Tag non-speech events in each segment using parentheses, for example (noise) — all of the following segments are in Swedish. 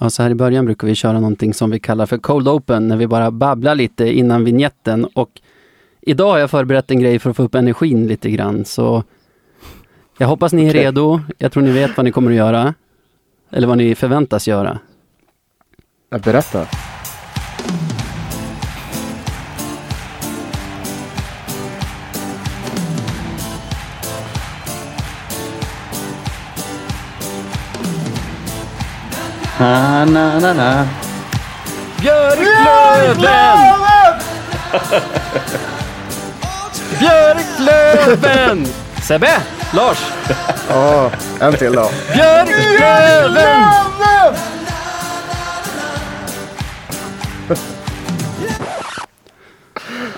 Ja, så här i början brukar vi köra någonting som vi kallar för Cold Open, när vi bara babblar lite innan vignetten. Och idag har jag förberett en grej för att få upp energin lite grann, så jag hoppas ni är Okej. redo. Jag tror ni vet vad ni kommer att göra. Eller vad ni förväntas göra. Berätta. Na, na, na, na. Björklöven! (laughs) Björklöven! Sebbe! Lars! Ja, en till då. Björklöven!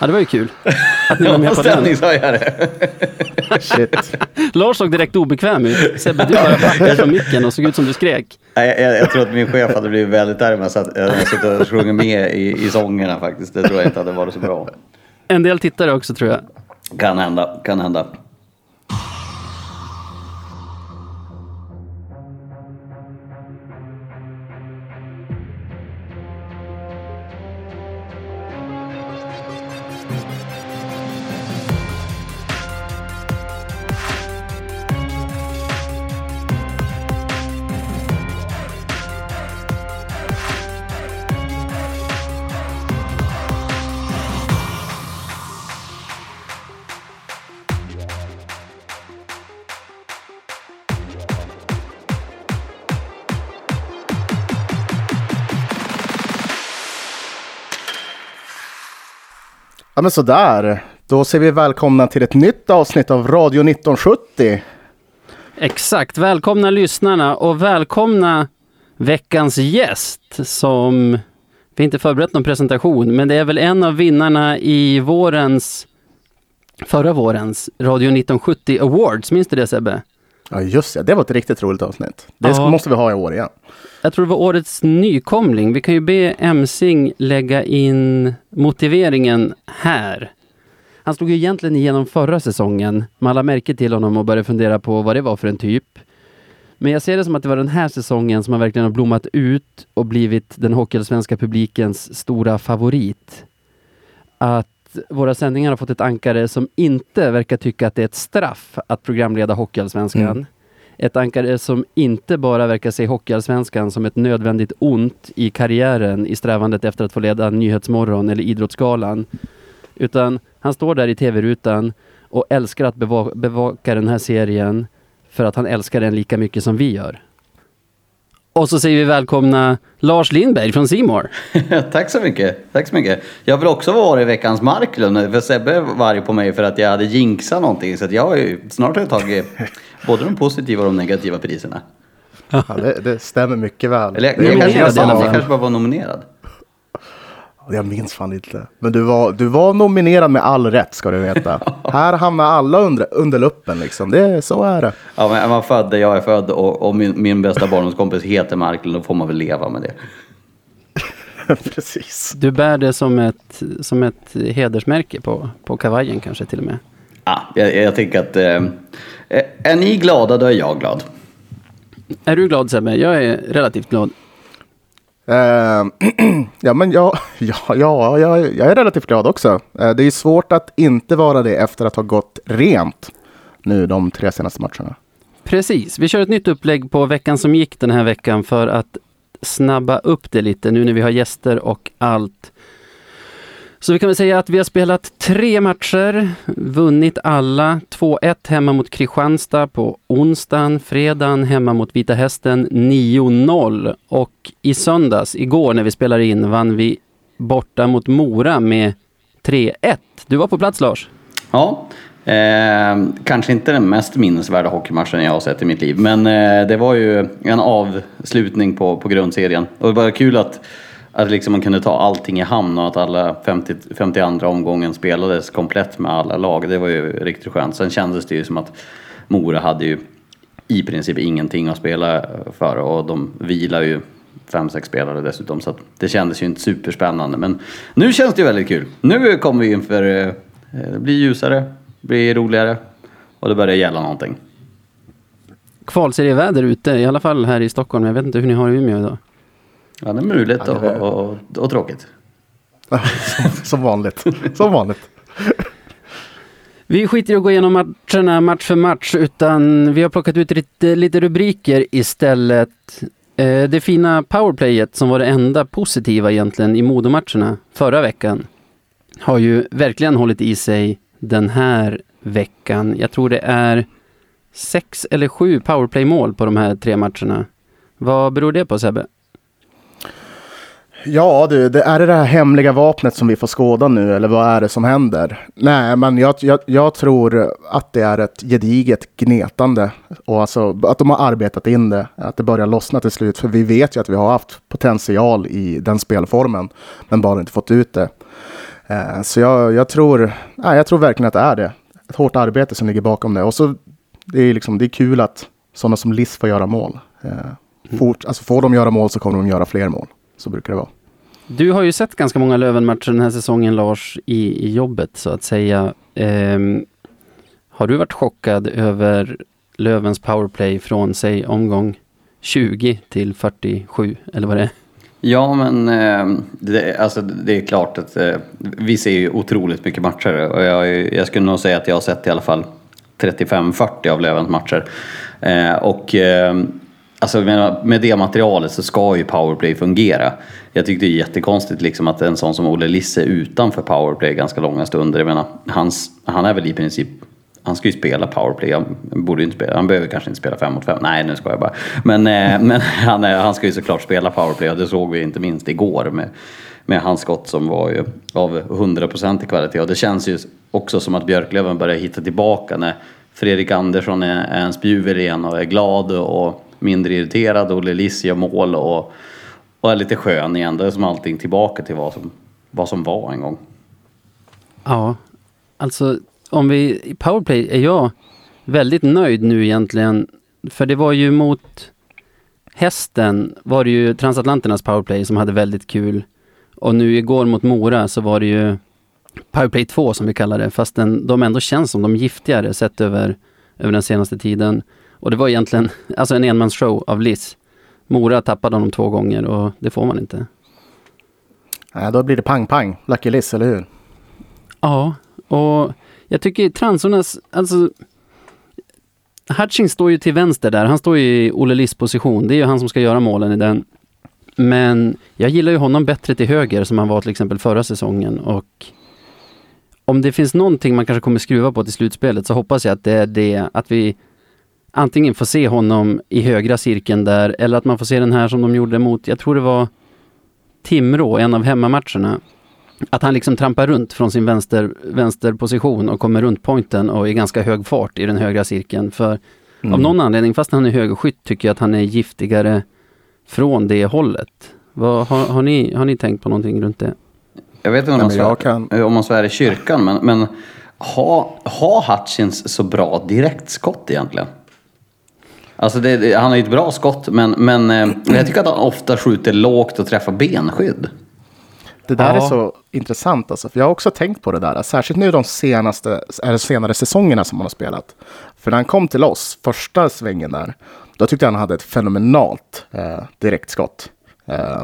Ja, det var ju kul. Att ni var (laughs) med på den. Shit. Lars såg direkt obekväm ut. Sebbe, du bara backade från micken och såg ut som du skrek. Nej, Jag, jag, jag tror att min chef hade blivit väldigt arg om jag suttit och sjungit med i, i sångerna faktiskt. Det tror jag inte hade varit så bra. En del tittare också tror jag. Kan hända, kan hända. Ja men sådär. Då säger vi välkomna till ett nytt avsnitt av Radio 1970. Exakt. Välkomna lyssnarna och välkomna veckans gäst som vi inte förberett någon presentation, men det är väl en av vinnarna i vårens, förra vårens Radio 1970 Awards. Minns du det Sebbe? Ja just det, det var ett riktigt roligt avsnitt. Det Ja. måste vi ha i år igen. Jag tror det var årets nykomling. Vi kan ju be Emsing lägga in motiveringen här. Han slog ju egentligen igenom förra säsongen. Man la märke till honom och började fundera på vad det var för en typ. Men jag ser det som att det var den här säsongen som han verkligen har blommat ut och blivit den hockeyallsvenska publikens stora favorit. Att våra sändningar har fått ett ankare som inte verkar tycka att det är ett straff att programleda hockeyallsvenskan. Mm. Ett ankare som inte bara verkar se hockeyallsvenskan som ett nödvändigt ont i karriären i strävandet efter att få leda Nyhetsmorgon eller Idrottsgalan. Utan han står där i tv-rutan och älskar att beva- bevaka den här serien för att han älskar den lika mycket som vi gör. Och så säger vi välkomna Lars Lindberg från Simor. (laughs) Tack så mycket. Tack så mycket. Jag vill också vara i veckans Marklund. För Sebbe var arg på mig för att jag hade jinxat någonting. Så att jag har ju snart har jag tagit (laughs) både de positiva och de negativa priserna. Ja, det, det stämmer mycket väl. Eller jag, jag, många kanske, jag, jag, kanske bara var nominerad. Jag minns fan inte. Men du var, du var nominerad med all rätt ska du veta. (laughs) Här hamnar alla under, under luppen liksom. Det, så är det. Ja, men är man född där jag är född och, och min, min bästa barndomskompis heter Marklund, då får man väl leva med det. (laughs) Precis. Du bär det som ett, som ett hedersmärke på, på kavajen kanske till och med. Ja, jag, jag tänker att eh, är ni glada, då är jag glad. Är du glad Sebbe? Jag är relativt glad. Ehm, (clears throat) ja, men jag, (laughs) ja, ja, jag, jag är relativt glad också. Eh, det är svårt att inte vara det efter att ha gått rent nu de tre senaste matcherna. Precis, vi kör ett nytt upplägg på veckan som gick den här veckan för att snabba upp det lite nu när vi har gäster och allt. Så vi kan väl säga att vi har spelat tre matcher, vunnit alla. 2-1 hemma mot Kristianstad på onsdagen, fredagen hemma mot Vita Hästen 9-0 och i söndags, igår när vi spelade in, vann vi borta mot Mora med 3-1. Du var på plats Lars? Ja, eh, kanske inte den mest minnesvärda hockeymatchen jag har sett i mitt liv, men eh, det var ju en avslutning på, på grundserien. Och det var kul att, att liksom man kunde ta allting i hamn och att alla 50, 52 omgången spelades komplett med alla lag. Det var ju riktigt skönt. Sen kändes det ju som att Mora hade ju i princip ingenting att spela för och de vilar ju fem, sex spelare dessutom så att det kändes ju inte superspännande. Men nu känns det ju väldigt kul. Nu kommer vi inför, eh, det blir ljusare, det blir roligare och det börjar gälla någonting. Kvalserieväder ute, i alla fall här i Stockholm. Jag vet inte hur ni har i Umeå idag. Ja, det är muligt Ja, det är- och, och, och tråkigt. (laughs) Som vanligt. Som vanligt. (laughs) Vi skiter i att gå igenom matcherna match för match utan vi har plockat ut lite, lite rubriker istället. Eh, det fina powerplayet som var det enda positiva egentligen i Modomatcherna förra veckan har ju verkligen hållit i sig den här veckan. Jag tror det är sex eller sju powerplay-mål på de här tre matcherna. Vad beror det på Sebbe? Ja du, det är det det här hemliga vapnet som vi får skåda nu, eller vad är det som händer? Nej, men jag, jag, jag tror att det är ett gediget gnetande och alltså att de har arbetat in det, att det börjar lossna till slut. För vi vet ju att vi har haft potential i den spelformen, men bara inte fått ut det. Eh, Så jag, jag, tror, nej, jag tror verkligen att det är det. Ett hårt arbete som ligger bakom det. Och så det är, liksom, det är kul att sådana som Liss får göra mål. Eh, Fort, alltså får de göra mål så kommer de göra fler mål. Så brukar det vara. Du har ju sett ganska många Löven-matcher den här säsongen Lars i, i jobbet så att säga. Ehm, har du varit chockad över Lövens powerplay från säg omgång 20 till 47 eller vad det är? Ja, men eh, det, alltså, det är klart att eh, vi ser ju otroligt mycket matcher och jag, jag skulle nog säga att jag har sett i alla fall 35-40 av Lövens matcher. Eh, och eh, alltså, med det materialet så ska ju powerplay fungera. Jag tyckte det är jättekonstigt liksom att en sån som Olle Lisse är utanför powerplay ganska långa stunder. Jag menar, hans, han är väl i princip han ska ju spela powerplay, han borde ju inte spela, han behöver kanske inte spela fem mot fem. Nej, nu ska jag bara. Men, eh, (laughs) men han, är, han ska ju såklart spela powerplay och det såg vi inte minst igår med, med hans skott som var ju av 100% i kvalitet. Och det känns ju också som att Björklöven börjar hitta tillbaka när Fredrik Andersson är, är en spjuver igen och är glad och mindre irriterad. och Lelis gör mål och, och är lite skön igen. Det är som allting tillbaka till vad som, vad som var en gång. Ja, alltså om vi, i powerplay är jag väldigt nöjd nu egentligen. För det var ju mot Hästen var det ju Transatlanternas powerplay som hade väldigt kul. Och nu igår mot Mora så var det ju powerplay 2 som vi kallar det, fast den, de ändå känns som de giftigare sett över, över den senaste tiden. Och det var egentligen alltså en enmansshow av Liss. Mora tappade honom två gånger och det får man inte. Nej, då blir det pang-pang. Lucky Liss, eller hur? Ja, och jag tycker transornas, alltså Hutchings står ju till vänster där, han står ju i Olle Liss position, det är ju han som ska göra målen i den. Men jag gillar ju honom bättre till höger som han var till exempel förra säsongen och om det finns någonting man kanske kommer skruva på till slutspelet så hoppas jag att det är det att vi antingen får se honom i högra cirkeln där eller att man får se den här som de gjorde mot, jag tror det var Timrå, en av hemmamatcherna. Att han liksom trampar runt från sin vänster, vänsterposition och kommer runt pointen och i ganska hög fart i den högra cirkeln. För av någon anledning, fast han är högerskytt, tycker jag att han är giftigare från det hållet. Vad, har, har, ni, har ni tänkt på någonting runt det? Jag vet inte om, Nej, man, svär, kan- om man svär i kyrkan, men, men har ha Hutchins så bra direktskott egentligen? Alltså det, det, han har ju ett bra skott, men, men eh, jag tycker att han ofta skjuter lågt och träffar benskydd. Det där Ja. är så intressant alltså, för jag har också tänkt på det där. Särskilt nu de senaste, eller senare säsongerna som han har spelat. För när han kom till oss, första svängen där, då tyckte jag han hade ett fenomenalt eh, direktskott. Eh,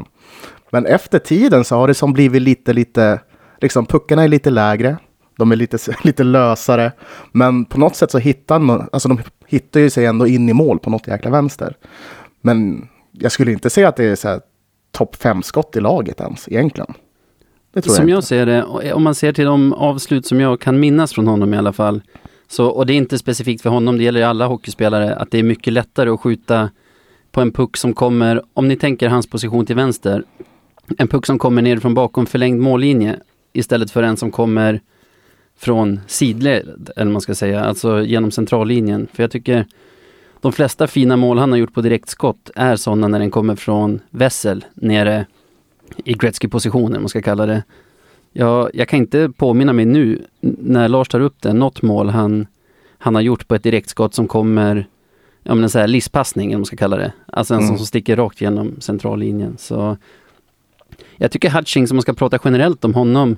men efter tiden så har det som blivit lite, lite, liksom puckarna är lite lägre. De är lite, (laughs) lite lösare. Men på något sätt så hittar man, alltså de hittar ju sig ändå in i mål på något jäkla vänster. Men jag skulle inte säga att det är så här topp fem skott i laget ens egentligen. Det tror Som jag, jag ser det, och om man ser till de avslut som jag kan minnas från honom i alla fall. Så, och det är inte specifikt för honom, det gäller alla hockeyspelare, att det är mycket lättare att skjuta på en puck som kommer, om ni tänker hans position till vänster, en puck som kommer ner från bakom förlängd mållinje istället för en som kommer från sidled, eller man ska säga, alltså genom centrallinjen. För jag tycker de flesta fina mål han har gjort på direktskott är sådana när den kommer från vässel nere i Gretzky-positionen, man ska kalla det. Jag, jag kan inte påminna mig nu, när Lars tar upp det, något mål han, han har gjort på ett direktskott som kommer, ja men en sån här listpassning, eller man ska kalla det. Alltså en Mm. som sticker rakt genom centrallinjen. Så jag tycker Hutchings, om man ska prata generellt om honom,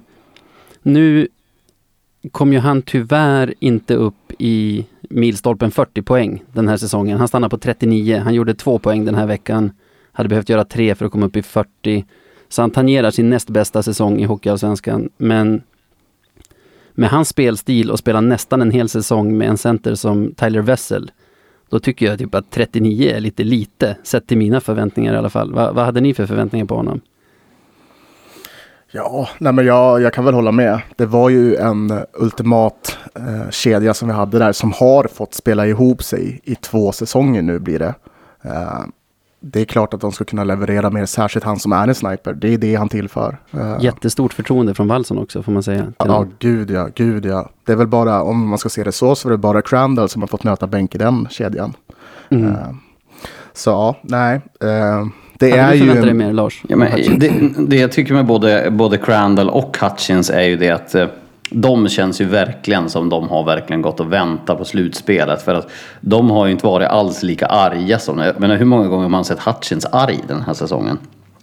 nu kom ju han tyvärr inte upp i milstolpen 40 poäng den här säsongen. Han stannade på 39, han gjorde två poäng den här veckan. hade behövt göra tre för att komma upp i 40. Så han tangerar sin näst bästa säsong i Hockeyallsvenskan. Men med hans spelstil och spela nästan en hel säsong med en center som Tyler Wessel, då tycker jag typ att 39 är lite lite, sett till mina förväntningar i alla fall. Va, vad hade ni för förväntningar på honom? Ja, nej men jag, jag kan väl hålla med. Det var ju en ultimat eh, kedja som vi hade där som har fått spela ihop sig i två säsonger nu blir det. Eh, det är klart att de ska kunna leverera mer, särskilt han som är en sniper. Det är det han tillför. Eh, Jättestort förtroende från Wallson också får man säga. Ja, honom. gud ja, gud ja. Det är väl bara, om man ska se det så, så är det bara Crandall som har fått möta bänk i den kedjan. Mm. Eh, så ja, nej. Det Hade är du ju... dig mer Lars? Ja, men det, det jag tycker med både, både Crandall och Hutchins är ju det att eh, de känns ju verkligen som de har verkligen gått och väntat på slutspelet. För att de har ju inte varit alls lika arga som... Jag menar, hur många gånger har man sett Hutchins arg den här säsongen?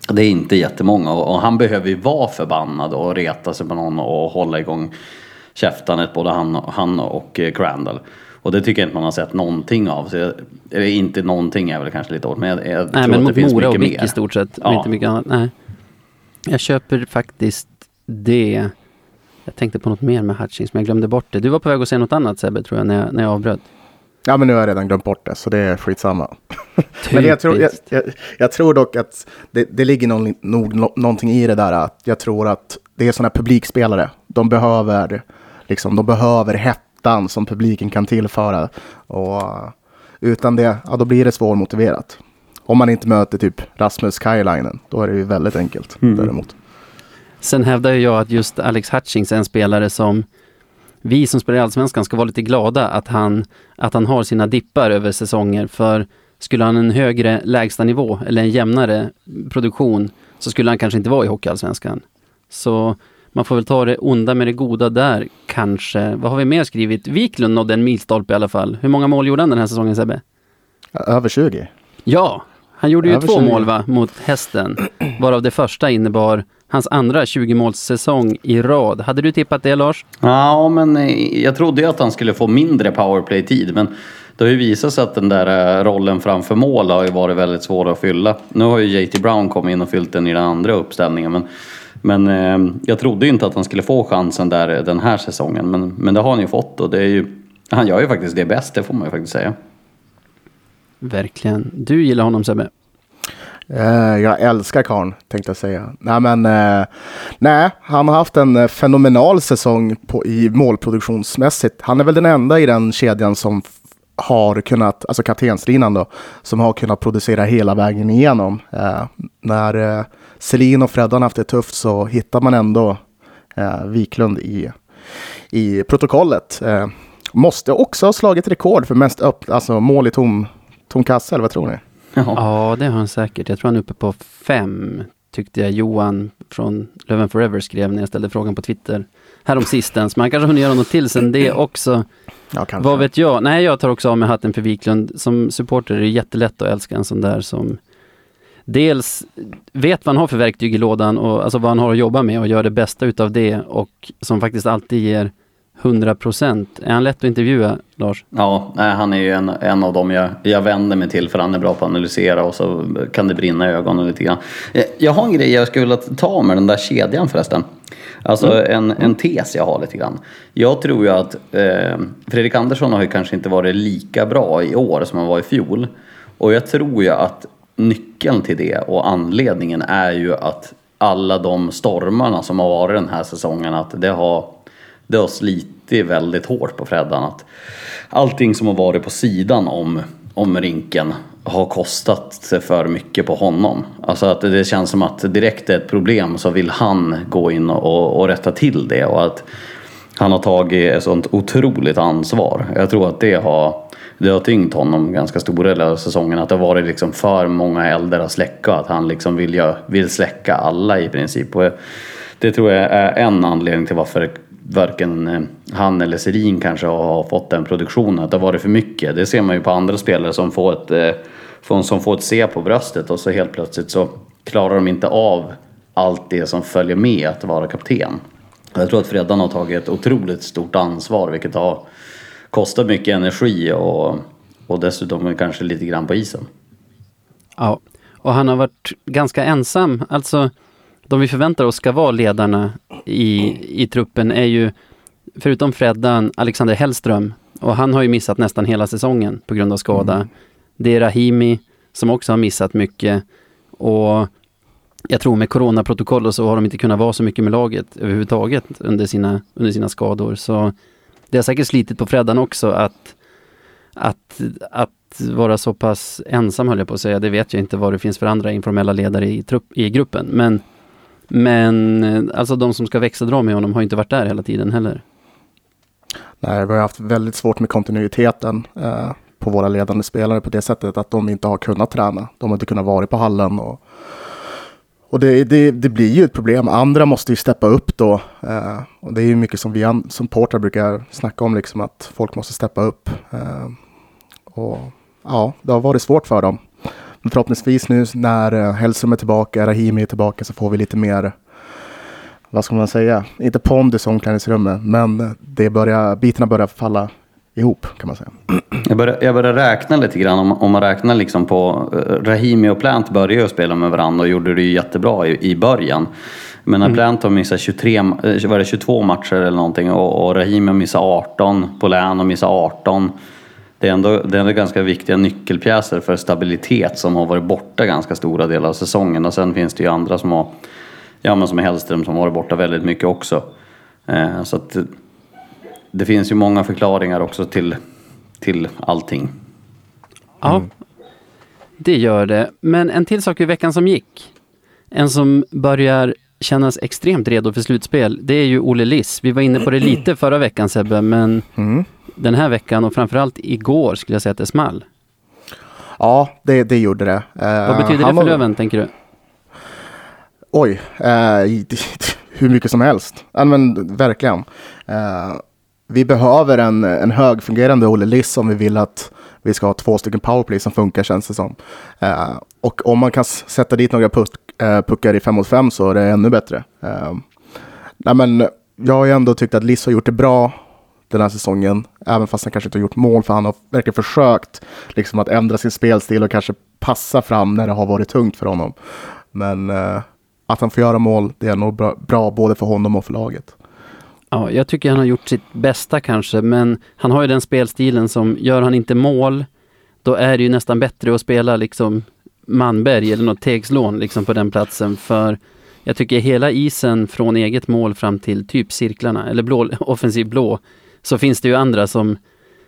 Det är inte jättemånga och, och han behöver ju vara förbannad och reta sig på någon och hålla igång käftanet både han, han och eh, Crandall. Och det tycker jag inte man har sett någonting av. Så jag, eller inte någonting är väl kanske lite hårt men jag, jag Nej, tror men att det mot finns Mora och mycket Vick mer. i stort sett. Ja. Inte mycket annat. Nej. Jag köper faktiskt det. Jag tänkte på något mer med Hutchings, men jag glömde bort det. Du var på väg att säga något annat Sebbe, tror jag, när jag, när jag avbröt. Ja, men nu har jag redan glömt bort det, så det är skitsamma. (laughs) Men jag tror, jag, jag, jag tror dock att det, det ligger någon, nog nå- någonting i det där. Att jag tror att det är sådana här publikspelare. De behöver, liksom, de behöver hettan som publiken kan tillföra. Och uh, utan det, ja, då blir det svårmotiverat. Om man inte möter typ Rasmus Kajlainen, då är det ju väldigt enkelt däremot. Sen hävdar jag att just Alex Hutchings är en spelare som vi som spelar i Allsvenskan ska vara lite glada att han, att han har sina dippar över säsonger. För skulle han ha en högre lägstanivå eller en jämnare produktion så skulle han kanske inte vara i Hockeyallsvenskan. Så man får väl ta det onda med det goda där kanske. Vad har vi mer skrivit? Wiklund nådde en milstolpe i alla fall. Hur många mål gjorde han den här säsongen Sebbe? Över 20. Ja, han gjorde ju Över två 20. mål va, mot hästen. Varav det första innebar hans andra 20-målssäsong i rad. Hade du tippat det Lars? Ja, men eh, jag trodde ju att han skulle få mindre powerplay-tid. Men det har ju visat sig att den där eh, rollen framför mål har ju varit väldigt svår att fylla. Nu har ju JT Brown kommit in och fyllt den i den andra uppställningen. Men, men eh, jag trodde ju inte att han skulle få chansen där eh, den här säsongen. Men, men det har han ju fått och det är ju... Han gör ju faktiskt det bäst, det får man ju faktiskt säga. Verkligen. Du gillar honom Sebbe? Eh, jag älskar karln, tänkte jag säga. Nej, men eh, nej, han har haft en fenomenal säsong på, i målproduktionsmässigt. Han är väl den enda i den kedjan som har kunnat, alltså kaptenslinan då, som har kunnat producera hela vägen igenom. Eh, när eh, Selin och Freddan haft det tufft så hittar man ändå eh, Wiklund i, i protokollet. Eh, måste också ha slagit rekord för mest upp, alltså mål i tom, tom kasse, eller vad tror ni? Ja. Ja, det har han säkert. Jag tror han är uppe på fem, tyckte jag Johan från Löven Forever skrev när jag ställde frågan på Twitter härom sistens. Man kanske hunnit göra något till sen det också. Ja, kanske. Vad vet jag? Nej, jag tar också av mig hatten för Wiklund. Som supporter är det jättelätt att älska en sån där som dels vet vad han har för verktyg i lådan och alltså vad han har att jobba med och gör det bästa utav det och som faktiskt alltid ger 100 procent. Är han lätt att intervjua, Lars? Ja, nej, han är ju en, en av dem jag, jag vänder mig till för han är bra på att analysera och så kan det brinna i ögonen lite grann. Eh, Jag har en grej jag skulle vilja ta med den där kedjan förresten. Alltså en, en tes jag har lite grann. Jag tror ju att eh, Fredrik Andersson har ju kanske inte varit lika bra i år som han var i fjol. Och jag tror ju att nyckeln till det och anledningen är ju att alla de stormarna som har varit den här säsongen, att det har, det har slitit väldigt hårt på Freddan. Att allting som har varit på sidan om, om rinken har kostat för mycket på honom. Alltså att det känns som att direkt är ett problem så vill han gå in och, och rätta till det. Och att han har tagit ett sånt otroligt ansvar. Jag tror att det har, det har tyngt honom ganska stora delar av säsongen. Att det har varit liksom för många eldar att släcka. Att han liksom vill, vill släcka alla i princip. Och det tror jag är en anledning till varför varken eh, han eller Serin kanske har fått den produktionen. Att det har varit för mycket. Det ser man ju på andra spelare som får ett, eh, som får ett C på bröstet och så helt plötsligt så klarar de inte av allt det som följer med att vara kapten. Jag tror att Freddan har tagit ett otroligt stort ansvar vilket har kostat mycket energi och, och dessutom kanske lite grann på isen. Ja, Och han har varit ganska ensam. Alltså, de vi förväntar oss ska vara ledarna i, i truppen är ju, förutom Freddan, Alexander Hellström. Och han har ju missat nästan hela säsongen på grund av skada. Mm. Det är Rahimi som också har missat mycket. Och jag tror med coronaprotokoll och så har de inte kunnat vara så mycket med laget överhuvudtaget under sina, under sina skador. Så det har säkert slitit på Freddan också att, att, att vara så pass ensam höll jag på att säga. Det vet jag inte vad det finns för andra informella ledare i, trupp, i gruppen. Men, men eh, alltså de som ska växeldra med honom har inte varit där hela tiden heller. Nej, vi har haft väldigt svårt med kontinuiteten eh, på våra ledande spelare på det sättet att de inte har kunnat träna. De har inte kunnat vara på hallen och, och det, det, det blir ju ett problem. Andra måste ju steppa upp då. Eh, och det är ju mycket som vi supportrar brukar snacka om, liksom att folk måste steppa upp. Eh, och ja, det har varit svårt för dem. Men förhoppningsvis nu när eh, Hellström är tillbaka, Rahimi är tillbaka så får vi lite mer vad ska man säga, inte pondus i omklädningsrummet, men det börjar, bitarna börjar falla ihop kan man säga. Jag börjar, jag börjar räkna lite grann, om, om man räknar liksom på... eh, Rahimi och Plant började ju spela med varandra och gjorde det ju jättebra i, i början. Men när Plant har missat 23, eh, var det 22 matcher eller någonting och, och Rahimi har missat 18, Polän har missat 18. Det är, ändå, det är ändå ganska viktiga nyckelpjäser för stabilitet som har varit borta ganska stora delar av säsongen. Och sen finns det ju andra som har, ja men som är Hellström som har varit borta väldigt mycket också. Eh, så att det finns ju många förklaringar också till, till allting. Ja, det gör det. Men en till sak i veckan som gick. En som börjar kännas extremt redo för slutspel, det är ju Olle Liss. Vi var inne på det lite förra veckan Sebbe, men Mm. Den här veckan och framförallt igår skulle jag säga att det small. Ja, det, det gjorde det. Eh, Vad betyder det för Löven, tänker du? Oj, eh, (laughs) hur mycket som helst. Men verkligen. Eh, vi behöver en, en högfungerande Olle Liss om vi vill att vi ska ha två stycken powerplay som funkar känns det som. Eh, och om man kan sätta dit några puck, eh, puckar i 5 mot 5 så är det ännu bättre. Eh, nej, men jag har ju ändå tyckt att Liss har gjort det bra den här säsongen, även fast han kanske inte har gjort mål, för han har verkligen försökt liksom, att ändra sin spelstil och kanske passa fram när det har varit tungt för honom. Men eh, att han får göra mål, det är nog bra, bra både för honom och för laget. Ja, jag tycker han har gjort sitt bästa kanske, men han har ju den spelstilen som gör han inte mål, då är det ju nästan bättre att spela liksom Manberg eller något Tegslån liksom på den platsen. För jag tycker hela isen från eget mål fram till typ cirklarna, eller blå, (laughs) offensiv blå, så finns det ju andra som,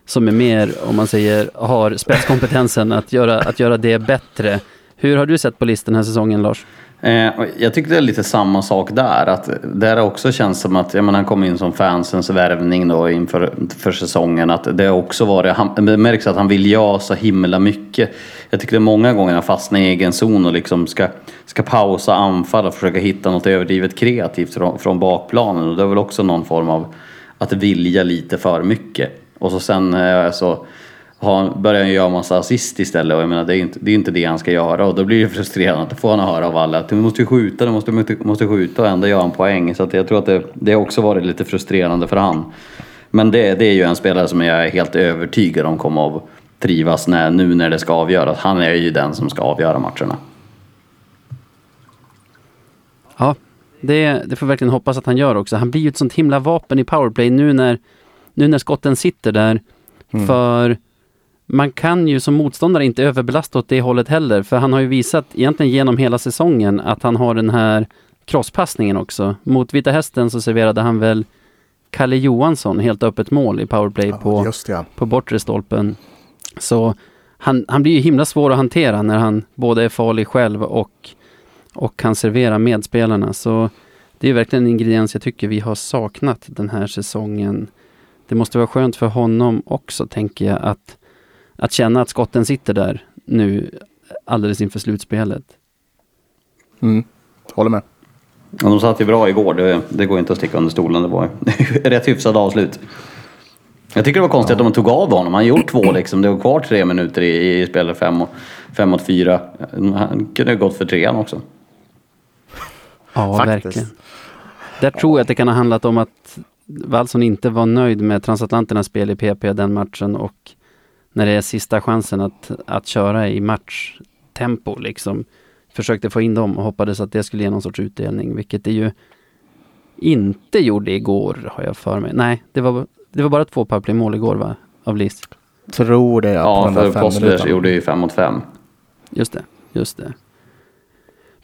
som är mer, om man säger, har spetskompetensen att göra, att göra det bättre. Hur har du sett på listan den här säsongen, Lars? Eh, jag tycker det är lite samma sak där. Att där också känns som att, jag menar, han kom in som fansens värvning då inför för säsongen. Att det har också varit, han, det märks att han vill göra så himla mycket. Jag tycker det är många gånger han fastnar i egen zon och liksom ska, ska pausa anfall och försöka hitta något överdrivet kreativt från, från bakplanen. Och det är väl också någon form av att vilja lite för mycket. Och så sen eh, så börjar han göra massa assist istället och jag menar det är inte det, är inte det han ska göra och då blir det frustrerande. att få han höra av alla att du måste skjuta, du måste, måste, måste skjuta och ändå gör han poäng. Så att jag tror att det, det har också varit lite frustrerande för han. Men det, det är ju en spelare som jag är helt övertygad om kommer att trivas när, nu när det ska avgöras. Han är ju den som ska avgöra matcherna. Ja, det, det får verkligen hoppas att han gör också. Han blir ju ett sånt himla vapen i powerplay nu när, nu när skotten sitter där. För man kan ju som motståndare inte överbelasta åt det hållet heller. För han har ju visat egentligen genom hela säsongen att han har den här crosspassningen också. Mot Vita Hästen så serverade han väl Kalle Johansson helt öppet mål i powerplay på, Just det, på bortre stolpen. Så han, han blir ju himla svår att hantera när han både är farlig själv och, och kan servera medspelarna. Så det är verkligen en ingrediens jag tycker vi har saknat den här säsongen. Det måste vara skönt för honom också, tänker jag, att, att känna att skotten sitter där nu alldeles inför slutspelet. Mm. Håller med. Och de satt ju bra igår, det, det går inte att sticka under stolen. Det var (laughs) rätt hyfsat avslut. Jag tycker det var konstigt att de tog av honom. Han gjort två liksom. Det var kvar tre minuter i, i spelet fem, och- fem mot fyra. Han kunde ha gått för trean också. Ja, Faktiskt. verkligen. Där tror jag att det kan ha handlat om att Wallson inte var nöjd med transatlanternas spel i PP den matchen och när det är sista chansen att, att köra i matchtempo liksom, försökte få in dem och hoppades att det skulle ge någon sorts utdelning, vilket det ju inte gjorde igår, har jag för mig. Nej, det var, det var bara två powerplay-mål igår, va? Av Lis. Tror det, ja. på Ja, för minuterna. gjorde ju fem mot fem. Just det, just det.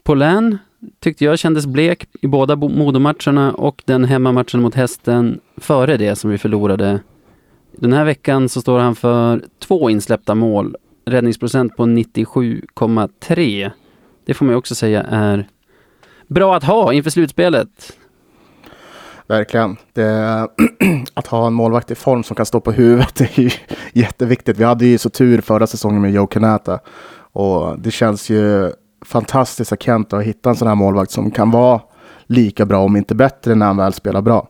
Polän tyckte jag kändes blek i båda bo- Modomatcherna och den hemmamatchen mot hästen före det som vi förlorade. Den här veckan så står han för två insläppta mål, räddningsprocent på 97,3. Det får man ju också säga är bra att ha inför slutspelet. Verkligen. Det, (clears throat) att ha en målvakt i form som kan stå på huvudet är ju (laughs) jätteviktigt. Vi hade ju så tur förra säsongen med Joe Kanata Och det känns ju fantastiskt att Kent har hittat en sån här målvakt som kan vara lika bra, om inte bättre, när han väl spelar bra.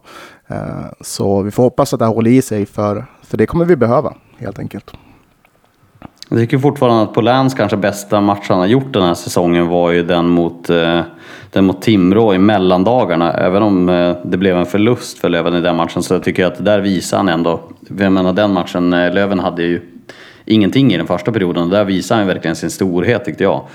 Eh, så vi får hoppas att det här håller i sig, för, för det kommer vi behöva, helt enkelt. Jag tycker fortfarande att Polans kanske bästa match han har gjort den här säsongen var ju den mot, eh, den mot Timrå i mellandagarna. Även om eh, det blev en förlust för Löven i den matchen så tycker jag att där visar han ändå. Jag menar den matchen, Löven hade ju ingenting i den första perioden och där visar han verkligen sin storhet tyckte jag.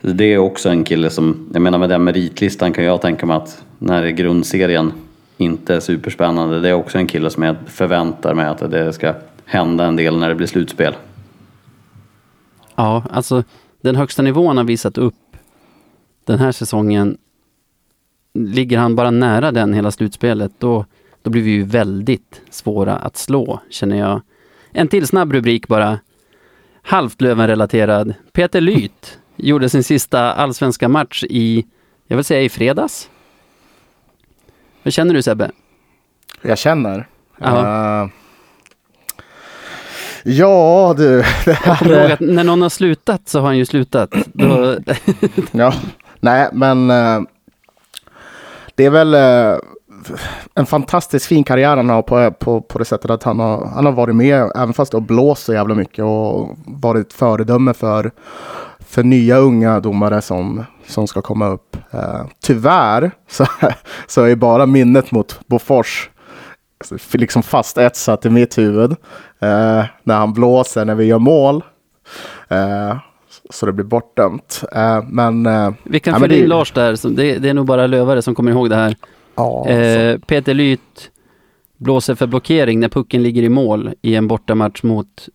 Det är också en kille som, jag menar med den meritlistan kan jag tänka mig att när grundserien inte är superspännande, det är också en kille som jag förväntar mig att det ska hända en del när det blir slutspel. Ja, alltså den högsta nivån har visat upp den här säsongen, ligger han bara nära den hela slutspelet, då, då blir vi ju väldigt svåra att slå, känner jag. En till snabb rubrik bara. Halvt Löven-relaterad. Peter Lyth gjorde sin sista allsvenska match i, jag vill säga i fredags. Vad känner du Sebbe? Jag känner. Ja. Eh, ja, du. (laughs) Det här, att när någon har slutat så har han ju slutat. Då, (clears throat) ja, nej, men eh, det är väl eh, en fantastiskt fin karriär han har på, på, på det sättet att han har, han har varit med, även fast det har blåst så jävla mycket och varit föredöme för, för nya unga domare som, som ska komma upp. Eh, tyvärr så, (laughs) så är bara minnet mot Bofors liksom fastetsat i mitt huvud. Eh, när han blåser när vi gör mål. Eh, så det blir bortdömt. Eh, men... Eh, vi kan Ja, fylla in Lars där, som, det, det är nog bara lövare som kommer ihåg det här. ja, Eh, Peter Lyth blåser för blockering när pucken ligger i mål i en bortamatch mot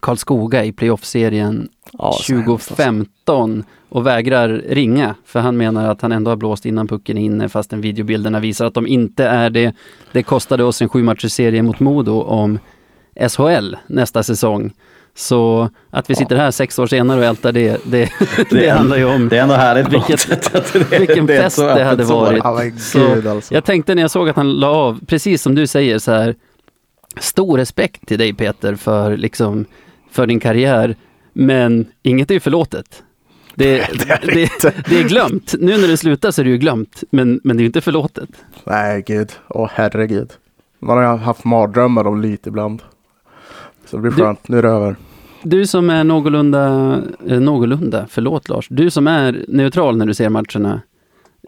Karlskoga i playoff-serien Ja, så hemskt alltså. 2015 och vägrar ringa för han menar att han ändå har blåst innan pucken är inne fastän videobilderna visar att de inte är det. Det kostade oss en sju matchers serie mot Modo om SHL nästa säsong. Så att vi sitter här sex år senare och ältar det, det, (laughs) det, handlar ju om Det är ändå härligt Vilket- att det, vilken det fest det hade varit. Men Så alltså. Jag tänkte när jag såg att han la av, precis som du säger så här, stor respekt till dig Peter för, liksom, för din karriär, men inget är ju förlåtet. Det, det, det, är glömt. Nu när det slutar så är det ju glömt, men, men det är ju inte förlåtet. Nej, gud. Åh, herregud. Man har haft mardrömmar om lite ibland. Så det blir Du- skönt. Nu är det över. Du som är någorlunda, eh, någorlunda, förlåt Lars, du som är neutral när du ser matcherna,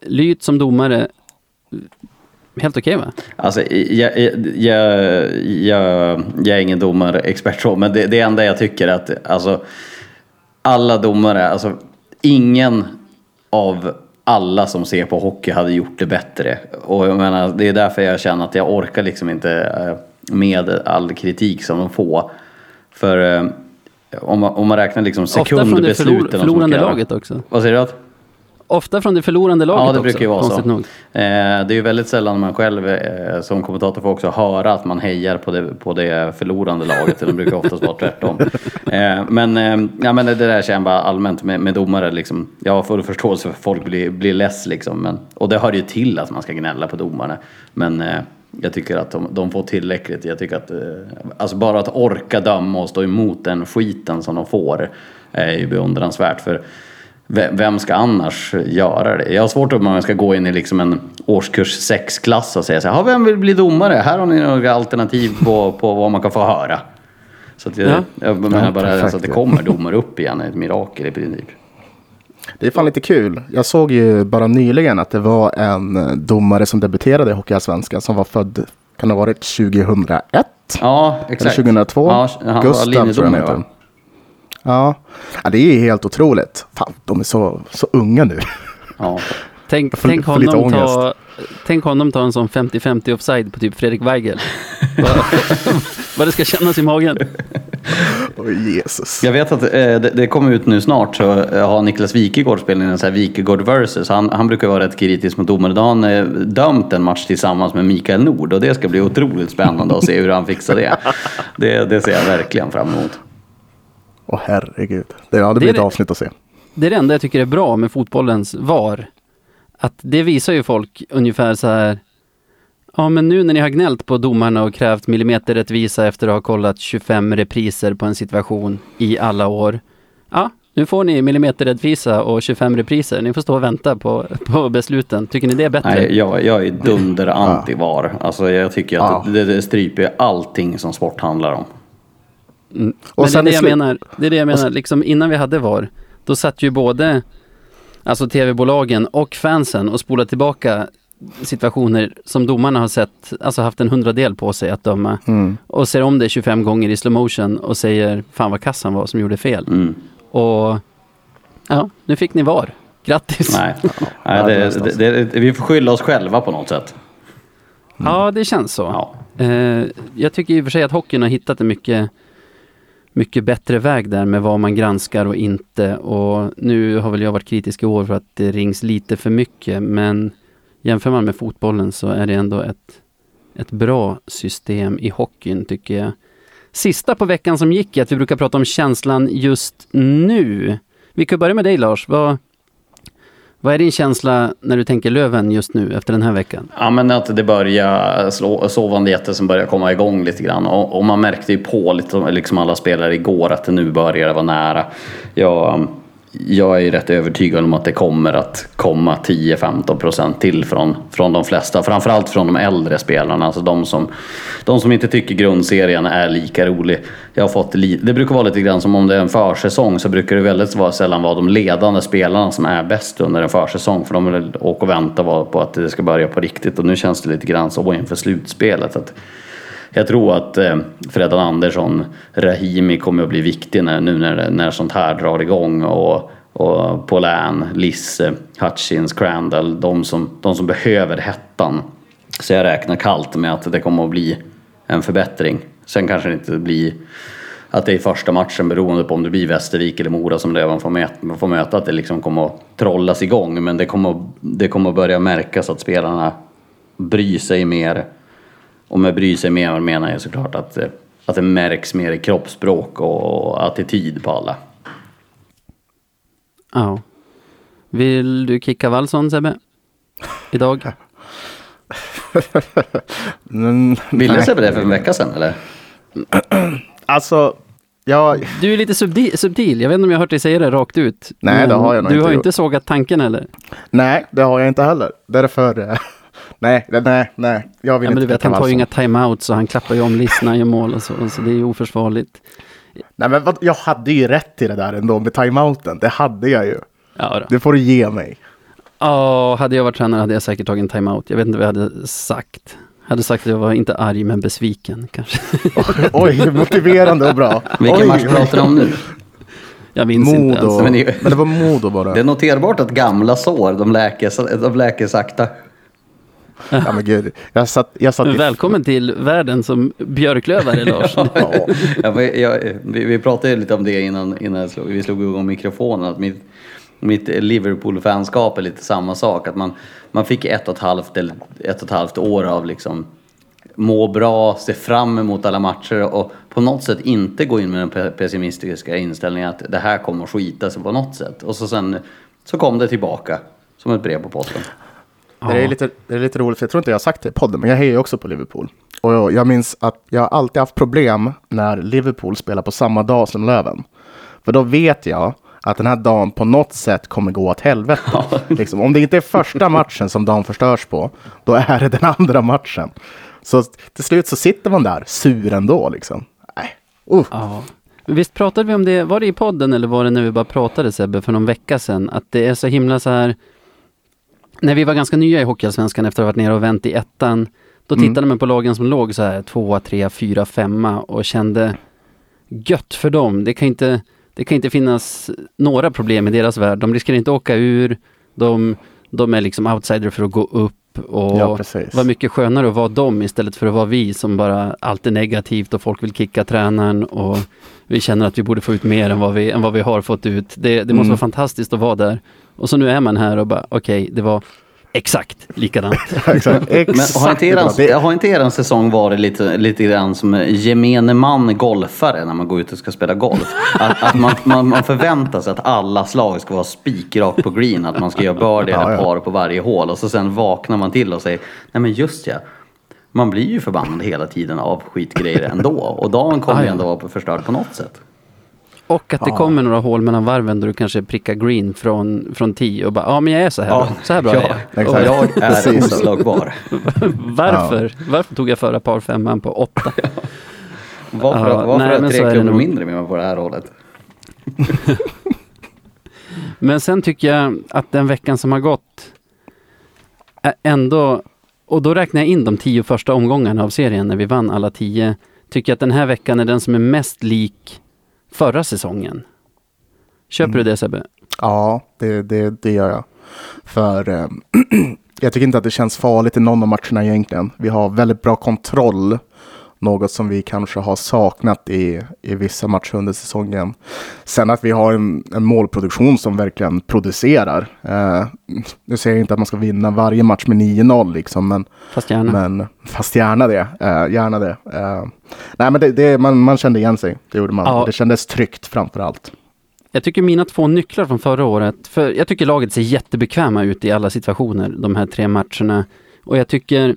Lyt som domare, helt okej va? Alltså, jag, jag, jag, jag, är ingen domarexpert så, men det, det enda jag tycker är att alltså, alla domare, alltså ingen av alla som ser på hockey hade gjort det bättre. Och jag menar, det är därför jag känner att jag orkar liksom inte eh, med all kritik som de får. För eh, om man, om man räknar liksom Ofta från det sekundbesluten. förlor, förlorande laget också. Vad säger du? Att? Ofta från det förlorande laget Ja, det också, brukar ju vara så. nog. Eh, det är ju väldigt sällan man själv eh, som kommentator får också höra att man hejar på det, på det förlorande laget. Det brukar oftast vara tvärtom. (laughs) Eh, men, ja, men det där känner jag bara allmänt med, med domare. Liksom. Jag har full förståelse för att folk blir, blir less. Liksom, men, och det hör ju till att man ska gnälla på domarna. Men jag tycker att de, de får tillräckligt. Jag tycker att, eh, alltså bara att orka döma och stå emot den skiten som de får är ju beundransvärt. För Vem ska annars göra det? Jag har svårt att man ska gå in i liksom en årskurs 6-klass och säga så här, "Ja, vem vill bli domare? Här har ni några alternativ på, på vad man kan få höra. Så att jag, Ja. jag menar Ja, bara perfekt. alltså att det kommer domare upp igen ett mirakel i princip. Det är fan lite kul. Jag såg ju bara nyligen att det var en domare som debuterade i Hockeyallsvenskan som var född, kan det ha varit 2001? Ja, Eller exakt. 2002? Ja, han var Gustav tror jag han heter. Ja. ja, det är helt otroligt. Fan, de är så, så unga nu. Ja. Tänk, får- tänk, honom ta, tänk honom ta en sån 50-50 offside på typ Fredrik Weigel. (laughs) (laughs) Vad- det ska kännas i magen. Oj, Jesus. Jag vet att eh, det, det kommer ut nu snart så eh, har Niklas Wikegård spelat in en sån här Wikegård versus. Han, han brukar vara rätt kritisk mot domare. Då har han eh, dömt en match tillsammans med Mikael Nord och det ska bli otroligt spännande att se hur han fixar det. Det, det ser jag verkligen fram emot. Åh herregud. Det, ja, det Det blir är ett avsnitt att se. Det är det enda jag tycker är bra med fotbollens VAR. Att det visar ju folk ungefär så här. Ja, men nu när ni har gnällt på domarna och krävt millimeterrättvisa efter att ha kollat 25 repriser på en situation i alla år. Ja, nu får ni millimeterrättvisa och 25 repriser. Ni får stå och vänta på, (laughs) på besluten. Tycker ni det är bättre? Nej, jag, jag är dunder anti-VAR. Alltså jag tycker att Ja. det, det stryper allting som sport handlar om. Och Men det är det jag menar. Det är det jag menar. Liksom innan vi hade VAR, då satt ju både alltså tv-bolagen och fansen och spolade tillbaka situationer som domarna har sett, alltså haft en hundradel på sig att döma. Mm. Och ser om det 25 gånger i slow motion och säger fan vad kassan var som gjorde fel. Mm. Och ja, nu fick ni VAR. Grattis! Nej, Nej det, det, det, det, vi får skylla oss själva på något sätt. Ja, det känns så. Ja. Eh, jag tycker i och för sig att hockeyn har hittat en mycket, mycket bättre väg där med vad man granskar och inte. Och nu har väl jag varit kritisk i år för att det rings lite för mycket. Men jämför man med fotbollen så är det ändå ett, ett bra system i hockeyn tycker jag. Sista på veckan som gick är att vi brukar prata om känslan just nu. Vi kan börja med dig Lars. Vad, vad är din känsla när du tänker Löven just nu efter den här veckan? Ja men att det börjar slå, sovande jätte som börjar komma igång lite grann och, och man märkte ju på lite, liksom alla spelare igår att det nu börjar vara nära. Jag, jag är rätt övertygad om att det kommer att komma 10-15% till från, från de flesta. Framförallt från de äldre spelarna, alltså de som, de som inte tycker grundserien är lika rolig. Jag har fått li, det brukar vara lite grann som om det är en försäsong så brukar det väldigt sällan vara de ledande spelarna som är bäst under en försäsong. För de vill åka och vänta på att det ska börja på riktigt och nu känns det lite grann så inför slutspelet. Att jag tror att eh, Fredan Andersson, Rahimi kommer att bli viktig när, nu när, när sånt här drar igång och, och Paulin, Lisse, Hutchins, Crandall, de som, de som behöver hettan. Så jag räknar kallt med att det kommer att bli en förbättring. Sen kanske det inte blir att det är i första matchen beroende på om det blir Västervik eller Mora som Löven får möta, får möta att det liksom kommer att trollas igång. Men det kommer, det kommer att börja märkas att spelarna bryr sig mer och med bry sig mer menar jag såklart att, det- att det märks mer i kroppsspråk och attityd på alla. Ja. Vill du kicka Wallson Sebbe? Idag? (laughs) Ville. Sebbe det för en vecka sedan eller? (clears throat) Alltså, jag... Du är lite subtil. Jag vet inte om jag har hört dig säga det rakt ut. Nej, det har jag nog Du inte har gjort. inte sågat tanken heller. Nej, det har jag inte heller. Därför... Nej, nej, nej. Jag vill Ja, men du inte vet, han tar ju inga timeouts och han klappar ju om när han gör mål och så. Så det är ju oförsvarligt. Nej, men vad, jag hade ju rätt i det där ändå med timeouten. Det hade jag ju. Ja, då. Det får du ge mig. Ja, hade jag varit tränare hade jag säkert tagit en timeout. Jag vet inte vad jag hade sagt. Jag hade sagt att jag var inte arg men besviken kanske. (laughs) Oj, motiverande och bra. Vilken Oj, match pratar du om nu? Jag minns inte Modo. ens. Men det- Men det var Modo bara. Det är noterbart att gamla sår, de läker, de läker sakta. Ja, men gud. Jag satt, jag satt i... Välkommen till världen som björklövare (laughs) Lars. Ja. Jag, vi, vi pratade ju lite om det innan, innan jag slog, vi slog igång mikrofonen. Att mitt, mitt Liverpool-fanskap är lite samma sak. Att man, man fick ett och ett halvt, eller ett och ett halvt år av liksom må bra, se fram emot alla matcher och på något sätt inte gå in med den pe- pessimistiska inställningen att det här kommer att skita sig på något sätt. Och så sen så kom det tillbaka som ett brev på posten. Det, är lite, det är lite roligt, för jag tror inte jag har sagt det i podden, men jag hejar ju också på Liverpool. Och jag, jag minns att jag har alltid haft problem när Liverpool spelar på samma dag som Löven. För då vet jag att den här dagen på något sätt kommer gå åt helvete. liksom, om det inte är första matchen som dagen förstörs på, då är det den andra matchen. Så till slut så sitter man där sur ändå. Liksom. Nej. Uh. Ja. Visst pratade vi om det, var det i podden eller var det när vi bara pratade Sebbe för någon vecka sedan? Att det är så himla så här, när vi var ganska nya i Hockeyallsvenskan efter att ha varit nere och vänt i ettan, då Mm. tittade man på lagen som låg så här tvåa, trea, fyra, femma och kände gött för dem. Det kan inte, det kan inte finnas några problem i deras värld. De riskerar inte åka ur, de, de är liksom outsider för att gå upp och Ja, var mycket skönare att vara dem istället för att vara vi som bara allt är negativt och folk vill kicka tränaren och vi känner att vi borde få ut mer än vad vi, än vad vi har fått ut. Det, det måste Mm. vara fantastiskt att vara där. Och så nu är man här och bara okej, det var exakt likadant. (laughs) Exakt. Men har inte, eran, har inte eran säsong varit lite, lite grann som gemene man golfare när man går ut och ska spela golf? Att, att man, man, man förväntar sig att alla slag ska vara spikrakt på green, att man ska göra birdie eller par på varje hål och så sen vaknar man till och säger nej men just ja, man blir ju förbannad hela tiden av skitgrejer ändå och dagen kommer Ah, ju ja. ändå vara förstörd på något sätt. Och att det Ja. kommer några hål mellan varven där du kanske prickar green från, från 10 och bara ja men jag är så här bra. Så här bra ja, är jag. Exakt. Och jag (laughs) är oslagbar. (laughs) varför? Varför tog jag förra par femman på 8? (laughs) Varför, Ja, varför nej, har jag tre är det kunder nog. mindre med mig på det här hållet? Men sen tycker jag att den veckan som har gått ändå, och då räknar jag in de tio första omgångarna av serien när vi vann alla tio, tycker jag att den här veckan är den som är mest lik förra säsongen. Köper Mm. du det Sebbe? Ja, det, det, det gör jag. För eh, (clears throat) jag tycker inte att det känns farligt i någon av matcherna egentligen. Vi har väldigt bra kontroll. Något som vi kanske har saknat i, i vissa matcher under säsongen. Sen att vi har en, en målproduktion som verkligen producerar. Eh, nu säger jag inte att man ska vinna varje match med 9-0 liksom, men Fast gärna. Men fast gärna det. Eh, gärna det. Eh, nej, men det, det, man, man kände igen sig. Det gjorde man. Ja. Det kändes tryggt framför allt. Jag tycker mina två nycklar från förra året, för jag tycker laget ser jättebekväma ut i alla situationer, de här tre matcherna. Och jag tycker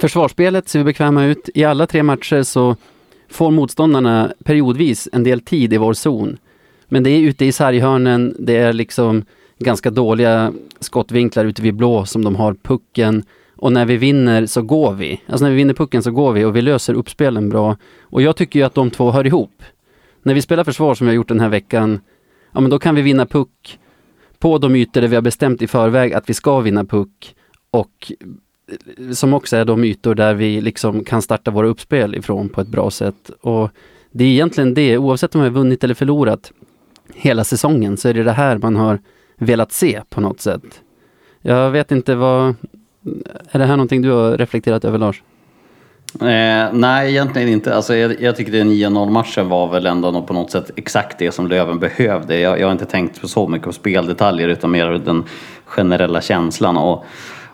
försvarsspelet ser bekväma ut. I alla tre matcher så får motståndarna periodvis en del tid i vår zon. Men det är ute i sarghörnen, det är liksom ganska dåliga skottvinklar ute vid blå som de har pucken. Och när vi vinner så går vi. Alltså när vi vinner pucken så går vi och vi löser uppspelen bra. Och jag tycker ju att de två hör ihop. När vi spelar försvar som vi har gjort den här veckan, ja men då kan vi vinna puck på de ytor där vi har bestämt i förväg att vi ska vinna puck och som också är de ytor där vi liksom kan starta våra uppspel ifrån på ett bra sätt. Och det är egentligen det, oavsett om vi har vunnit eller förlorat hela säsongen, så är det det här man har velat se på något sätt. Jag vet inte vad, är det här någonting du har reflekterat över Lars? Eh, nej, egentligen inte. Alltså, jag, jag tycker den 9-0 matchen var väl ändå på något sätt exakt det som Löven behövde. Jag, jag har inte tänkt på så mycket på speldetaljer utan mer den generella känslan. Och,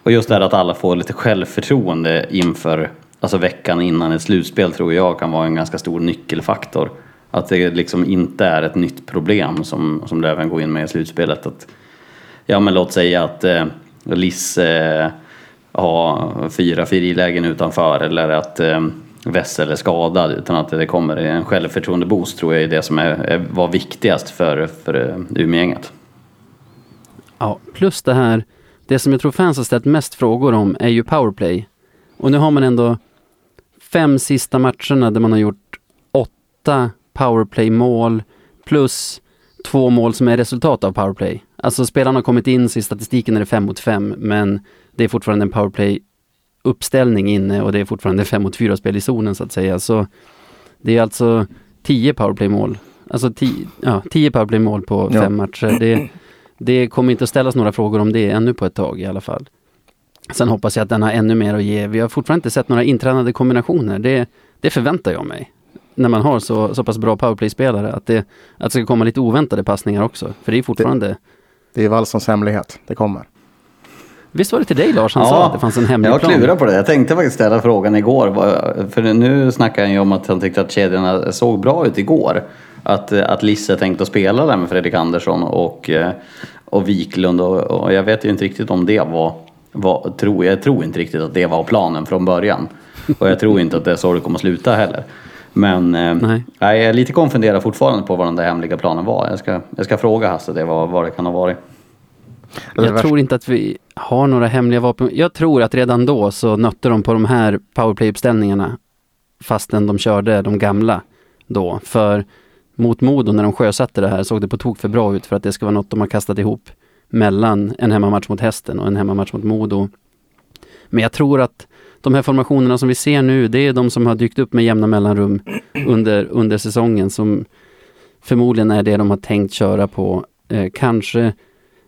och just det här att alla får lite självförtroende inför alltså veckan innan ett slutspel tror jag kan vara en ganska stor nyckelfaktor. Att det liksom inte är ett nytt problem som, som Löven går in med i slutspelet. Att, ja men låt säga att eh, Liss eh, har fyra frilägen utanför eller att eh, Wessel är skadad utan att det kommer en självförtroende-boost tror jag är det som är, är, var viktigast för, för eh, Umeå-gänget. Ja, plus det här, det som jag tror fans har ställt mest frågor om är ju powerplay. Och nu har man ändå fem sista matcherna där man har gjort åtta powerplay-mål plus två mål som är resultat av powerplay. Alltså spelarna har kommit in, så i statistiken är det fem mot fem, men det är fortfarande en powerplay-uppställning inne och det är fortfarande fem mot fyra spel i zonen så att säga. Så det är alltså tio powerplay-mål. Alltså tio, ja, tio powerplay-mål på Ja. fem matcher. Det, det kommer inte att ställas några frågor om det ännu på ett tag i alla fall. Sen hoppas jag att den har ännu mer att ge. Vi har fortfarande inte sett några intränade kombinationer. Det, det förväntar jag mig. När man har så, så pass bra powerplay-spelare. Att det, att det ska komma lite oväntade passningar också. För det är fortfarande... Det är Wallsons hemlighet. Det kommer. Visst var det till dig Lars han sa att det fanns en hemlig jag plan? klurat på det. Jag tänkte faktiskt ställa frågan igår. För nu snackar han ju om att han tyckte att kedjorna såg bra ut igår. Att, eh, att Lisse tänkte att spela där med Fredrik Andersson och, eh, och Wiklund. Och, och jag vet ju inte riktigt om det var, var tror, jag tror inte riktigt att det var planen från början. Och jag tror inte att det är så det kommer att sluta heller. Men eh, Nej. jag är lite konfunderad fortfarande på vad den där hemliga planen var. Jag ska, jag ska fråga Hasse det, vad, vad det kan ha varit. Jag tror inte att vi har några hemliga vapen. Jag tror att redan då så nötte de på de här powerplay-uppställningarna fastän de körde de gamla då. För mot Modo när de sjösatte det här såg det på tok för bra ut för att det ska vara något de har kastat ihop mellan en hemmamatch mot Hästen och en hemmamatch mot Modo. Men jag tror att de här formationerna som vi ser nu, det är de som har dykt upp med jämna mellanrum under, under säsongen som förmodligen är det de har tänkt köra på. Eh, kanske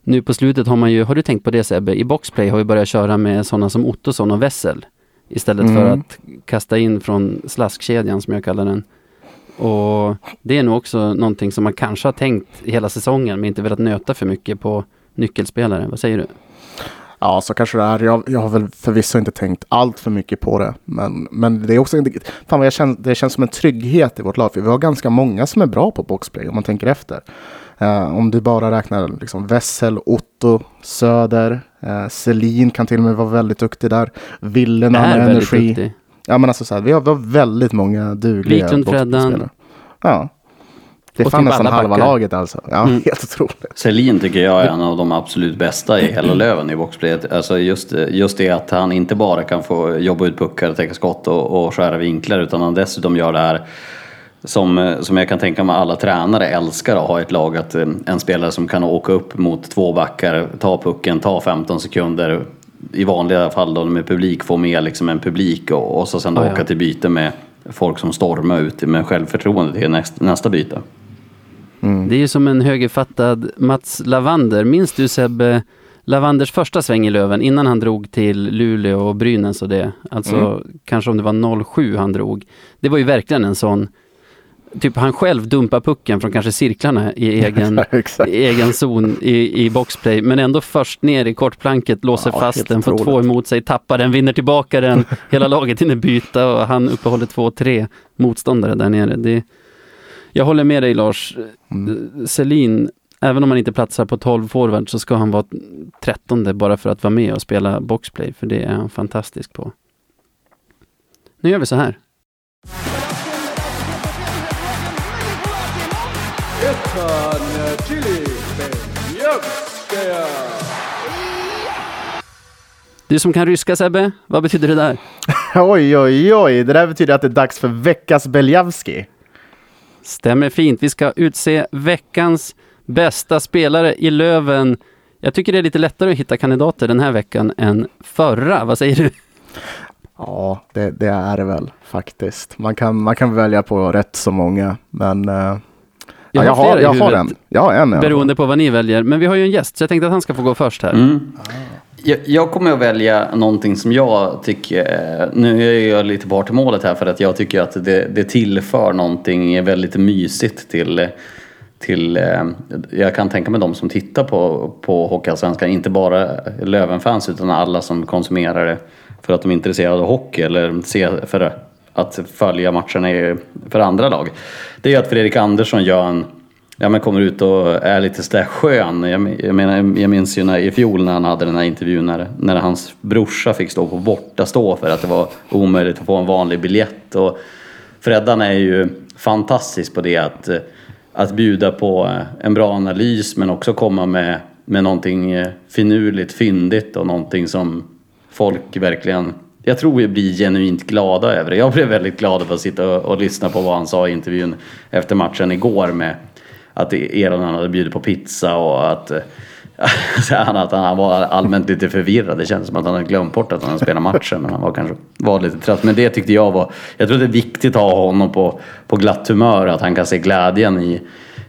nu på slutet har man ju, har du tänkt på det Sebbe? I boxplay har vi börjat köra med sådana som Ottosson och Wessel. Istället för Mm. att kasta in från slaskkedjan som jag kallar den. Och det är nog också någonting som man kanske har tänkt hela säsongen men inte velat nöta för mycket på nyckelspelare. Vad säger du? Ja, så kanske det är. Jag, jag har väl förvisso inte tänkt allt för mycket på det. Men, men det är också inte, fan vad jag känner, det känns som en trygghet i vårt lag. För vi har ganska många som är bra på boxplay om man tänker efter. Eh, om du bara räknar liksom Wessel, Otto, Söder, uh, Selin kan till och med vara väldigt duktig där. Ville när han har energi. duktig. Ja, men alltså så här, vi, har, vi har väldigt många dugliga Wiklund. Freddan. Ja. Det är Och fan nästan halva backar. laget alltså. Ja, Mm. (laughs) helt otroligt. Selin tycker jag är en av de absolut bästa i hela Löven i boxplayet. Alltså just, just det att han inte bara kan få jobba ut puckar, täcka skott och, och skära vinklar utan han dessutom gör det här som, som jag kan tänka mig alla tränare älskar att ha ett lag. Att en spelare som kan åka upp mot två backar, ta pucken, ta 15 sekunder. I vanliga fall då med publik, få med liksom en publik och, och så sen då Ja, ja. åka till byte med folk som stormar ut med självförtroende till nästa, nästa byte. Det är ju som en högerfattad Mats Lavander. Minns du Sebbe Lavanders första sväng i Löven innan han drog till Luleå och Brynäs och det? Alltså kanske om det var 07 han drog. Det var ju verkligen en sån Typ han själv dumpar pucken från kanske cirklarna i (laughs) egen, i egen zon i, i boxplay. Men ändå först ner i kortplanket, låser Ja, fast den, får två emot sig, tappar den, vinner tillbaka den. (laughs) Hela laget hinner byta och han uppehåller två, tre motståndare där nere. Det, jag håller med dig Lars. Mm. Selin, även om han inte platsar på 12 forward så ska han vara 13 bara för att vara med och spela boxplay. För det är han fantastisk på. Nu gör vi så här. Это Чили Беньевская. Du som kan ryska Sebbe, vad betyder det där? (laughs) Oj, oj, oj. Det där betyder att det är dags för veckas Beljavski. Stämmer fint. Vi ska utse veckans bästa spelare i Löven. Jag tycker det är lite lättare att hitta kandidater den här veckan än förra. Vad säger du? Ja, det, det är det väl faktiskt. Man kan, man kan välja på rätt så många, men... eh, ja, jag har, flera i jag har en. Jag har en. Beroende på vad ni väljer. Men vi har ju en gäst, så jag tänkte att han ska få gå först här. Mm. Jag, jag kommer att välja någonting som jag tycker, nu är jag lite part i målet här för att jag tycker att det, det tillför någonting väldigt mysigt till, till, eh, jag kan tänka mig de som tittar på, på Hockeyallsvenskan, inte bara Lövenfans utan alla som konsumerar det för att de är intresserade av hockey eller ser för att följa matcherna för andra lag. Det är att Fredrik Andersson gör en Ja men kommer ut och är lite sådär skön. Jag, jag menar, jag minns ju när, i fjol när han hade den här intervjun när, när hans brorsa fick stå på borta stå för att det var omöjligt att få en vanlig biljett. Och Freddan är ju fantastisk på det att, att bjuda på eh, en bra analys men också komma med, med någonting eh, finurligt, fyndigt och någonting som folk verkligen jag tror vi blir genuint glada över det. Jag blev väldigt glad över att sitta och, och lyssna på vad han sa i intervjun efter matchen igår med att Eronen hade bjudit på pizza och att, eh, (laughs) han, att han var allmänt lite förvirrad. Det kändes som att han hade glömt bort att han hade spelat matchen men han var kanske var lite trött. Men det tyckte jag var, jag tror det är viktigt att ha honom på, på glatt humör, att han kan se glädjen i,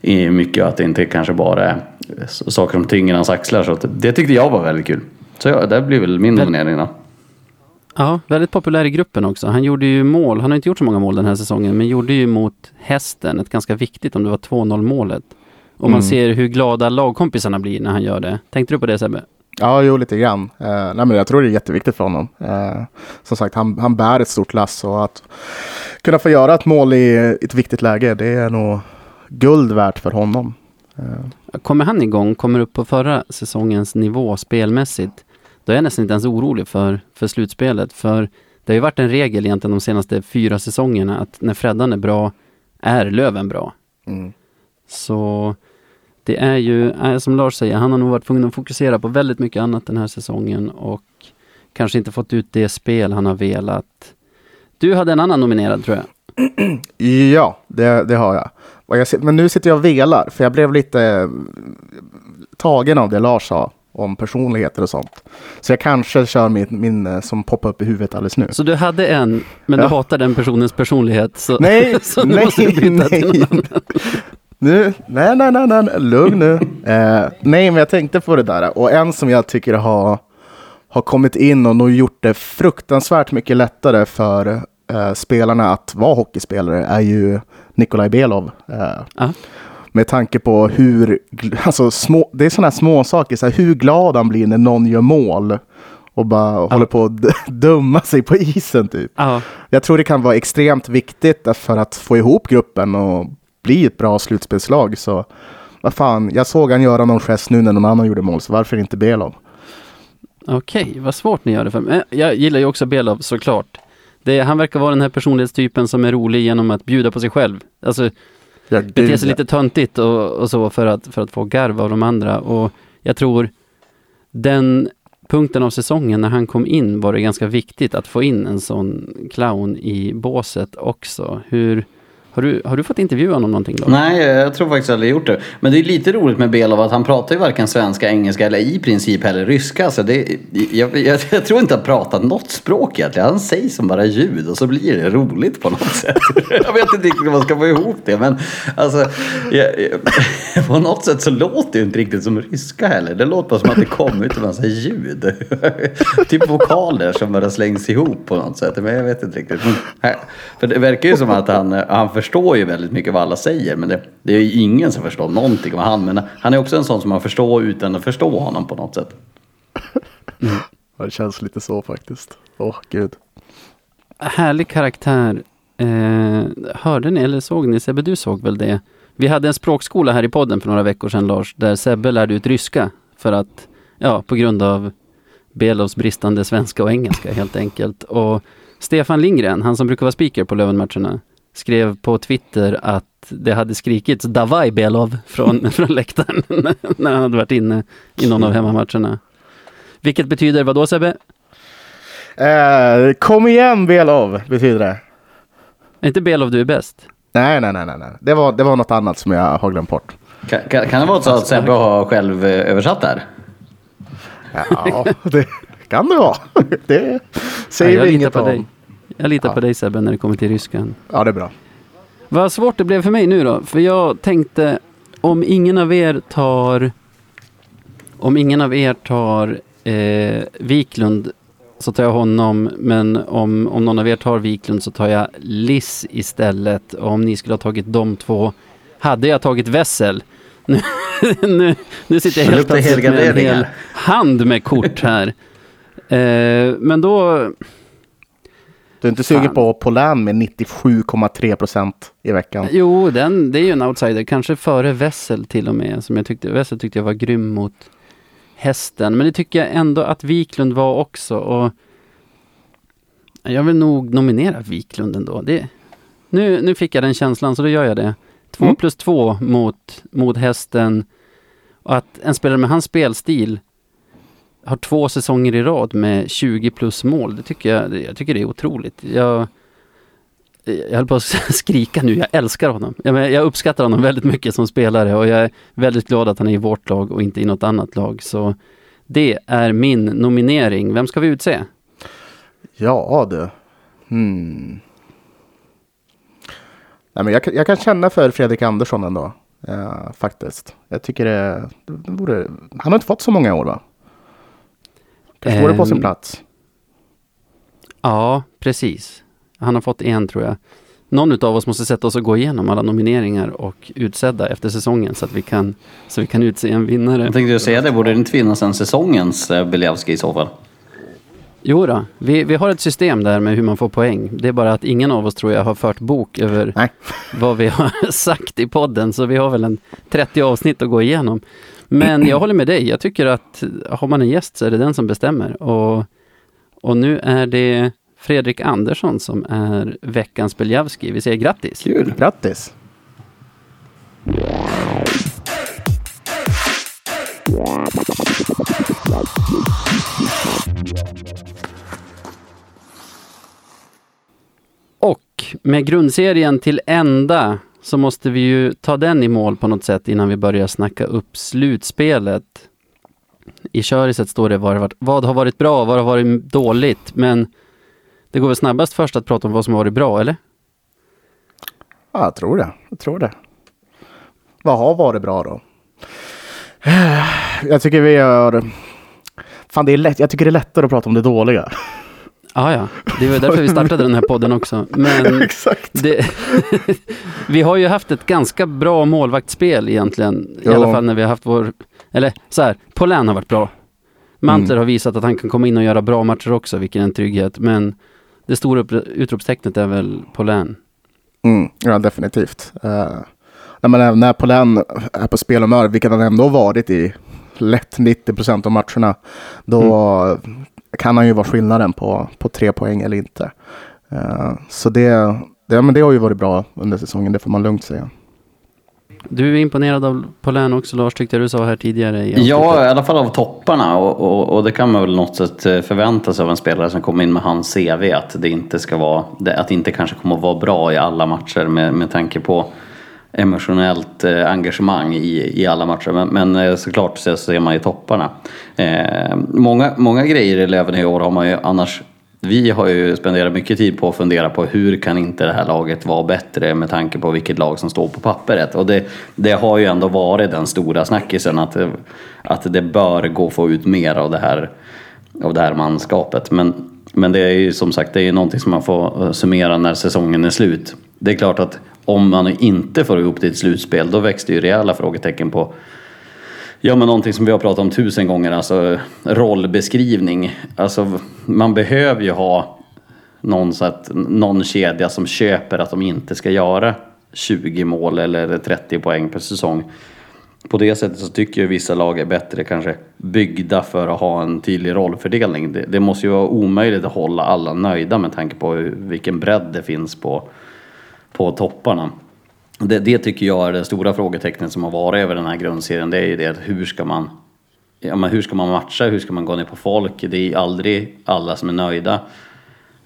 i mycket och att det inte kanske bara är saker som tynger hans axlar. Så det tyckte jag var väldigt kul. Så ja, det blir väl min nominering då. Ja, väldigt populär i gruppen också. Han gjorde ju mål, han har inte gjort så många mål den här säsongen, men gjorde ju mot hästen ett ganska viktigt om det var 2-0 målet. Och man Mm. ser hur glada lagkompisarna blir när han gör det. Tänkte du på det Sebbe? Ja, jo, lite grann. Eh, nej, men jag tror det är jätteviktigt för honom. Eh, som sagt, han, han bär ett stort lass och att kunna få göra ett mål i ett viktigt läge, det är nog guld värt för honom. Eh, Kommer han igång, kommer upp på förra säsongens nivå spelmässigt, då är jag nästan inte ens orolig för, för slutspelet. För det har ju varit en regel egentligen de senaste fyra säsongerna att när Freddan är bra, är Löven bra. mm. Så det är ju, eh, som Lars säger, han har nog varit tvungen att fokusera på väldigt mycket annat den här säsongen och kanske inte fått ut det spel han har velat. Du hade en annan nominerad tror jag. (clears throat) Ja, det, det har jag. Jag. Men nu sitter jag och velar, för jag blev lite eh, tagen av det Lars sa om personligheter och sånt. Så jag kanske kör min, min eh, som poppar upp i huvudet alldeles nu. Så du hade en, men Ja. du hatar den personens personlighet. Så, Nej, (laughs) så nej, nej. Nu, nej, nej, nej, nej, lugn nu. Eh, nej, men jag tänkte på det där. Och en som jag tycker har, har kommit in och nog gjort det fruktansvärt mycket lättare för eh, spelarna att vara hockeyspelare är ju Nikolaj Belov. Eh, Ja. Med tanke på hur, (laughs) alltså små, det är sådana små saker, så här, hur glad han blir när någon gör mål och bara håller på att d- (laughs) dumma sig på isen typ. Ja, Jag tror det kan vara extremt viktigt för att få ihop gruppen och bli ett bra slutspelslag. Så vad fan, jag såg han göra någon gest nu när någon annan gjorde mål, så varför inte Belov? okej, vad svårt ni gör det för mig. Jag gillar ju också Belov såklart. Det, han verkar vara den här personlighetstypen som är rolig genom att bjuda på sig själv. Alltså Ja, bete sig lite töntigt och, och så för att, för att få garv av de andra. Och jag tror den punkten av säsongen när han kom in var det ganska viktigt att få in en sån clown i båset också. Hur, har, du, har du fått intervjua honom någonting då? Nej, jag tror faktiskt aldrig gjort det. Men det är lite roligt med Belov att han pratar ju varken svenska, engelska eller i princip heller ryska. Så det, jag, jag, jag tror inte han pratar något språk egentligen. Han säger som bara ljud och så blir det roligt på något sätt. (laughs) Jag vet inte riktigt hur man ska få ihop det. Men alltså, jag, jag, på något sätt så låter det inte riktigt som ryska heller. Det låter bara som att det kommer ut en massa ljud. (laughs) typ vokaler som bara slängs ihop på något sätt. Men jag vet inte riktigt. För det verkar ju som att han, han förstår ju väldigt mycket vad alla säger. Men det, det är ju ingen som förstår någonting om han. Men han är också en sån som man förstår utan att förstå honom på något sätt. (laughs) Ja, Det känns lite så faktiskt. Åh, gud. Härlig karaktär. Eh, hörde ni eller såg ni? Sebbe, du såg väl det? Vi hade en språkskola här i podden för några veckor sedan Lars, där Sebbe lärde ut ryska för att, ja, på grund av Belovs bristande svenska och engelska helt enkelt. Och Stefan Lindgren, han som brukar vara speaker på Lövenmatcherna, skrev på Twitter att det hade skrikits Davaj Belov från, (laughs) från läktaren (laughs) när han hade varit inne i någon av hemmamatcherna. Vilket betyder vad då Sebbe? Eh, kom igen Belov, betyder det. Är inte Belov du är bäst? Nej, nej, nej, nej. Det, var, det var något annat som jag har glömt bort. Kan, kan, kan det vara så att Sebbe har själv eh, översatt det här? Ja, det kan det vara. (laughs) Det säger vi inget på om. dig. Jag litar Ja. på dig Sebbe när det kommer till ryskan. Ja, det är bra. Vad svårt det blev för mig nu då. För jag tänkte om ingen av er tar om ingen av er tar eh, Wiklund så tar jag honom. Men om, om någon av er tar Wiklund så tar jag Liss istället. Och om ni skulle ha tagit de två hade jag tagit Wessel. Nu, (laughs) nu, nu sitter jag helt plötsligt med en hel hand med kort här. Eh, men då, Du är inte sugen Fan. på Polan med 97,3 procent i veckan? Jo, den, det är ju en outsider. Kanske före Wessel till och med. Som jag tyckte, Wessel tyckte jag var grym mot hästen. Men det tycker jag ändå att Wiklund var också. Och jag vill nog nominera Wiklund ändå. Det, nu, nu fick jag den känslan, så då gör jag det. Två Mm. plus två mot, mot hästen. Och att en spelare med hans spelstil har två säsonger i rad med 20 plus mål. Det tycker jag, jag tycker det är otroligt. Jag, jag höll på att (laughs) skrika nu, jag älskar honom. Jag, men, jag uppskattar honom väldigt mycket som spelare och jag är väldigt glad att han är i vårt lag och inte i något annat lag. Så det är min nominering. Vem ska vi utse? Ja du. Hmm. Nej, men jag, kan- jag kan känna för Fredrik Andersson ändå. eh, faktiskt. Jag tycker det, det vore... Han har inte fått så många år va? Kanske vore på sin Ehm, plats. Ja, precis. Han har fått en tror jag. Någon av oss måste sätta oss och gå igenom alla nomineringar och utsedda efter säsongen så att vi kan, så vi kan utse en vinnare. Jag tänkte ju säga det, borde det inte finnas en säsongens eh, Biljavski i så fall? Jo då, vi, vi har ett system där med hur man får poäng. Det är bara att ingen av oss tror jag har fört bok över Nej. vad vi har (laughs) sagt i podden. Så vi har väl en 30 avsnitt att gå igenom. Men jag håller med dig. Jag tycker att har man en gäst så är det den som bestämmer. Och, och nu är det Fredrik Andersson som är veckans Beljavski. Vi säger grattis! Kul! Grattis! Och med grundserien till ända så måste vi ju ta den i mål på något sätt innan vi börjar snacka upp slutspelet. I köriset står det vad, har varit- vad har varit bra, vad har varit dåligt, men det går väl snabbast först att prata om vad som har varit bra, eller? Ja, jag tror det. Jag tror det. vad har varit bra då? (sighs) Jag tycker vi gör... Fan, det är lätt. Jag tycker det är lättare att prata om det dåliga. (laughs) Ja, ja. Det var därför vi (laughs) startade den här podden också. Men (laughs) Exakt. det, (laughs) vi har ju haft ett ganska bra målvaktsspel egentligen. I Ja. alla fall när vi har haft vår... Eller så här, Paulin har varit bra. Mantler Mm. har visat att han kan komma in och göra bra matcher också, vilken är en trygghet. Men det stora upp, utropstecknet är väl Paulin. Mm, ja, definitivt. Uh, när, man, när Polen är på spelhumör, vilket han ändå varit i lätt 90 procent av matcherna, då kan han ju vara skillnaden på, på tre poäng eller inte. Eh, så det, det, men det har ju varit bra under säsongen, det får man lugnt säga. Du är imponerad av Paulin också Lars, tyckte jag du sa här tidigare. i Ja, i alla fall av topparna och, och, och det kan man väl något sätt eh, förvänta sig av en spelare som kommer in med hans CV att det inte ska vara, att det inte kanske kommer att vara bra i alla matcher med, med tanke på emotionellt eh, engagemang i, i alla matcher. Men, men eh, såklart så ser man ju topparna. Eh, många, många grejer i Löven i år har man ju annars vi har ju spenderat mycket tid på att fundera på hur kan inte det här laget vara bättre med tanke på vilket lag som står på pappret. Och det, det har ju ändå varit den stora snackisen att, det- att det bör gå att få ut mer av det här, av det här manskapet. Men, men det är ju som sagt det är ju någonting som man får eh, summera när säsongen är slut. Det är klart att om man inte får ihop det i ett slutspel då växte det ju rejäla frågetecken på Ja men någonting som vi har pratat om tusen gånger, alltså rollbeskrivning. Alltså man behöver ju ha någon, så att, någon kedja som köper att de inte ska göra 20 mål eller 30 poäng per säsong. På det sättet så tycker jag vissa lag är bättre kanske byggda för att ha en tydlig rollfördelning. Det, det måste ju vara omöjligt att hålla alla nöjda med tanke på vilken bredd det finns på, på topparna. Det, det tycker jag är det stora frågetecknet som har varit över den här grundserien. Det är ju det att hur ska man, ja, men hur ska man matcha, hur ska man gå ner på folk? Det är aldrig alla som är nöjda.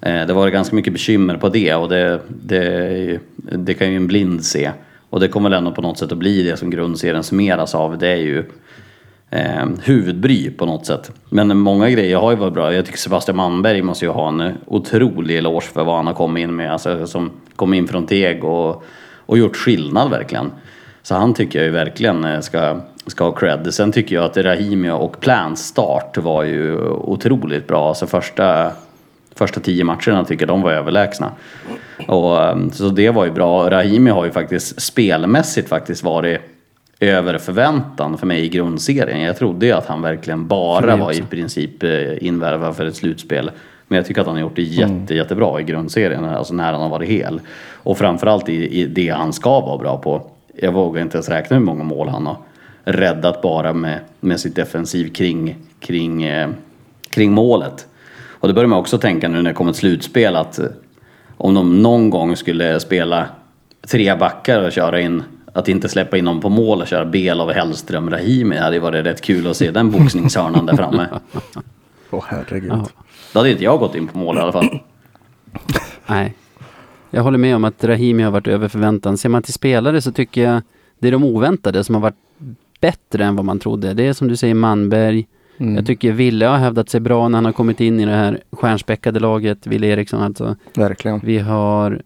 Eh, Det var ganska mycket bekymmer på det och det, det, det kan ju en blind se. Och det kommer väl ändå på något sätt att bli det som grundserien summeras av. Det är ju eh, huvudbry på något sätt. Men många grejer har ju varit bra. Jag tycker Sebastian Manberg måste ju ha en otrolig eloge för vad han har kommit in med. Alltså som kom in från Teg och, och gjort skillnad verkligen. Så han tycker jag ju verkligen eh, ska, ska ha cred. Sen tycker jag att Rahimi och Plans start var ju otroligt bra. Alltså första, första tio matcherna tycker jag de var överlägsna. Och, ehm, så det var ju bra. Rahimi har ju faktiskt spelmässigt faktiskt varit över förväntan för mig i grundserien. Jag trodde ju att han verkligen bara var i princip eh, invärvad för ett slutspel. Men jag tycker att han har gjort det jätte, jättebra i grundserien, alltså när han har varit hel. Och framförallt i, i det han ska vara bra på. Jag vågar inte ens räkna hur många mål han har räddat bara med, med sitt defensiv kring, kring, eh, kring målet. Och det börjar man också tänka nu när det kommer ett slutspel att eh, om de någon gång skulle spela tre backar och köra in, att inte släppa in dem på mål och köra Belov, Hellström, Rahimi, det hade ju varit rätt kul att se den boxningshörnan där framme. Åh herregud. Ja. Då hade inte jag gått in på mål i alla fall. Nej. Jag håller med om att Rahimi har varit över förväntan. Ser man till spelare så tycker jag det är de oväntade som har varit bättre än vad man trodde. Det är som du säger Manberg. Mm. Jag tycker Ville har hävdat sig bra när han har kommit in i det här stjärnspäckade laget. Ville Eriksson alltså. Verkligen. Vi har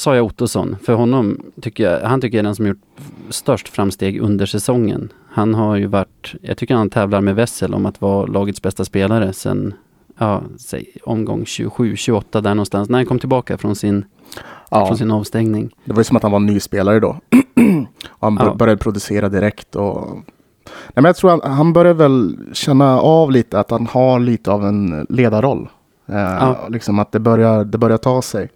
Saja Ottosson. För honom tycker jag, han tycker jag är den som gjort störst framsteg under säsongen. Han har ju varit, jag tycker han tävlar med Wessel om att vara lagets bästa spelare sen, ja, säg omgång 27, 28 där någonstans. När han kom tillbaka från sin, Ja, från sin avstängning. det var ju som att han var en ny spelare då. (clears throat) och han Ja. började producera direkt. Och... Nej, men jag tror han, han börjar väl känna av lite att han har lite av en ledarroll. Eh, Ja. Liksom att det börjar, det börjar ta sig.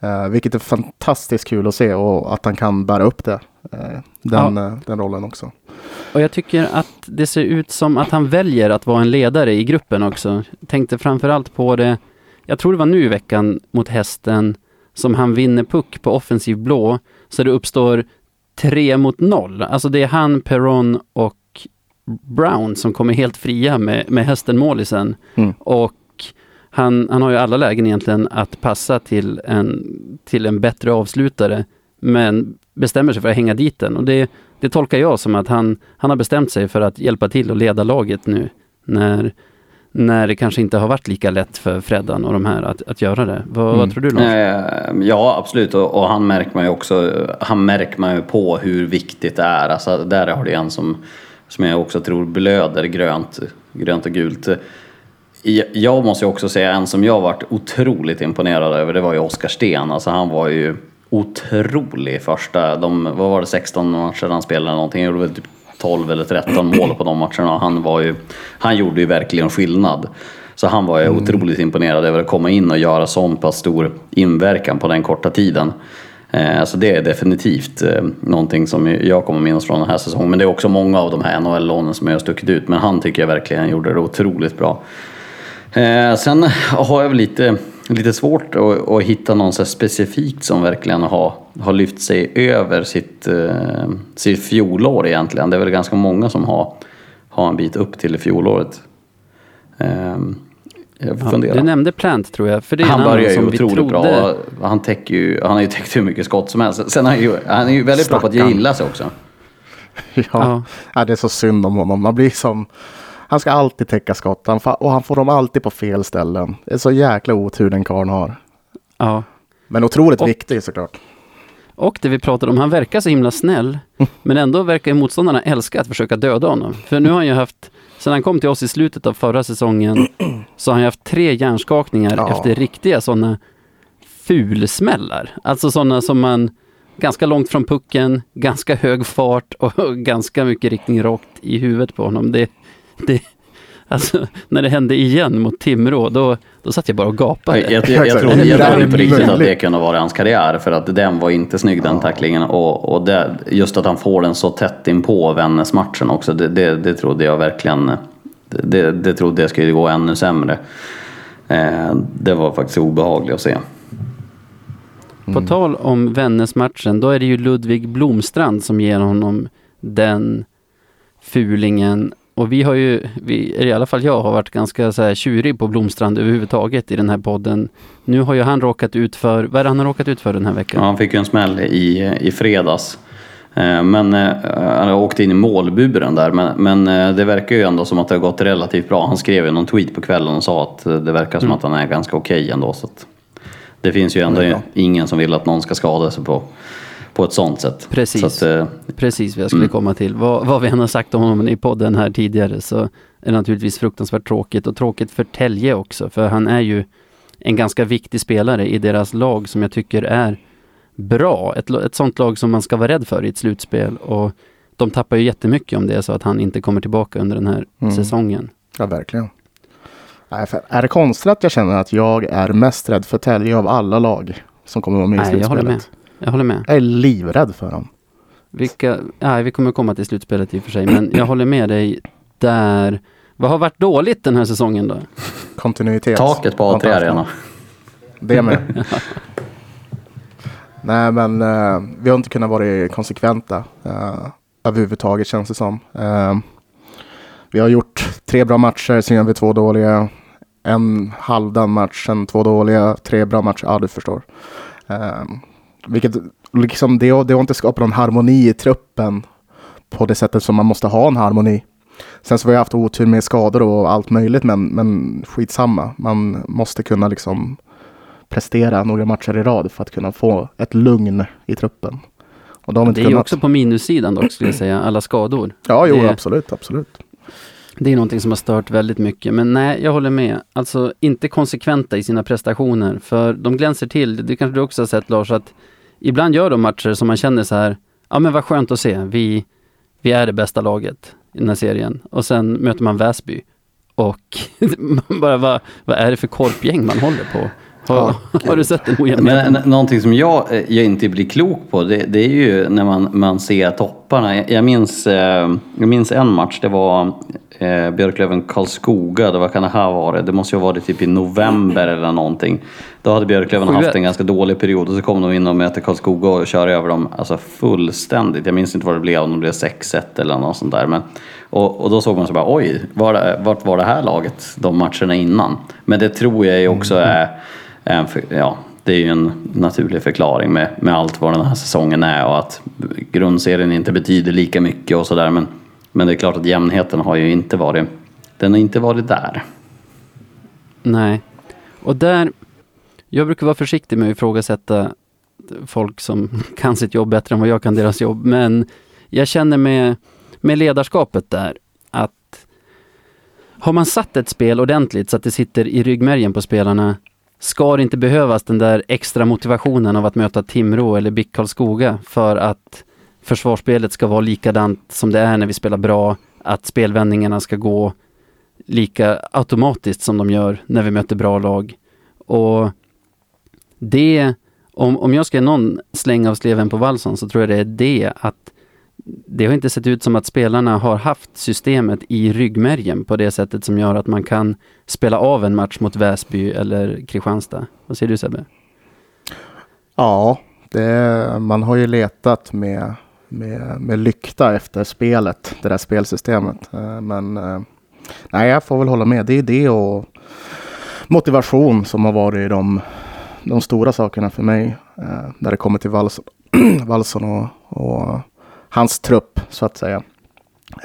Eh, vilket är fantastiskt kul att se och att han kan bära upp det. Eh, den, eh, den rollen också. Och jag tycker att det ser ut som att han väljer att vara en ledare i gruppen också. Tänkte framförallt på det, jag tror det var nu i veckan mot hästen, som han vinner puck på offensiv blå, så det uppstår tre mot noll. Alltså det är han, Perron och Brown som kommer helt fria med, med hästen målisen. Mm. Och han, han har ju alla lägen egentligen att passa till en, till en bättre avslutare, men bestämmer sig för att hänga dit den. Och det, det tolkar jag som att han, han har bestämt sig för att hjälpa till och leda laget nu när, när det kanske inte har varit lika lätt för Freddan och de här att, att göra det. Vad, Mm. vad tror du Lars? Eh, Ja, absolut. Och, och han märker man ju också, han märker man ju på hur viktigt det är. Alltså, där har du en som, som jag också tror blöder grönt, grönt och gult. Jag- måste ju också säga en som jag varit otroligt imponerad över, det var ju Oskar Sten. Alltså han var ju otrolig första, de, vad var det, 16 matcher han spelade eller någonting. Han gjorde väl typ 12 eller 13 mål på de matcherna. Han, var ju, han gjorde ju verkligen skillnad. Så han var ju otroligt imponerad över att komma in och göra sån pass stor inverkan på den korta tiden. Eh, Så det är definitivt eh, någonting som jag kommer minnas från den här säsongen. Men det är också många av de här NHL-lånen som jag har stuckit ut. Men han tycker jag verkligen gjorde det otroligt bra. Eh, sen har jag väl lite, lite svårt att, att hitta någon så specifikt som verkligen har, har lyft sig över sitt, eh, sitt fjolår egentligen. Det är väl ganska många som har, har en bit upp till fjolåret. Eh, jag får Ja, fundera. du nämnde Plant tror jag. För det är Han börjar ju otroligt trodde... bra. Han, täcker ju, han har ju täckt hur mycket skott som helst. Sen är han ju, han är ju väldigt bra på att Stackarn. gilla sig också. (laughs) Ja. Ja. Ja. det är så synd om honom. Man blir som... Han ska alltid täcka skott han och han får dem alltid på fel ställen. Det är så jäkla otur den karln har. Ja. Men otroligt Och- viktig såklart. Och det vi pratade om, han verkar så himla snäll. (laughs) Men ändå verkar motståndarna älska att försöka döda honom. För nu har han ju haft, sen han kom till oss i slutet av förra säsongen, (clears throat) så har han ju haft tre hjärnskakningar Ja. efter riktiga sådana fulsmällar. Alltså sådana som man, ganska långt från pucken, ganska hög fart och (laughs) ganska mycket riktning rakt i huvudet på honom. Det, det, alltså, när det hände igen mot Timrå, då, då satt jag bara och gapade. Jag, jag, jag, trodde, jag trodde är på riktigt att det kunde vara hans karriär för att den var inte snygg den tacklingen och, och det, just att han får den så tätt in på Vännäs-matchen också det, det, det trodde jag verkligen det, det trodde jag skulle gå ännu sämre. Eh, det var faktiskt obehagligt att se. På tal om Vännäs-matchen, då är det ju Ludvig Blomstrand som ger honom den fulingen. Och vi har ju, vi, i alla fall jag har varit ganska så här tjurig på Blomstrand överhuvudtaget i den här podden. Nu har ju han råkat ut för, vad är det han har råkat ut för den här Ja, veckan? han fick ju en smäll i, i fredags. Eh, Men eh, han åkte in i målburen där. Men, men eh, det verkar ju ändå som att det har gått relativt bra. Han skrev ju någon tweet på kvällen och sa att det verkar som att han är ganska okej ändå. Så det finns ju ändå Det ingen som vill att någon ska skada sig på, på ett sånt sätt. Precis. Så att, eh, Precis vad jag skulle komma till. Vad, vad vi än har sagt om honom i podden här tidigare så är det naturligtvis fruktansvärt tråkigt och tråkigt för Telge också för han är ju en ganska viktig spelare i deras lag som jag tycker är bra. Ett, ett sånt lag som man ska vara rädd för i ett slutspel och de tappar ju jättemycket om det är så att han inte kommer tillbaka under den här Mm. säsongen. Ja, verkligen. Är det konstigt att jag känner att jag är mest rädd för Tälje av alla lag som kommer att vara med i Nej, jag håller slutspelet? med. Jag håller med. Jag är livrädd för dem. Vilka, nej, vi kommer komma till slutspelet i och för sig, men jag håller med dig där. Vad har varit dåligt den här säsongen då? Kontinuitet. taket på A3 Fantastiskt. Arena. Det med. (laughs) Nej, men eh, vi har inte kunnat vara konsekventa uh, överhuvudtaget känns det som. Eh, vi har gjort tre bra matcher, sen gör vi två dåliga. En halvdan match, sen två dåliga, tre bra matcher. Ja, du förstår. Eh, vilket liksom det, det har inte skapat någon harmoni i truppen på det sättet som man måste ha en harmoni. Sen så har vi haft otur med skador och allt möjligt, men, men skitsamma. Man måste kunna liksom prestera några matcher i rad för att kunna få ett lugn i truppen. Och de inte Det är ju också på minussidan dock skulle jag säga, alla skador. Ja, jo, det- absolut, absolut. Det är någonting som har stört väldigt mycket. Men nej, jag håller med. Alltså inte konsekventa i sina prestationer. För de glänser till. Det kanske du också har sett Lars, att ibland gör de matcher som man känner så här, ja men vad skönt att se. Vi, vi är det bästa laget i den här serien. Och sen möter man Väsby. Och (laughs) man bara, vad, vad är det för korpgäng man håller på? Har, (laughs) har du sett den ojämnheten? Men någonting som jag, eh, jag inte blir klok på, det, det är ju när man, man ser topparna. Jag, jag, minns, eh, jag minns en match, det var eh, Björklöven-Karlskoga, det var kan det här vara? Det måste ju ha varit typ i november eller någonting. Då hade Björklöven haft 7-1. en ganska dålig period och så kom de in och mötte Karlskoga och kör över dem alltså fullständigt. Jag minns inte vad det blev, om det blev 6-1 eller något sånt där. Men, och, och då såg man så bara, oj, var vart var det här laget de matcherna innan? Men det tror jag ju också är en Eh, för, ja, det är ju en naturlig förklaring med, med allt vad den här säsongen är och att grundserien inte betyder lika mycket och sådär. Men, men det är klart att jämnheten har ju inte varit, den har inte varit där. Nej. Och där, jag brukar vara försiktig med att ifrågasätta folk som (laughs) kan sitt jobb bättre än vad jag kan deras jobb. Men jag känner med, med ledarskapet där att har man satt ett spel ordentligt så att det sitter i ryggmärgen på spelarna ska det inte behövas den där extra motivationen av att möta Timrå eller BIK Karlskoga för att försvarsspelet ska vara likadant som det är när vi spelar bra, att spelvändningarna ska gå lika automatiskt som de gör när vi möter bra lag. Och det, om, om jag ska ge någon släng av sleven på Wallson så tror jag det är det att det har inte sett ut som att spelarna har haft systemet i ryggmärgen på det sättet som gör att man kan spela av en match mot Väsby eller Kristianstad. Vad säger du Sebbe? Ja, det, man har ju letat med, med, med lykta efter spelet, det där spelsystemet. Eh, men eh, nej, jag får väl hålla med. Det är det och motivation som har varit de, de stora sakerna för mig eh, när det kommer till Wallson, (clears throat) Wallson och, och hans trupp så att säga.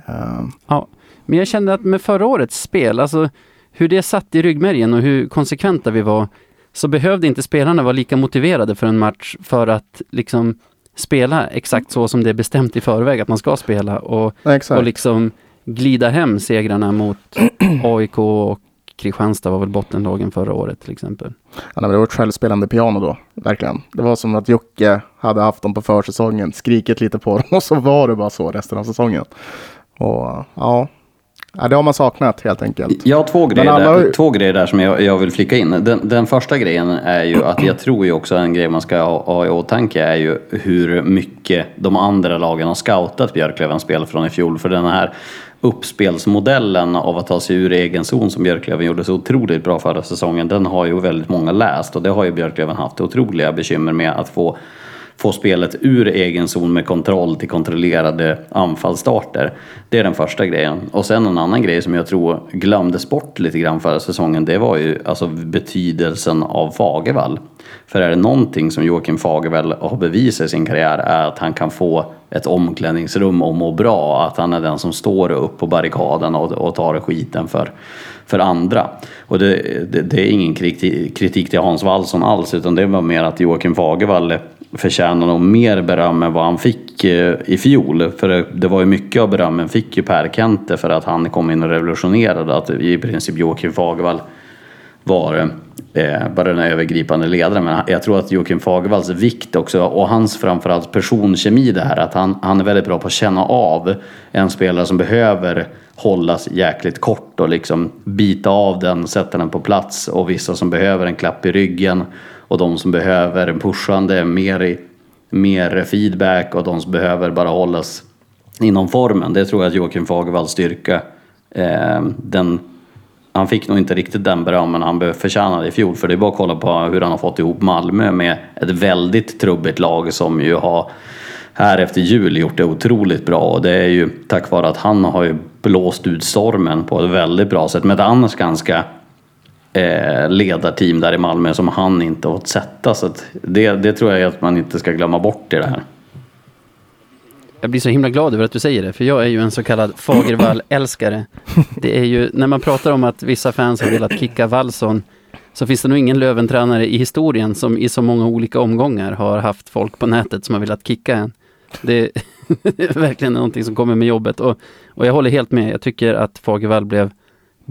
Eh, Ja, men jag kände att med förra årets spel, alltså hur det satt i ryggmärgen och hur konsekventa vi var, så behövde inte spelarna vara lika motiverade för en match för att liksom spela exakt så som det är bestämt i förväg att man ska spela och, och liksom glida hem segrarna mot (clears throat) AIK och Kristianstad var väl bottenlagen förra året till exempel. Ja, men det var ett självspelande piano då, verkligen. Det var som att Jocke hade haft dem på försäsongen, skrikit lite på dem (laughs) och så var det bara så resten av säsongen. Och ja, ja det har man saknat helt enkelt. Jag har två grejer, alla där, två grejer där som jag, jag vill flika in. Den, den första grejen är ju att jag tror ju också en grej man ska ha, ha i åtanke är ju hur mycket de andra lagen har scoutat Björklövens spel från i fjol. För den här uppspelsmodellen av att ta sig ur egen zon som Björklöven gjorde så otroligt bra förra säsongen, den har ju väldigt många läst och det har ju Björklöven haft otroliga bekymmer med att få få spelet ur egen zon med kontroll till kontrollerade anfallsstarter. Det är den första grejen. Och sen en annan grej som jag tror glömdes bort lite grann förra säsongen, det var ju alltså betydelsen av Fagervall. För är det någonting som Joakim Fagervall har bevisat i sin karriär är att han kan få ett omklädningsrum och må bra. Att han är den som står upp på barrikaden och, och tar skiten för, för andra. Och det, det, det är ingen kritik, kritik till Hans Wallson alls utan det var mer att Joakim Fagervall förtjänar nog mer beröm än vad han fick eh, i fjol. För det, var ju mycket av berömmen fick ju Per Kente för att han kom in och revolutionerade. Att i princip Joakim Fagervall var eh, bara den övergripande ledaren. Men jag tror att Joakim Fagervalls vikt också och hans framförallt personkemi det här att han, han är väldigt bra på att känna av en spelare som behöver hållas jäkligt kort och liksom bita av den, sätta den på plats och vissa som behöver en klapp i ryggen och de som behöver en pushande, mer, mer feedback och de som behöver bara hållas inom formen. Det tror jag att Joakim Fagervalls styrka. Eh, den, han fick nog inte riktigt den berömmen han förtjänade i fjol. För det är bara att kolla på hur han har fått ihop Malmö med ett väldigt trubbigt lag som ju har här efter jul gjort det otroligt bra. Och det är ju tack vare att han har ju blåst ut stormen på ett väldigt bra sätt. Med ett annars ganska eh, ledarteam där i Malmö som han inte har fått sätta. Så att det, det tror jag att man inte ska glömma bort i det här. Jag blir så himla glad över att du säger det, för jag är ju en så kallad Fagervall-älskare. Det är ju, när man pratar om att vissa fans har velat kicka Wallson, så finns det nog ingen Löventränare i historien som i så många olika omgångar har haft folk på nätet som har velat kicka en. Det (laughs) är verkligen någonting som kommer med jobbet och, och jag håller helt med. Jag tycker att Fagervall blev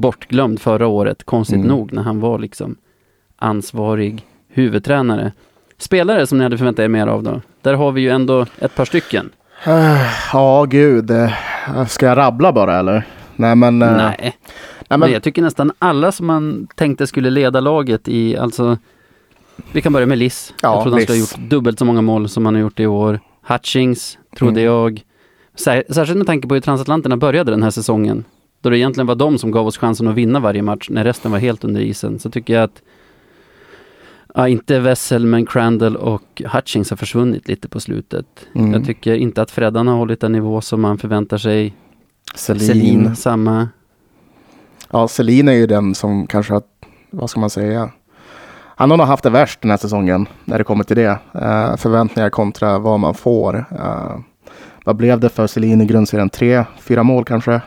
bortglömd förra året, konstigt Mm. nog, när han var liksom ansvarig huvudtränare. Spelare som ni hade förväntat er mer av då? Där har vi ju ändå ett par stycken. (sighs) Ja, gud. eh, Ska jag rabbla bara eller? Nej, men... eh, Nej. nej, Men men jag tycker nästan alla som man tänkte skulle leda laget i, alltså vi kan börja med Liss. Ja, jag trodde han skulle ha gjort dubbelt så många mål som han har gjort i år. Hutchings, trodde Mm. jag. Sär, särskilt med tanke på hur transatlanterna började den här säsongen. Då det egentligen var de som gav oss chansen att vinna varje match när resten var helt under isen. Så tycker jag att Ja, inte Wessel men Crandall och Hutchings har försvunnit lite på slutet. Mm. Jag tycker inte att Freddan har hållit den nivå som man förväntar sig. Selin. Selin, samma. Ja, Selin är ju den som kanske har, vad ska man säga? Han har nog haft det värst den här säsongen när det kommer till det. Eh, förväntningar kontra vad man får. Eh, vad blev det för Selin i grundserien? Tre, fyra mål kanske?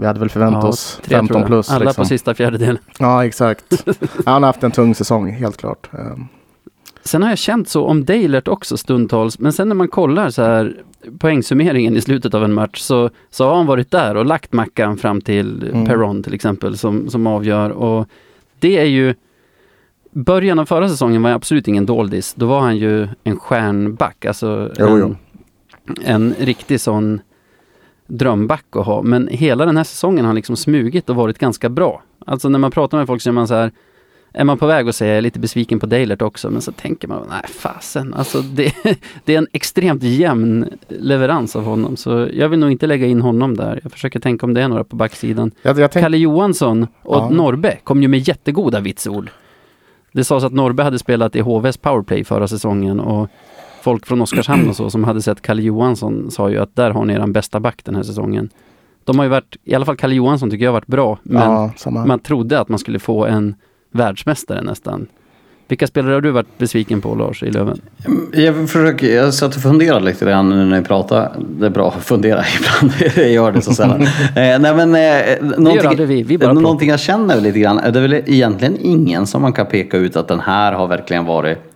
Vi hade väl förväntat Ja, oss tre tror 15 jag. plus. Alla liksom. på sista fjärdedel. Ja, exakt. (laughs) Han har haft en tung säsong, helt klart. Ehm, Sen har jag känt så om Dalert också stundtals, men sen när man kollar så här poängsummeringen i slutet av en match så, så har han varit där och lagt mackan fram till Mm. Perron till exempel som, som avgör och det är ju Början av förra säsongen var absolut ingen doldis. Då var han ju en stjärnback, alltså Jo, en, jo. en riktig sån drömback att ha. Men hela den här säsongen har liksom smugit och varit ganska bra. Alltså när man pratar med folk så är man så här är man på väg att säga jag är lite besviken på Dalert också, men så tänker man, nej fasen, alltså det, (laughs) det är en extremt jämn leverans av honom, så jag vill nog inte lägga in honom där. Jag försöker tänka om det är några på backsidan. Jag, jag tänk, Kalle Johansson och Ja. Norbe kom ju med jättegoda vitsord. Det sades att Norbe hade spelat i HVs powerplay förra säsongen och folk från Oskarshamn och så som hade sett Kalle Johansson sa ju att där har ni eran bästa back den här säsongen. De har ju varit, i alla fall Kalle Johansson tycker jag har varit bra, men ja, man trodde att man skulle få en världsmästare nästan. Vilka spelare har du varit besviken på Lars i Löven? Jag, försöker, jag satt och funderade lite grann nu när ni pratar. Det är bra att fundera (laughs) ibland. jag gör det så sällan. (laughs) eh, nej, men, eh, någonting, vi, vi någonting jag känner lite grann. Det är väl egentligen ingen som man kan peka ut att den här har verkligen varit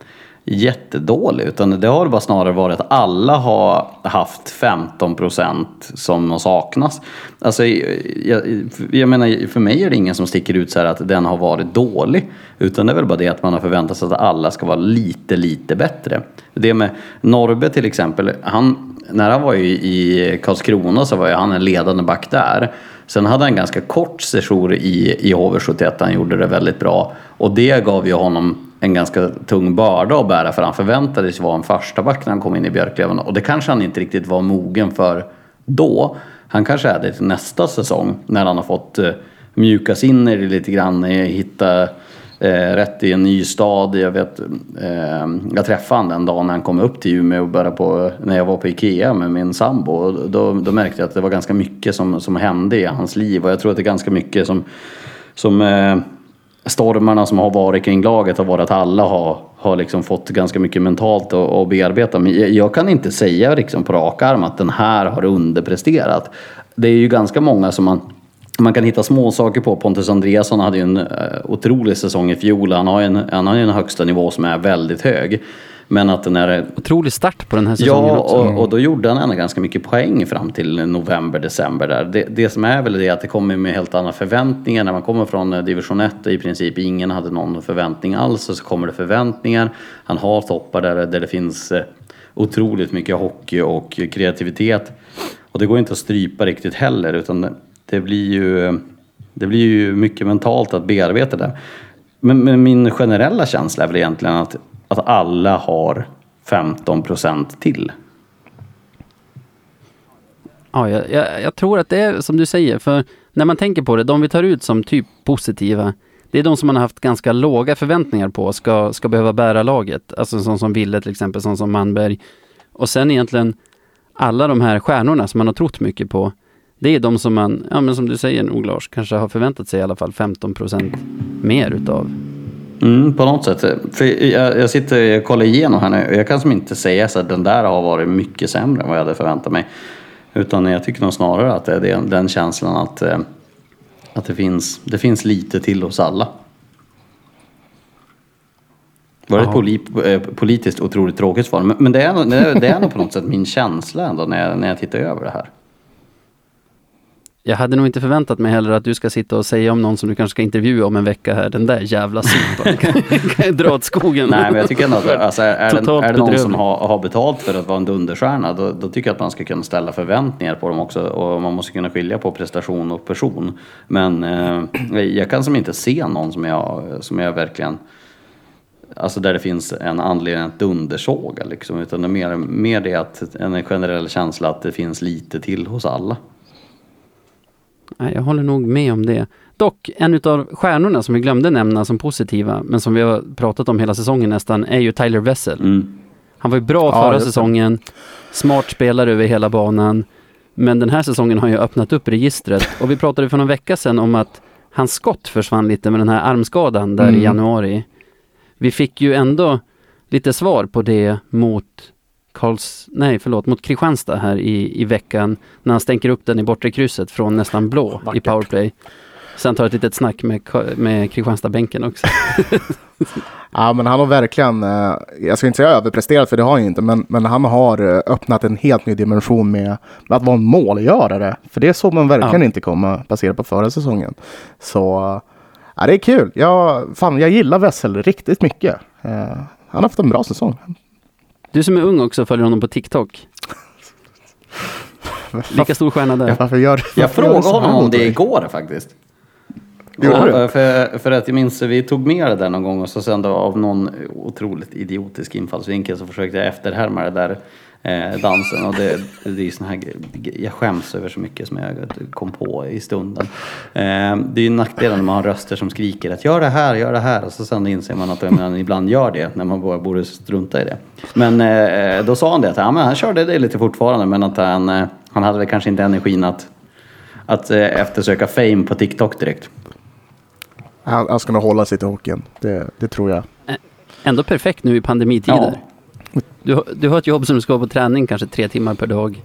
jättedålig. Utan det har bara snarare varit att alla har haft 15 procent som saknas. Alltså, jag, jag menar, för mig är det ingen som sticker ut så här att den har varit dålig. Utan det är väl bara det att man har förväntat sig att alla ska vara lite, lite bättre. Det med Norbe till exempel, han, när han var i, i Karlskrona så var ju han en ledande back där. Sen hade han en ganska kort sejour i, i HV71, han gjorde det väldigt bra. Och det gav ju honom en ganska tung börda att bära för han förväntades vara en första back när han kom in i Björklöven och det kanske han inte riktigt var mogen för då. Han kanske är det till nästa säsong när han har fått eh, mjukas in i det lite grann, eh, hitta eh, rätt i en ny stad. Jag vet, eh, jag träffade han den dagen när han kom upp till Umeå och började på, när jag var på Ikea med min sambo. Och Då, då märkte jag att det var ganska mycket som, som hände i hans liv och jag tror att det är ganska mycket som, som eh, stormarna som har varit kring laget har varit att alla har, har liksom fått ganska mycket mentalt att, att bearbeta. Men jag, jag kan inte säga liksom på rak arm att den här har underpresterat. Det är ju ganska många som man man kan hitta små saker på. Pontus Andreasson hade ju en eh, otrolig säsong i fjol. Han har ju en, han har en högsta nivå som är väldigt hög. Men att den är Otrolig start på den här säsongen Ja, också. och, och då gjorde han ändå ganska mycket poäng fram till november, december där. Det, det som är väl det att det kommer med helt andra förväntningar. När man kommer från eh, division 1 och i princip ingen hade någon förväntning alls och så kommer det förväntningar. Han har toppar där, där det finns eh, otroligt mycket hockey och kreativitet. Och det går inte att strypa riktigt heller utan det, det blir ju det blir ju mycket mentalt att bearbeta det. Men, men min generella känsla är väl egentligen att, att alla har 15 procent till. Ja, jag, jag, jag tror att det är som du säger, för när man tänker på det, de vi tar ut som typ positiva, det är de som man har haft ganska låga förväntningar på ska, ska behöva bära laget. Alltså sån som Ville till exempel, sån som Manberg. Och sen egentligen alla de här stjärnorna som man har trott mycket på, det är de som man, ja men som du säger nog Lars, kanske har förväntat sig i alla fall 15 procent mer utav. Mm, på något sätt. För jag, jag sitter jag kollar igenom här nu och jag kan som inte säga så att den där har varit mycket sämre än vad jag hade förväntat mig. Utan jag tycker nog snarare att det är den, den känslan att, eh, att det, finns, det finns lite till hos alla. Var det ett poli, eh, politiskt otroligt tråkigt svar? Men, men det, är, nog- det, är, det är nog på något sätt min känsla ändå när jag, när jag tittar över det här. Jag hade nog inte förväntat mig heller att du ska sitta och säga om någon som du kanske ska intervjua om en vecka här, den där jävla sopan kan kan dra åt skogen. Nej, men jag tycker ändå att alltså, är, det, Totalt är det någon som har, har betalt för att vara en dunderstjärna, då, då tycker jag att man ska kunna ställa förväntningar på dem också. Och man måste kunna skilja på prestation och person. Men eh, jag kan som inte se någon som jag, som jag verkligen... Alltså där det finns en anledning att dundersåga liksom. Utan det är mer, mer det att en generell känsla att det finns lite till hos alla. Jag håller nog med om det. Dock, en utav stjärnorna som vi glömde nämna som positiva, men som vi har pratat om hela säsongen nästan, är ju Tyler Wessel. Mm. Han var ju bra Ja, förra säsongen, smart spelare över hela banan. Men den här säsongen har ju öppnat upp registret. Och vi pratade för någon vecka sedan om att hans skott försvann lite med den här armskadan där i Mm. januari. Vi fick ju ändå lite svar på det mot Karls, nej förlåt, mot Kristianstad här i, i veckan när han stänker upp den i bortre krysset från nästan blå i Vackert. powerplay. Sen tar ett litet snack med, med Kristianstad-bänken också. (laughs) Ja, men han har verkligen, eh, jag ska inte säga överpresterat för det har han ju inte, men, men han har eh, öppnat en helt ny dimension med, med att vara en målgörare. För det såg man verkligen Ja. inte komma baserat på förra säsongen. Så ja, det är kul. Jag, fan, jag gillar Wessel riktigt mycket. Eh, han har haft en bra säsong. Du som är ung också följer honom på TikTok. (laughs) Lika stor stjärna där. Varför gör Jag varför gör frågade honom om det igår faktiskt. Gjorde du? eh, För, för att jag minns, vi tog med det där någon gång och så sen då av någon otroligt idiotisk infallsvinkel så försökte jag efterhärma det där eh, dansen och det, det är sån här, jag skäms över så mycket som jag kom på i stunden. Eh, det är ju nackdelen när man har röster som skriker att gör det här, gör det här och så sen inser man att man ibland gör det när man bara borde strunta i det. Men eh, då sa han det att ja, men han körde det lite fortfarande men att han, eh, han hade väl kanske inte energin att, att eh, eftersöka fame på TikTok direkt. Han, han ska nog hålla sig till hockeyn. Det, det tror jag. Ändå perfekt nu i pandemitider. Du, har- du har ett jobb som du ska vara på träning kanske tre timmar per dag.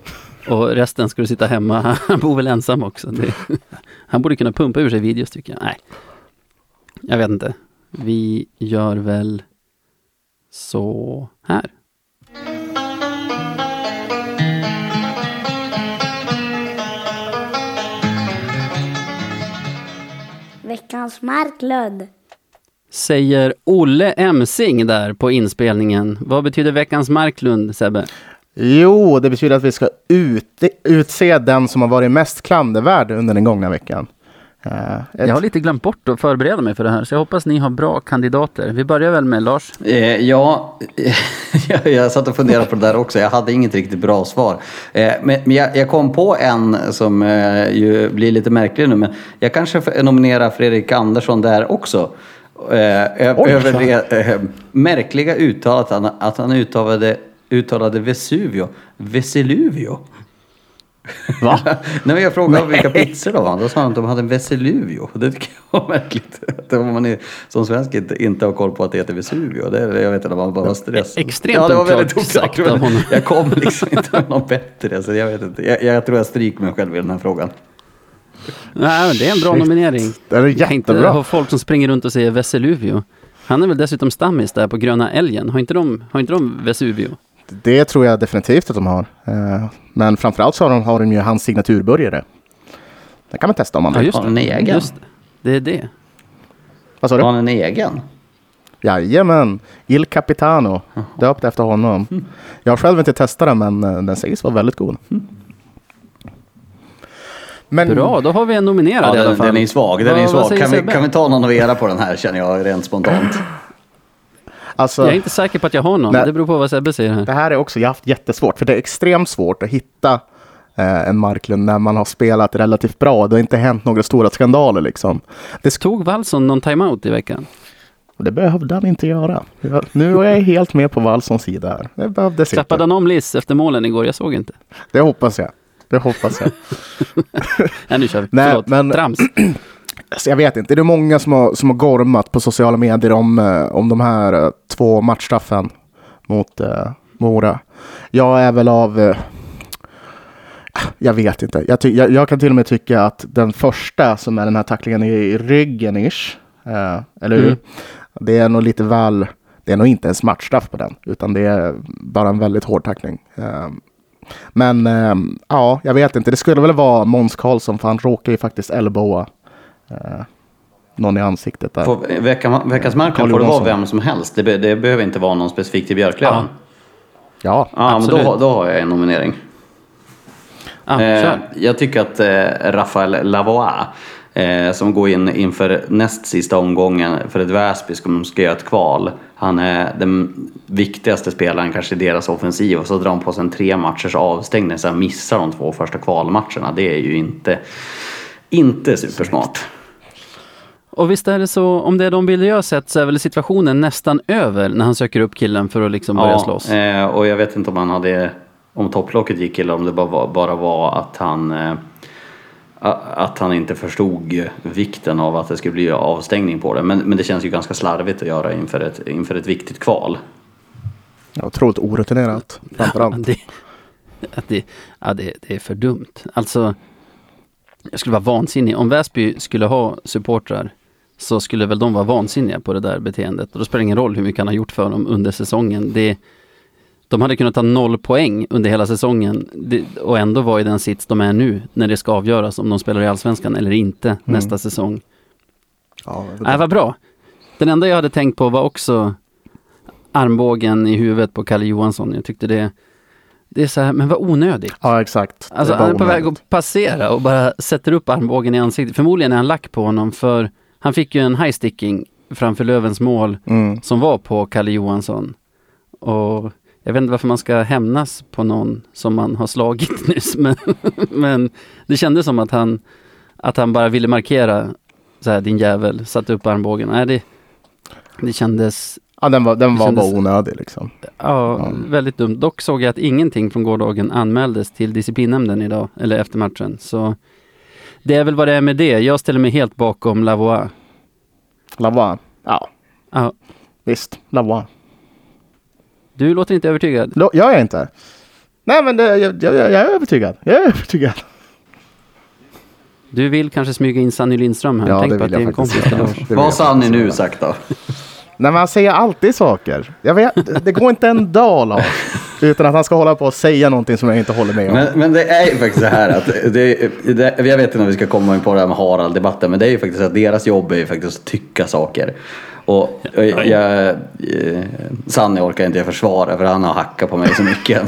Och resten ska du sitta hemma. (laughs) Han bor väl ensam också. Det, (laughs) han borde kunna pumpa ur sig videos tycker jag. Nej, jag vet inte. Vi gör väl så här. Veckans Marklund. Säger Olle Emsing där på inspelningen. Vad betyder veckans Marklund, Sebbe? Jo, det betyder att vi ska ut, utse den som har varit mest klandervärd under den gångna veckan. Eh, ett- Jag har lite glömt bort att förbereda mig för det här, så jag hoppas ni har bra kandidater. Vi börjar väl med Lars. Eh, ja, (laughs) jag, satt och funderade på det där också. Jag hade inget riktigt bra svar. Eh, men men jag, jag kom på en som eh, ju blir lite märklig nu. Men jag kanske får nominera Fredrik Andersson där också. Eh, Oj, över det eh, märkliga uttalet att han, att han uttalade, uttalade Vesuvio. Vesiluvio. Va? (laughs) Nej, men jag frågade vilka pizzor de var. Då sa han att de hade en Vesiluvio. (laughs) Det tycker jag var märkligt. (laughs) Att man är, som svensk inte, inte har koll på att det heter Vesuvio. Det, är- jag vet inte, man bara var stressad. Extremt Ja, det var väldigt oklart. Jag kom liksom inte med något bättre. Så jag vet inte. Jag, jag tror jag stryker mig själv i den här frågan. Nej, men det är en bra Shit. nominering. Det är inte jättebra. ha folk som springer runt och säger Veseluvio. Han är väl dessutom stammis där på Gröna Älgen. Har inte de, har inte de Vesuvio? Det tror jag definitivt att de har. Eh, Men framförallt så har de, har de ju hans signaturburgare. Det kan man testa om man Ja, vill. just Har det. han en egen? Just det. det är det. Vad sa Har du? han en egen? Jajamän, Il Capitano. Döpt efter honom. (laughs) Jag har själv inte testat den men eh, den sägs vara väldigt god. (laughs) Men Bra, då har vi en nominerad Ja, i alla den, fall. den är svag. Den Vad- är svag. Kan vi, kan vi ta någon av era på den här känner jag rent spontant. alltså, Jag är inte säker på att jag har någon. Nej. Det beror på vad Sebbe säger här. det här är också jag har haft jättesvårt. För det är extremt svårt att hitta eh, en Marklund när man har spelat relativt bra. Det har inte hänt några stora skandaler liksom. Det, sk- Tog Wallson någon timeout i veckan? det behövde han inte göra. Jag, nu är jag helt med på Wallsons sida här. Det behövdes Klappade inte. han om Liss efter målen igår? Jag såg inte. Det hoppas jag. Det hoppas jag. (laughs) Nej, nu kör vi. Nej, Förlåt. men- Trams. Alltså, jag vet inte, det är många som har, som har gormat på sociala medier om, eh, om de här eh, två matchstraffen mot eh, Mora. Jag är väl av... Eh, jag vet inte. Jag, jag, jag kan till och med tycka att den första som är den här tacklingen i, i ryggen ish, eh, eller hur? Mm. Det är nog lite väl... Det är nog inte ens matchstraff på den, utan det är bara en väldigt hård tackling. Eh, men eh, ja, jag vet inte. Det skulle väl vara Måns Karlsson, för han råkar ju faktiskt elbowa eh, någon i ansiktet där. På veckan, veckans marknad Carl får det vara vem som helst. Det, be, det behöver inte vara någon specifik till Björklöven. Ja, Ja, men absolut. då, då har jag en nominering. Ah, Eh, jag tycker att eh, Rafael Lavoie, eh, som går in inför näst sista omgången för ett Väsby som ska göra ett kval. Han är den viktigaste spelaren kanske i deras offensiv och så drar han på sig en tre matchers avstängning så han missar de två första kvalmatcherna. Det är ju inte, inte supersmart. Och visst är det så, om det är de bilder jag har sett så är väl situationen nästan över när han söker upp killen för att liksom börja slåss. Eh, och jag vet inte om han hade, om topplocket gick eller om det bara var, bara var att han eh, att han inte förstod vikten av att det skulle bli avstängning på det. Men, men det känns ju ganska slarvigt att göra inför ett, inför ett viktigt kval. Ja, otroligt orutinerat. Framförallt. Det, att det, ja, det, det är för dumt. Alltså, jag skulle vara vansinnig. Om Väsby skulle ha supportrar så skulle väl de vara vansinniga på det där beteendet. Och då spelar det ingen roll hur mycket han har gjort för dem under säsongen. Det, de hade kunnat ta noll poäng under hela säsongen det, och ändå vara i den sits de är nu när det ska avgöras om de spelar i Allsvenskan eller inte nästa säsong. Ja, vet Nej, vad bra. Den enda jag hade tänkt på var också armbågen i huvudet på Kalle Johansson. Jag tyckte det, det är så här, men vad onödigt. ja, exakt. Det Alltså han är på väg att passera och bara sätter upp armbågen i ansiktet. Förmodligen är han lack på honom för han fick ju en high sticking framför Lövens mål Mm. som var på Kalle Johansson. Och jag vet inte varför man ska hämnas på någon som man har slagit (laughs) nyss. Men, men det kändes som att han, att han bara ville markera så här, din jävel, satte upp armbågen. Nej, det, det kändes Ja, den var, den var kändes- bara onödig liksom. ja, väldigt dumt. Dock såg jag att ingenting från gårdagen anmäldes till disciplinnämnden idag, eller efter matchen. Så det är väl vad det är med det. Jag ställer mig helt bakom Lavoie. Lavoie. Ja, Ja, visst. Lavoie. Du låter inte övertygad. Lo- Jag är inte. Nej, men det, jag, jag, jag är övertygad. Jag är övertygad. Du vill kanske smyga in Sanny Lindström här. Ja, Tänk det på att vill det är jag en kompis vill Vad jag sa faktiskt nu sagt då? Nej, men han säger alltid saker. Jag vet, det går inte en dag Lars, utan att han ska hålla på och säga någonting som jag inte håller med om. Men, men det är ju faktiskt så här att det, det, jag vet inte om vi ska komma in på det här med Harald-debatten, men det är ju faktiskt så att deras jobb är ju faktiskt att tycka saker. Och jag, eh, jag, Sanne orkar inte jag försvara för han har hackat på mig så mycket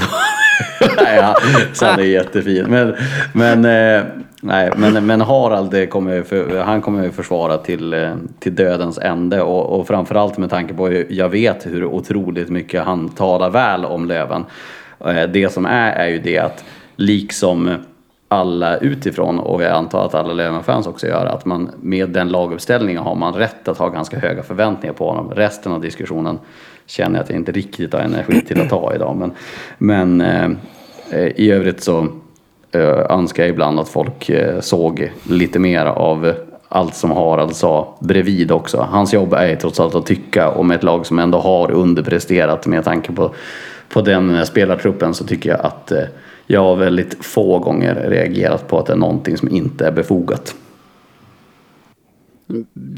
nej, han, han är jättefin. Men, men, eh, nej, men, men Harald kommer ju för, han kommer försvara till, eh, till dödens ände och, och framförallt med tanke på jag vet hur otroligt mycket han talar väl om Löven. Eh, det som är är ju det att liksom alla utifrån och jag antar att alla Lövenfans också gör att man med den laguppställningen har man rätt att ha ganska höga förväntningar på honom. Resten av diskussionen känner jag att jag inte riktigt har energi till att ta idag. Men, men eh, i övrigt så eh, önskar jag ibland att folk eh, såg lite mer av allt som Harald sa bredvid också. Hans jobb är ju trots allt att tycka om ett lag som ändå har underpresterat med tanke på, på den spelartruppen så tycker jag att eh, jag har väldigt få gånger reagerat på att det är någonting som inte är befogat.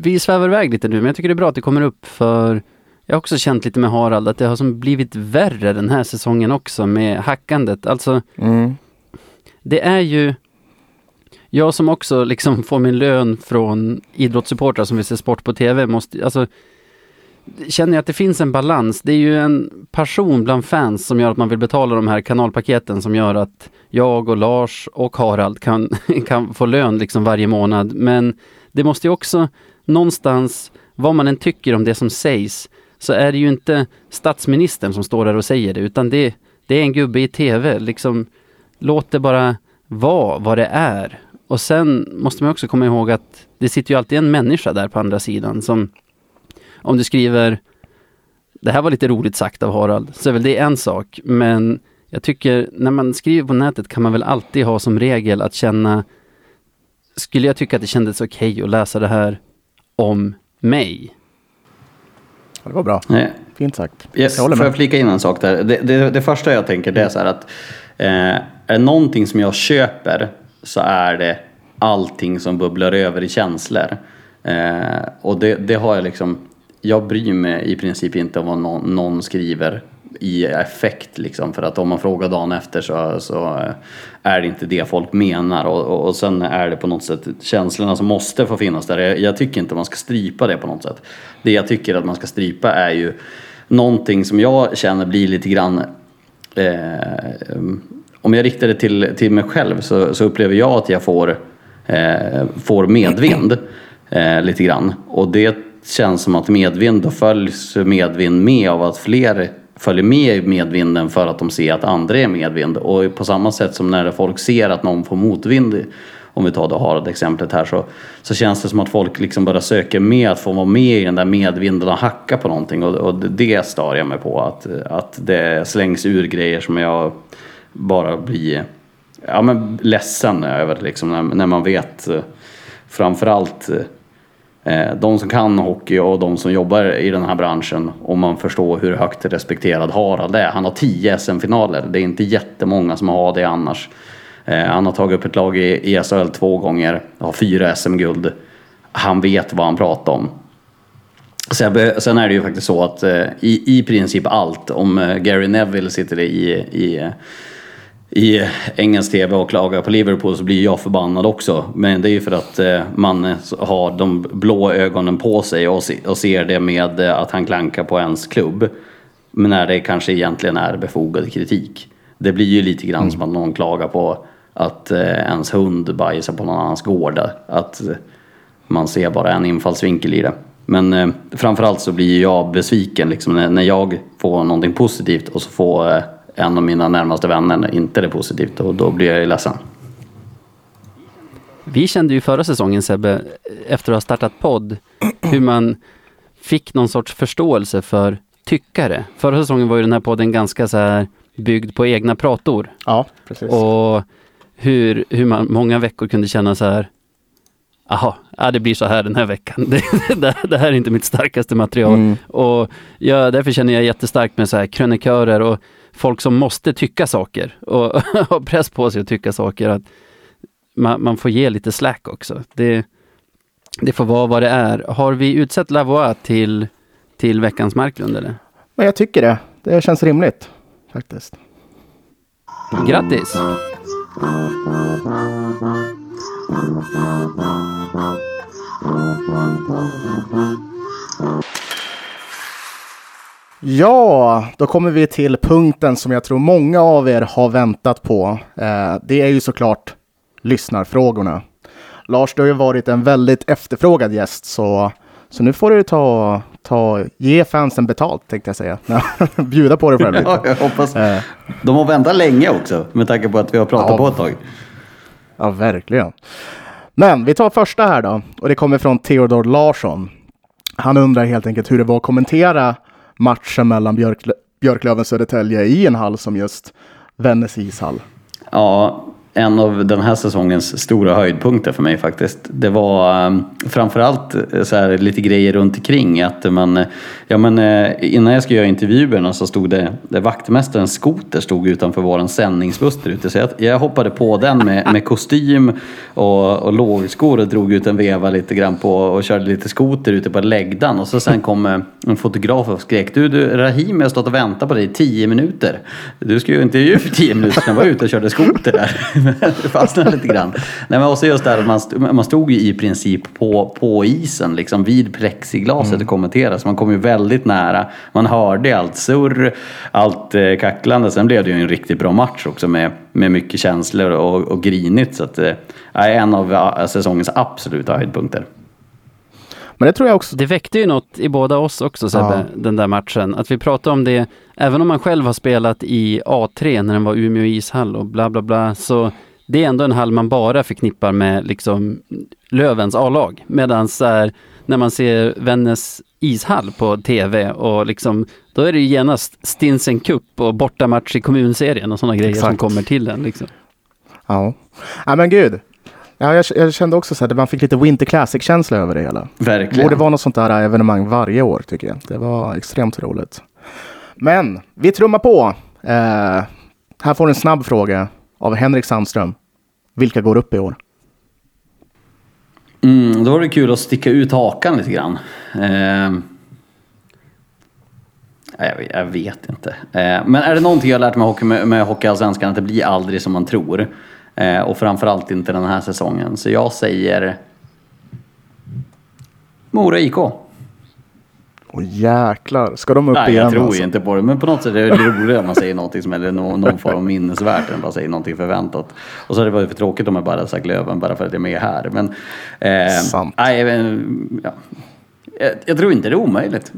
Vi svävar iväg lite nu, men jag tycker det är bra att det kommer upp för jag har också känt lite med Harald att det har som blivit värre den här säsongen också med hackandet. Alltså, Mm. det är ju jag som också liksom (laughs) får min lön från idrottssupportrar som vill se sport på TV måste, alltså känner jag att det finns en balans. Det är ju en passion bland fans som gör att man vill betala de här kanalpaketen som gör att jag och Lars och Harald kan, (laughs) kan få lön liksom varje månad. Men det måste ju också någonstans, vad man än tycker om det som sägs, så är det ju inte statsministern som står där och säger det, utan det, det är en gubbe i TV. Liksom, låt det bara vara vad det är. Och sen måste man också komma ihåg att det sitter ju alltid en människa där på andra sidan som om du skriver det här var lite roligt sagt av Harald, så är väl det en sak. Men jag tycker när man skriver på nätet kan man väl alltid ha som regel att känna Skulle jag tycka att det kändes okej att läsa det här om mig? Det var bra. Nej. Fint sagt. Yes, Jag håller får med. jag flika in en sak där? Det, det, det första jag tänker det är så här att eh, är det någonting som jag köper så är det allting som bubblar över i känslor. Eh, och det, det har jag liksom, jag bryr mig i princip inte om vad någon, någon skriver i effekt liksom för att om man frågar dagen efter så, så är det inte det folk menar och, och, och sen är det på något sätt känslorna som måste få finnas där. Jag, jag tycker inte man ska strypa det på något sätt. Det jag tycker att man ska strypa är ju någonting som jag känner blir lite grann eh, om jag riktar det till, till mig själv så, så upplever jag att jag får, eh, får medvind eh, lite grann. Och det känns som att medvind, då följs medvind med av att fler följer med i medvinden för att de ser att andra är medvind. Och på samma sätt som när folk ser att någon får motvind, om vi tar det Harald exemplet här, så, så känns det som att folk liksom bara söker med att få vara med i den där medvinden och hacka på någonting. Och, och det stör jag mig på, att, att det slängs ur grejer som jag bara blir ja, men ledsen över liksom, när, när man vet eh, framförallt eh, Eh, de som kan hockey och de som jobbar i den här branschen, om man förstår hur högt respekterad Harald är. Han har 10 SM-finaler. Det är inte jättemånga som har det annars. Eh, han har tagit upp ett lag i SHL två gånger, har fyra SM-guld. Han vet vad han pratar om. Sen, är det ju faktiskt så att eh, i, i princip allt, om Gary Neville sitter i, i, i engelsk TV och klagar på Liverpool så blir jag förbannad också. Men det är ju för att eh, man har de blå ögonen på sig och, se, och ser det med eh, att han klankar på ens klubb. Men när det kanske egentligen är befogad kritik. Det blir ju lite grann som att någon klagar på att eh, ens hund bajsar på någon annans gård. Att man ser bara en infallsvinkel i det. Men eh, framförallt så blir jag besviken liksom, när, jag får någonting positivt och så får en av mina närmaste vänner inte det positivt och då blir jag ju ledsen. Vi kände ju förra säsongen Sebbe, efter att ha startat podd, hur man fick någon sorts förståelse för tyckare. Förra säsongen var ju den här podden ganska så här byggd på egna prator. Ja, precis. Och hur, hur man många veckor kunde känna så här Jaha, ja, det blir så här den här veckan. (laughs) Det, det, det här är inte mitt starkaste material. Mm. Och ja, därför känner jag jättestarkt med så här krönikörer och folk som måste tycka saker och (laughs) ha press på sig att tycka saker. Att man, man får ge lite slack också. Det, det får vara vad det är. Har vi utsett Lavois till, till veckans Marklund eller? Men jag tycker det. Det känns rimligt faktiskt. Grattis! Ja, då kommer vi till punkten som jag tror många av er har väntat på. Eh, det är ju såklart lyssnarfrågorna. Lars, du har ju varit en väldigt efterfrågad gäst, så, så nu får du ta, ta, ge fansen betalt, tänkte jag säga. (laughs) Bjuda på dig själv lite. Ja, jag hoppas. Eh. De har väntat länge också med tanke på att vi har pratat Ja. på ett tag. Ja, verkligen. Men vi tar första här då, och det kommer från Theodor Larsson. Han undrar helt enkelt hur det var att kommentera matchen mellan Björklö- Björklöven och Södertälje i en hall som just Vännäs ishall. Ja, en av den här säsongens stora höjdpunkter för mig faktiskt. Det var ehm, framförallt eh, så här, lite grejer runt omkring. Att man, ja, men, eh, innan jag skulle göra intervjuerna så stod det, eh, det vaktmästarens skoter stod utanför vår sändningsbuss där ute. Så jag, jag hoppade på den med, med kostym och, och lågskor och drog ut en veva lite grann på och körde lite skoter ute på läggdan. Och så sen kom en fotograf och skrek du, du Rahim jag har stått och väntat på dig i tio minuter. Du ska ju intervju för tio minuter sedan, var ute och körde skoter där. (laughs) det fastnade lite grann. Nej, men också just det här att man, st- man stod ju i princip på, på isen, liksom vid plexiglaset och kommenterade. Så man kom ju väldigt nära. Man hörde allt surr, allt eh, kacklande. Sen blev det ju en riktigt bra match också med, med mycket känslor och, och grinigt. Så att, eh, är en av eh, säsongens absoluta höjdpunkter. Men det tror jag också. Det väckte ju något i båda oss också Sebbe, Ja. den där matchen. Att vi pratade om det, även om man själv har spelat i A3 när den var Umeå ishall och bla bla bla, så det är ändå en hall man bara förknippar med liksom Lövens A-lag. Medan när man ser Vännäs ishall på TV och liksom, då är det ju genast Stinsen Cup och bortamatch i kommunserien och sådana grejer som Exakt. kommer till den. Liksom. Ja, ja men gud. Ja, jag, jag kände också så här, att man fick lite Winter Classic-känsla över det hela. Verkligen. borde vara något sånt där evenemang varje år tycker jag. Det var extremt roligt. Men vi trummar på. Eh, här får du en snabb fråga av Henrik Sandström. Vilka går upp i år? Mm, då var det kul att sticka ut hakan lite grann. Eh, jag, jag vet inte. Eh, men är det någonting jag har lärt mig hockey med, med Hockeyallsvenskan att det blir aldrig som man tror. Eh, och framförallt inte den här säsongen. Så jag säger Mora IK. Åh jäklar, ska de upp Nej, igen? jag tror alltså? ju inte på det. Men på något sätt är det roligare om man säger någonting som är någon, någon form av minnesvärt än bara säger någonting förväntat. Och så hade det varit för tråkigt om jag bara hade sagt Löven bara för att jag är med här. Men, eh, Sant. Nej, men, ja. jag, jag tror inte det är omöjligt.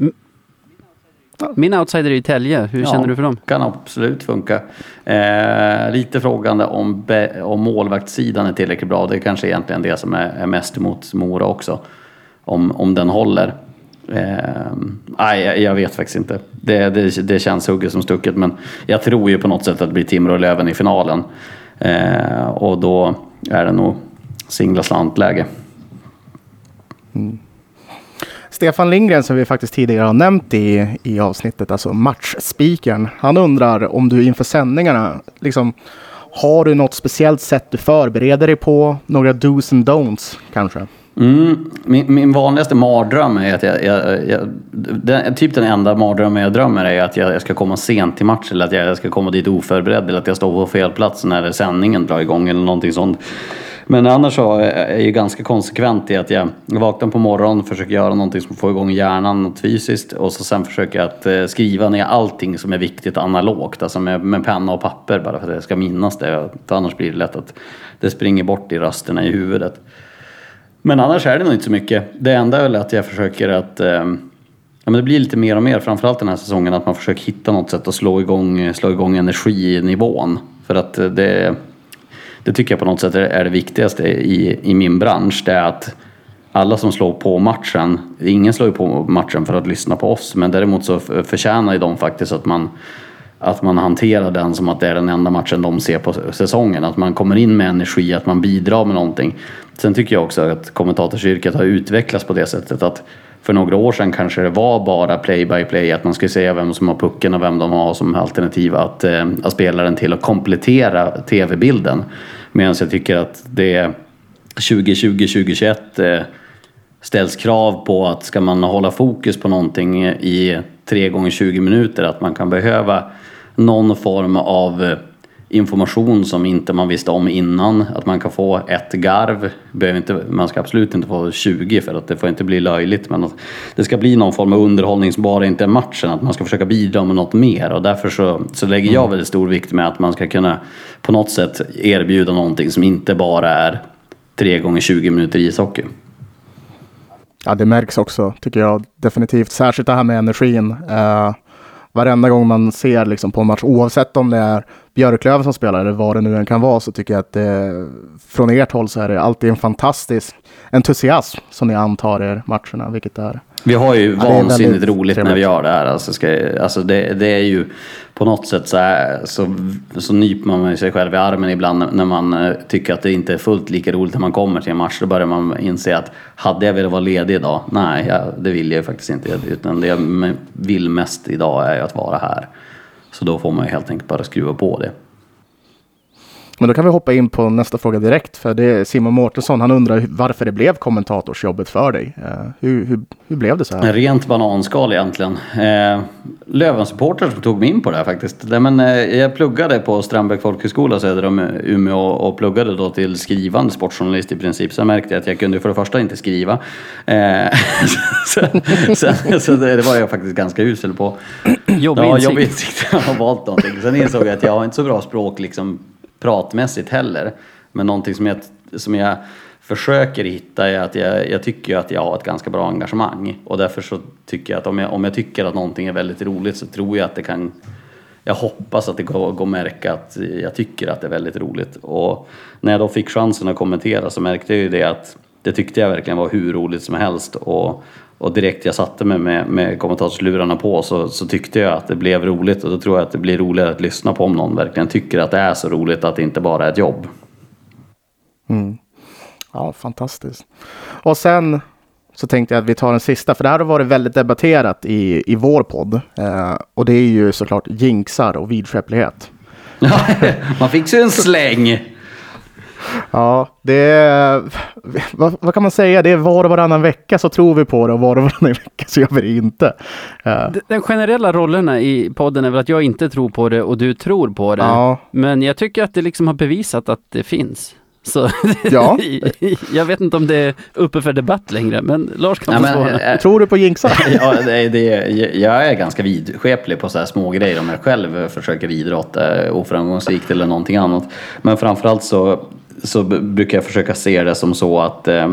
Min outsider är ju Tälje, hur känner du för dem? Kan absolut funka. Eh, lite frågande om, be, om målvaktssidan är tillräckligt bra. Det är kanske egentligen det som är, är mest emot Mora också. Om, om den håller. Eh, nej, jag, vet faktiskt inte. Det, det, det känns hugget som stucket. Men jag tror ju på något sätt att det blir Timrå och Löven i finalen. Eh, och då är det nog singla slant-läge. Mm. Stefan Lindgren som vi faktiskt tidigare har nämnt i, i avsnittet, alltså matchspiken. Han undrar om du inför sändningarna, liksom, har du något speciellt sätt du förbereder dig på? Några dos and don'ts kanske? Mm, min, min vanligaste mardröm är att jag, jag, jag den, typ den enda mardrömmen jag drömmer är att jag, jag ska komma sent till match eller att jag ska komma dit oförberedd eller att jag står på fel plats när sändningen drar igång eller någonting sånt. Men annars så är jag ju ganska konsekvent i att jag vaknar på morgonen, försöker göra någonting som får igång hjärnan något fysiskt och så sen försöker jag att eh, skriva ner allting som är viktigt analogt, alltså med, med penna och papper bara för att jag ska minnas det. För annars blir det lätt att det springer bort i rösterna i huvudet. Men annars är det nog inte så mycket. Det enda är väl att jag försöker att eh, Ja, men det blir lite mer och mer, framförallt den här säsongen, att man försöker hitta något sätt att slå igång, slå igång energinivån. För att det, det tycker jag på något sätt är det viktigaste i, i min bransch. Det är att alla som slår på matchen, ingen slår ju på matchen för att lyssna på oss, men däremot så förtjänar ju de faktiskt att man att man hanterar den som att det är den enda matchen de ser på säsongen. Att man kommer in med energi, att man bidrar med någonting. Sen tycker jag också att kommentatorsyrket har utvecklats på det sättet att för några år sedan kanske det var bara play by play, att man skulle säga vem som har pucken och vem de har som alternativ att, eh, att spela den till och komplettera tv-bilden. Medan jag tycker att det 2020-2021 eh, ställs krav på att ska man hålla fokus på någonting i 3 gånger 20 minuter att man kan behöva någon form av eh, information som inte man visste om innan. Att man kan få ett garv. Behöver inte, man ska absolut inte få 20 för att det får inte bli löjligt. Men att det ska bli någon form av underhållning som bara inte är matchen. Att man ska försöka bidra med något mer. Och därför så, så lägger jag väldigt stor vikt med att man ska kunna på något sätt erbjuda någonting som inte bara är 3 gånger 20 minuter ishockey. Ja, det märks också, tycker jag definitivt. Särskilt det här med energin. Uh, varenda gång man ser liksom, på en match, oavsett om det är Björklöven som spelar eller vad det nu än kan vara, så tycker jag att det, från ert håll så är det alltid en fantastisk entusiasm som ni antar er matcherna, vilket är vi har ju Ja, det vansinnigt roligt när vi trevligt. gör det här. Alltså, ska, alltså det, det är ju på något sätt så, är, så, så nyper man sig själv i armen ibland när man eh, tycker att det inte är fullt lika roligt när man kommer till en match. Då börjar man inse att hade jag velat vara ledig idag? Nej, jag, det vill jag ju faktiskt inte. Utan det jag vill mest idag är ju att vara här. Så då får man ju helt enkelt bara skruva på det. Men då kan vi hoppa in på nästa fråga direkt. För det är Simon Mårtensson, han undrar varför det blev kommentatorsjobbet för dig. Eh, hur, hur, hur blev det så här? En rent bananskal egentligen. Eh, Löven-supporter som tog mig in på det här faktiskt. Nej, men, eh, jag pluggade på Strandbäck folkhögskola söder om Umeå och pluggade då till skrivande sportjournalist i princip. Sen märkte jag att jag kunde för det första inte skriva. Eh, (laughs) så så, så det, det var jag faktiskt ganska usel på. Jobbig ja, insikt. jobbig insikt. Jag har valt någonting. Sen insåg jag att jag har inte så bra språk liksom pratmässigt heller. Men någonting som jag, som jag försöker hitta är att jag, jag tycker att jag har ett ganska bra engagemang. Och därför så tycker jag att om jag, om jag tycker att någonting är väldigt roligt så tror jag att det kan jag hoppas att det går, går att märka att jag tycker att det är väldigt roligt. Och när jag då fick chansen att kommentera så märkte jag ju det att det tyckte jag verkligen var hur roligt som helst. Och, och direkt jag satte mig med, med kommentatorslurarna på så, så tyckte jag att det blev roligt. Och då tror jag att det blir roligare att lyssna på om någon verkligen tycker att det är så roligt att det inte bara är ett jobb. Ja, fantastiskt. Och sen så tänkte jag att vi tar den sista, för det här har varit väldigt debatterat i, i vår podd. Eh, och det är ju såklart jinxar och vidskeplighet. (laughs) Man fick sig en släng! Ja, det är, vad, vad kan man säga? Det är var och varannan vecka så tror vi på det och var och varannan (laughs) vecka så gör vi det inte. Den generella rollerna i podden är väl att jag inte tror på det och du tror på det. Ja. Men jag tycker att det liksom har bevisat att det finns. Så (laughs) Ja. (laughs) jag vet inte om det är uppe för debatt längre, men Lars kan få men, svara. eh, tror du på jinxar? ja, det, det, jag är ganska vidskeplig på så här små grejer om jag själv försöker idrotta eh, oframgångsrikt eller någonting annat. Men framförallt så, så brukar jag försöka se det som så att eh,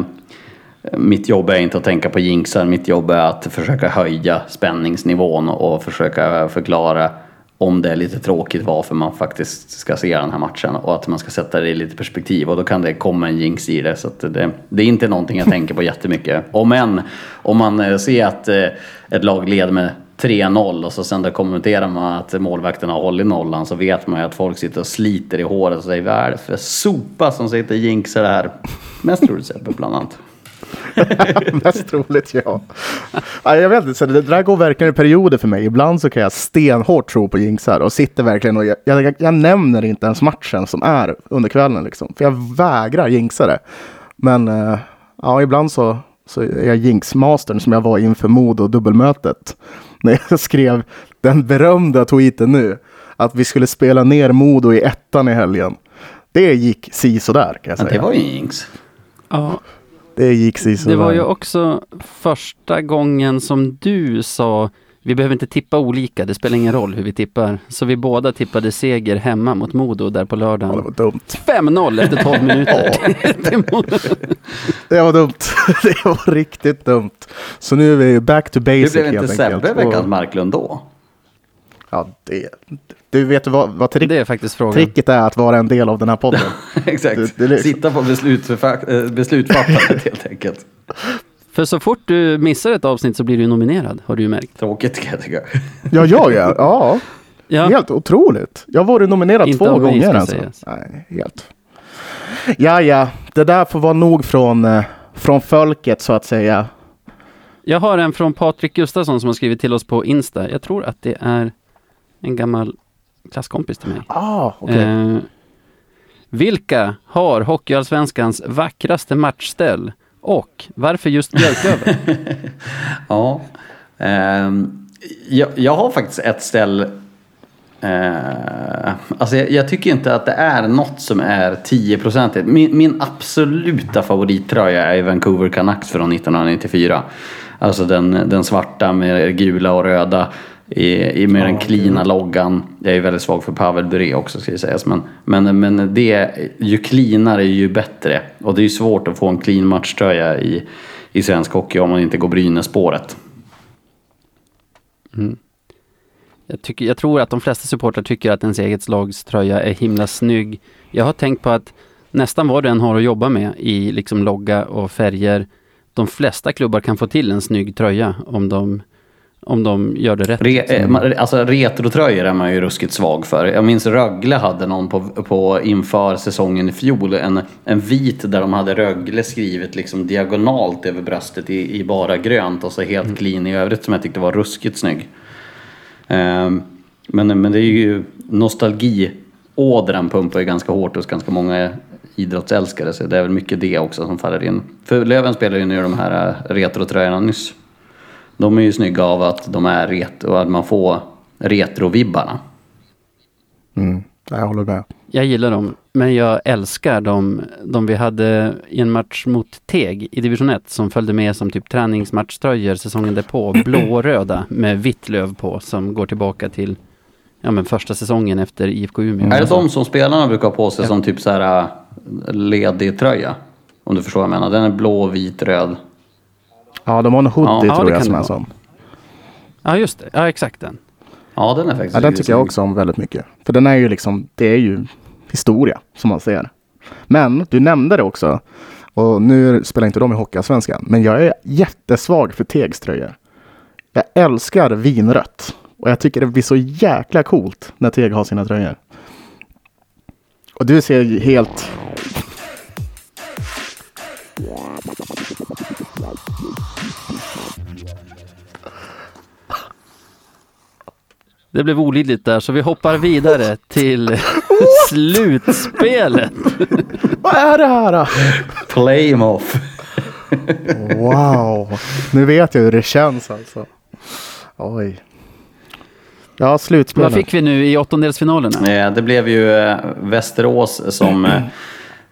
mitt jobb är inte att tänka på jinxar, mitt jobb är att försöka höja spänningsnivån och försöka förklara om det är lite tråkigt varför man faktiskt ska se den här matchen och att man ska sätta det i lite perspektiv och då kan det komma en jinx i det. Så att det, det är inte någonting jag tänker på jättemycket. Om än, om man eh, ser att eh, ett lag leder med 3-0 och så sen då kommenterar man att målvakten har hållit nollan så vet man ju att folk sitter och sliter i håret och säger vad är det för sopa som sitter och jinxar det här? Mest troligt Sebbe bland annat. (laughs) Mest troligt ja. Jag vet inte, så det där går verkligen i perioder för mig. Ibland så kan jag stenhårt tro på jinxar och sitter verkligen och jag, jag, jag nämner inte ens matchen som är under kvällen liksom. För jag vägrar jinxa det. Men eh, ja, ibland så, så är jag jinxmastern som jag var inför Modo dubbelmötet. (laughs) När jag skrev den berömda tweeten nu. Att vi skulle spela ner Modo i ettan i helgen. Det gick si sådär kan jag säga. det var ju jinx. Ja, Det gick si sådär. det var ju också första gången som du sa vi behöver inte tippa olika, det spelar ingen roll hur vi tippar. Så vi båda tippade seger hemma mot Modo där på Ja, det lördagen. var dumt. 5-0 efter 12 minuter. Det var dumt. (laughs) (laughs) Det var riktigt dumt. Så nu är vi back to basic blev inte helt Sebbe enkelt. veckans Och- Marklund då? Ja, det, du vet vad, vad trick, Det är faktiskt frågan. tricket är att vara en del av den här podden. (laughs) Exakt. Det- det är liksom- Sitta på beslutsförfa- eh, beslutsfattandet helt enkelt. För så fort du missar ett avsnitt så blir du nominerad, har du ju märkt. Tråkigt kan jag tycka. (laughs) Ja, jag ja. Ja, Ja, helt otroligt. Jag har varit nominerad Inte två gånger alltså. sägas. Nej, helt. Ja, ja. Det där får vara nog från, eh, från folket så att säga. jag har en från Patrik Gustafsson som har skrivit till oss på Insta. Jag tror att det är en gammal klasskompis till mig. Ah, okej. Eh, vilka har Hockeyallsvenskans vackraste matchställ? Och varför just Björklöven? (laughs) Ja. eh, jag, jag har faktiskt ett ställ. Eh, alltså jag, jag tycker inte att det är något som är 10%. Min, min absoluta favorittröja är Vancouver Canucks från 1994. Alltså den, den svarta med gula och röda. I, i med den cleana loggan. Jag är väldigt svag för Pavel Bure också ska sägas. Men, men, men det, ju cleanare ju bättre. Och det är ju svårt att få en clean matchtröja i, i svensk hockey om man inte går Brynäs-spåret. Jag, tycker, jag tror att de flesta supportrar tycker att ens eget lags tröja är himla snygg. Jag har tänkt på att nästan vad du än har att jobba med i liksom logga och färger, de flesta klubbar kan få till en snygg tröja om de, om de gör det rätt. Re, eh, man- alltså retrotröjor är man ju ruskigt svag för. Jag minns Rögle hade någon på, på inför säsongen i fjol. En, en vit där de hade Rögle skrivet liksom diagonalt över bröstet i, i bara grönt och så helt clean i övrigt som jag tyckte var ruskigt snygg. Ehm, men, men det är ju nostalgiådran pumpar ju ganska hårt hos ganska många idrottsälskare så det är väl mycket det också som faller in. För Löven spelar ju nu de här eh, retrotröjorna nyss. De är ju snygga av att de är retro och att man får retrovibbarna. Mm, jag håller med. Jag gillar dem, men jag älskar dem, de vi hade i en match mot Teg i division 1 som följde med som typ träningsmatchtröjor säsongen därpå, (clears throat) blå-röda med vitt löv på som går tillbaka till ja, men första säsongen efter IFK Umeå. Är det de som spelarna brukar ha på sig som typ så här äh, ledig tröja? Om du förstår vad jag menar. Den är blå, vit, röd. Ja, de har en hoodie Ja, tror det jag som är vara. sån. Ja, just det. Ja, exakt den. Ja, den är faktiskt Ja, den tycker jag också om väldigt mycket. För den är ju liksom, det är ju historia som man ser. Men du nämnde det också. Och nu spelar inte de i Hockeyallsvenskan. Men jag är jättesvag för Tegs tröjor. Jag älskar vinrött. Och jag tycker det blir så jäkla coolt när Teg har sina tröjor. Och du ser ju helt... Det blev olidligt där, så vi hoppar vidare till (laughs) slutspelet. Vad är det här? Play 'em off. Wow! Nu vet jag hur det känns alltså. Oj. Ja, slutspelet. Vad fick vi nu i åttondelsfinalerna? Eh, Det blev ju eh, Västerås som...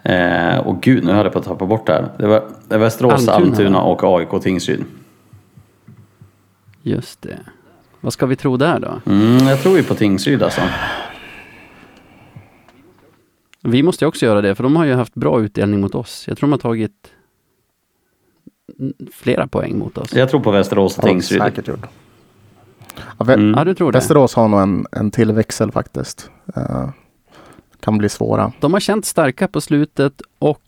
eh, och gud, nu höll jag på att tappa bort det här. Det var det Västerås, Almtuna, Almtuna, och AIK Tingsryd. Just det. Vad ska vi tro där då? Mm, jag tror ju på Tingsryd alltså. Vi måste ju också göra det, för de har ju haft bra utdelning mot oss. Jag tror de har tagit flera poäng mot oss. Jag tror på Västerås och Ja, Tingsryd. säkert gjort. Ja, Vä- Mm. Ja, du tror det? Västerås har nog en, en till växel faktiskt. Eh, kan bli svåra. De har känt starka på slutet och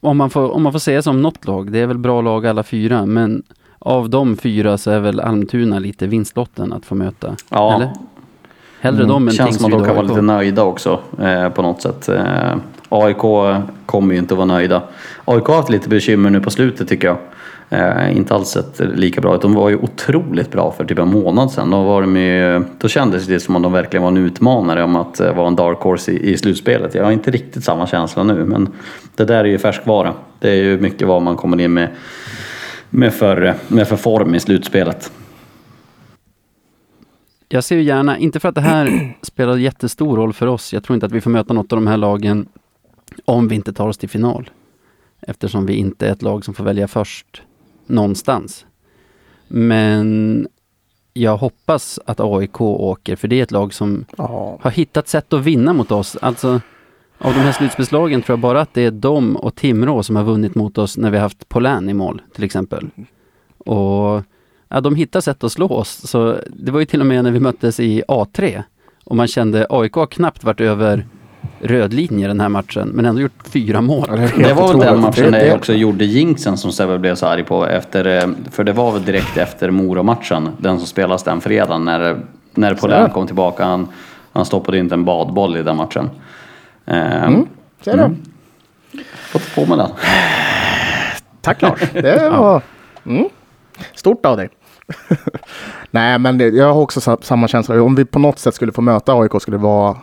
om man får, om man får säga som något lag, det är väl bra lag alla fyra, men av de fyra så är väl Almtuna lite vinstlotten att få möta. Ja. Eller? Hellre Mm. dem än Känns som att de kan vara lite nöjda också eh, på något sätt. Eh, AIK kommer ju inte att vara nöjda. AIK har haft lite bekymmer nu på slutet tycker jag. Eh, inte alls sett lika bra ut. De var ju otroligt bra för typ en månad sedan. Då, var de ju, då kändes det som om de verkligen var en utmanare om att eh, vara en dark horse i, i slutspelet. Jag har inte riktigt samma känsla nu men det där är ju färskvara. Det är ju mycket vad man kommer in med, med, för, med för form i slutspelet. Jag ser ju gärna, inte för att det här (clears throat) spelar jättestor roll för oss, jag tror inte att vi får möta något av de här lagen om vi inte tar oss till final. Eftersom vi inte är ett lag som får välja först någonstans. Men jag hoppas att AIK åker, för det är ett lag som Ja. har hittat sätt att vinna mot oss. Alltså, av de här slutspelslagen tror jag bara att det är de och Timrå som har vunnit mot oss när vi har haft Polän i mål, till exempel. Och ja, de hittar sätt att slå oss. Så det var ju till och med när vi möttes i A3 och man kände AIK har knappt varit över röd linje den här matchen, men ändå gjort fyra mål. Det var väl den matchen där jag också gjorde jinxen som Sebbe blev så arg på efter, eh, för det var väl direkt efter Mora-matchen, den som spelas den fredagen när, när Polän kom tillbaka. Han, han stoppade inte en badboll i den matchen. Eh, Ser du? Fått på med den. Tack Lars. Det (laughs) var mm. stort av dig. (laughs) Nej, men det, jag har också sa- samma känsla. Om vi på något sätt skulle få möta AIK skulle det vara...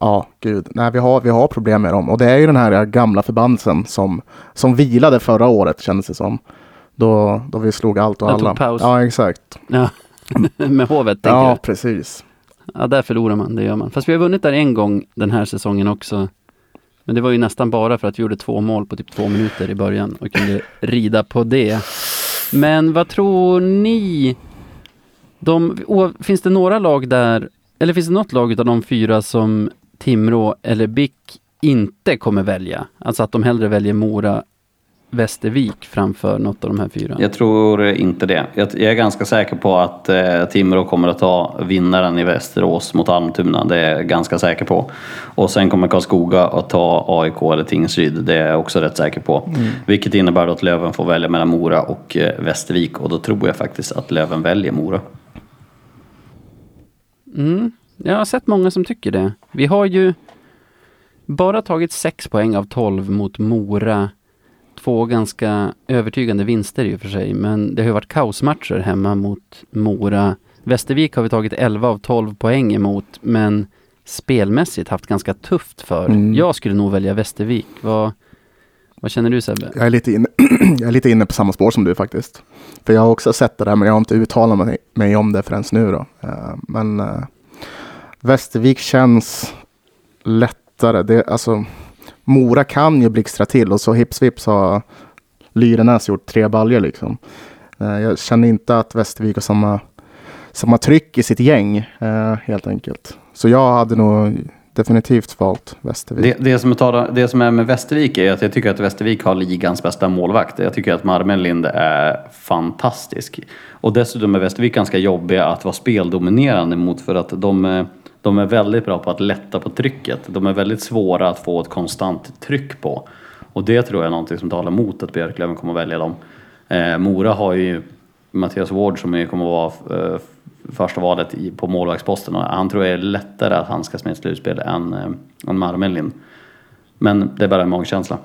Ja, gud. Nej, vi har, vi har problem med dem. Och det är ju den här gamla förbannelsen som, som vilade förra året kändes det som. Då, då vi slog allt och alla. tog paus. Ja, exakt. Ja, (laughs) med Hovet tänker Ja, du? precis. Ja, där förlorar man, det gör man. Fast vi har vunnit där en gång den här säsongen också. Men det var ju nästan bara för att vi gjorde två mål på typ två minuter i början och kunde rida på det. Men vad tror ni? De, finns det några lag där, eller finns det något lag av de fyra som Timrå eller BIK inte kommer välja? Alltså att de hellre väljer Mora, Västervik framför något av de här fyra? Jag tror inte det. Jag, jag är ganska säker på att eh, Timrå kommer att ta vinnaren i Västerås mot Almtuna. Det är jag ganska säker på. Och sen kommer Karlskoga att ta AIK eller Tingsryd. Det är jag också rätt säker på. Vilket innebär att Löven får välja mellan Mora och eh, Västervik. Och då tror jag faktiskt att Löven väljer Mora. Mm, jag har sett många som tycker det. Vi har ju bara tagit 6 poäng av 12 mot Mora. Två ganska övertygande vinster i och för sig, men det har ju varit kaosmatcher hemma mot Mora. Västervik har vi tagit 11 av 12 poäng emot, men spelmässigt haft ganska tufft för. Mm. Jag skulle nog välja Västervik. Vad, vad känner du Sebbe? Jag är, lite inne, (clears throat) jag är lite inne på samma spår som du faktiskt. För jag har också sett det där, men jag har inte uttalat mig, mig om det förrän nu då. Eh, men uh, Västervik känns lättare. Det, alltså, Mora kan ju blixtra till och så hips vips har Lyrenäs gjort tre baljor liksom. Eh, jag känner inte att Västervik har samma, samma tryck i sitt gäng eh, helt enkelt. Så jag hade nog definitivt valt Västervik. Det, det, som är, det som är med Västervik är att jag tycker att Västervik har ligans bästa målvakt. Jag tycker att Marmelind är fantastisk. Och dessutom är Västervik ganska jobbiga att vara speldominerande mot för att de, eh, de är väldigt bra på att lätta på trycket. De är väldigt svåra att få ett konstant tryck på. Och det tror jag är någonting som talar emot att Björklöven kommer att välja dem. Eh, Mora har ju Mattias Ward som ju kommer att vara eh, första valet i, på målvaktsposten. Och han tror jag är lättare att handskas med ett slutspel än, eh, än Marmelin. Men det är bara en magkänsla.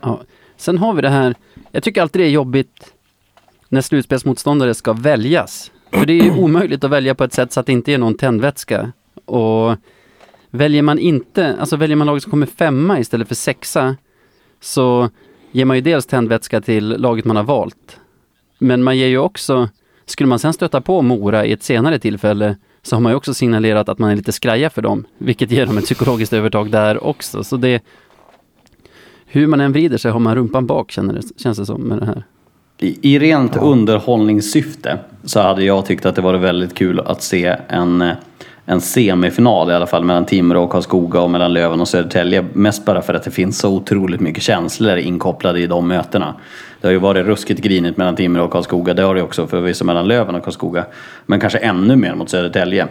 Ja. Sen har vi det här, jag tycker alltid det är jobbigt när slutspelsmotståndare ska väljas. För det är ju omöjligt att välja på ett sätt så att det inte är någon tändvätska. Och väljer man inte, alltså väljer man laget som kommer femma istället för sexa så ger man ju dels tändvätska till laget man har valt. Men man ger ju också, skulle man sen stöta på Mora i ett senare tillfälle så har man ju också signalerat att man är lite skraja för dem, vilket ger dem ett psykologiskt övertag där också. Så det, hur man än vrider sig har man rumpan bak känner det, känns det som med det här. I, I rent underhållningssyfte så hade jag tyckt att det var väldigt kul att se en, en semifinal i alla fall mellan Timrå och Karlskoga och mellan Löven och Södertälje. Mest bara för att det finns så otroligt mycket känslor inkopplade i de mötena. Det har ju varit ruskigt grinigt mellan Timrå och Karlskoga. Det har det också förvisso mellan Löven och Karlskoga. Men kanske ännu mer mot Södertälje.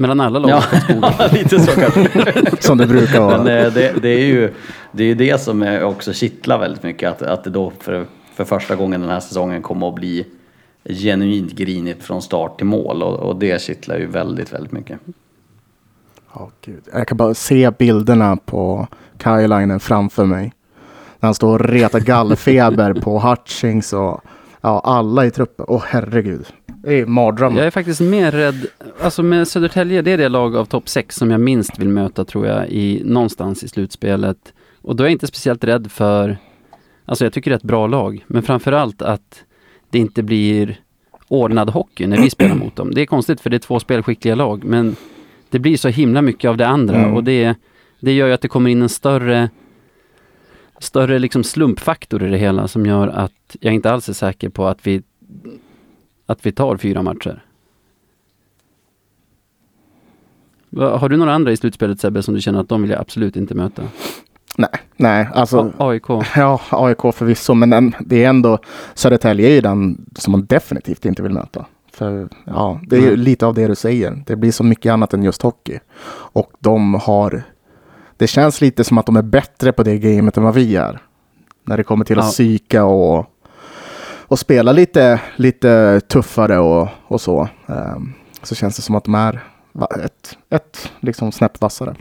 Mellan alla lag. Ja, (laughs) lite så kanske. (laughs) Som det brukar vara. Men eh, det, det är ju det, är det som är också kittlar väldigt mycket. Att, att det då för, för första gången den här säsongen kommer att bli genuint grinigt från start till mål. Och, och det kittlar ju väldigt, väldigt mycket. Ja, gud. Jag kan bara se bilderna på Kajlainen framför mig. När han står och retar gallfeber på Hutchings och ja, alla i truppen. Åh herregud. Det är mardrömmar. Jag är faktiskt mer rädd, alltså med Södertälje, det är det lag av topp 6 som jag minst vill möta tror jag, i, någonstans i slutspelet. Och då är jag inte speciellt rädd för, alltså jag tycker det är ett bra lag, men framförallt att det inte blir ordnad hockey när vi spelar mot dem. Det är konstigt för det är två spelskickliga lag, men det blir så himla mycket av det andra Mm. och det, det gör ju att det kommer in en större större liksom slumpfaktor i det hela som gör att jag inte alls är säker på att vi att vi tar fyra matcher. Har du några andra i slutspelet Sebbe som du känner att de vill jag absolut inte möta? Nej, nej, alltså. A- AIK? (laughs) Ja, AIK förvisso, men den, det är ändå Södertälje är ju den som man definitivt inte vill möta. För ja, det är ju Mm. lite av det du säger. Det blir så mycket annat än just hockey. Och de har... Det känns lite som att de är bättre på det gamet än vad vi är. När det kommer till Ja. att psyka och, och spela lite, lite tuffare och, och så. Ehm, så känns det som att de är ett, ett liksom snäpp vassare.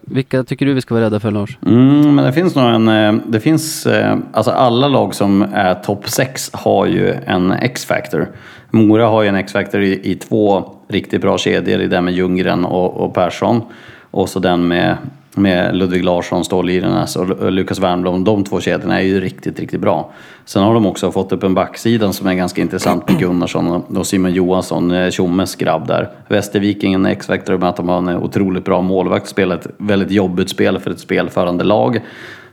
Vilka tycker du vi ska vara rädda för Lars? Mm, men det finns nog en, eh, det finns, eh, alltså alla lag som är topp 6 har ju en X-factor. Mora har ju en X-factor i, i två riktigt bra kedjor, i den med Ljunggren och, och Persson. Och så den med, med Ludvig Larsson, Ståhl Irenäs och Lukas Wernbloom. De två kedjorna är ju riktigt, riktigt bra. Sen har de också fått upp en backsida som är ganska intressant med Gunnarsson och- Simon Johansson, eh, Tjommes grabb där. Västervikingen X-factor med att de har en otroligt bra målvakt, spelar ett väldigt jobbigt spel för ett spelförande lag.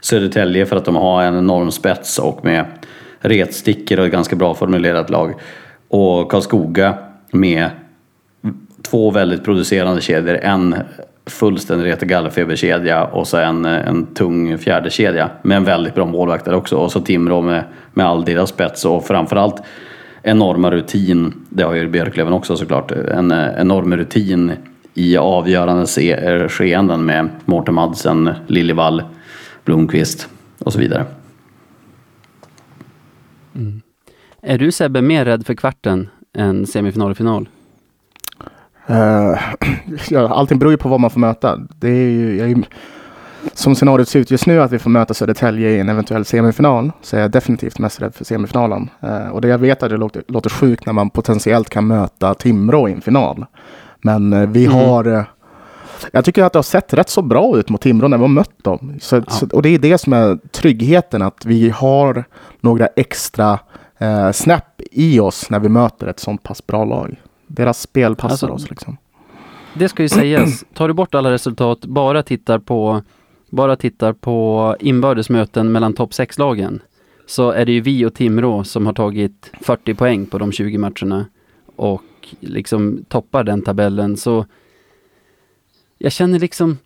Södertälje för att de har en enorm spets och med retstickor och ett ganska bra formulerat lag. Och Karlskoga med två väldigt producerande kedjor. En fullständig Rete gallerfeberkedja och så en, eh, en tung fjärde kedja med en väldigt bra målvakt där också. Och så Timrå med, med all deras spets och framförallt enorma rutin. Det har ju Björklöven också såklart. En eh, enorm rutin i avgörande eh, skeenden med Mårten Madsen, Liljevall, Blomqvist och så vidare. Mm. Är du Sebbe mer rädd för kvarten än semifinal och final? Uh, (clears throat) ja, allting beror ju på vad man får möta. Det är ju, jag är, ju- som scenariot ser ut just nu att vi får möta Södertälje i en eventuell semifinal så är jag definitivt mest rädd för semifinalen. Eh, och det jag vet att det låter, låter sjukt när man potentiellt kan möta Timrå i en final. Men eh, vi Mm. har jag tycker att det har sett rätt så bra ut mot Timrå när vi har mött dem. Så, så, och det är det som är tryggheten, att vi har några extra eh, snap i oss när vi möter ett sånt pass bra lag. Deras spel passar Alltså, oss liksom. Det ska ju sägas, (clears throat) tar du bort alla resultat, bara tittar på, bara tittar på inbördes möten mellan topp 6-lagen, så är det ju vi och Timrå som har tagit 40 poäng på de 20 matcherna och liksom toppar den tabellen. Så jag känner liksom,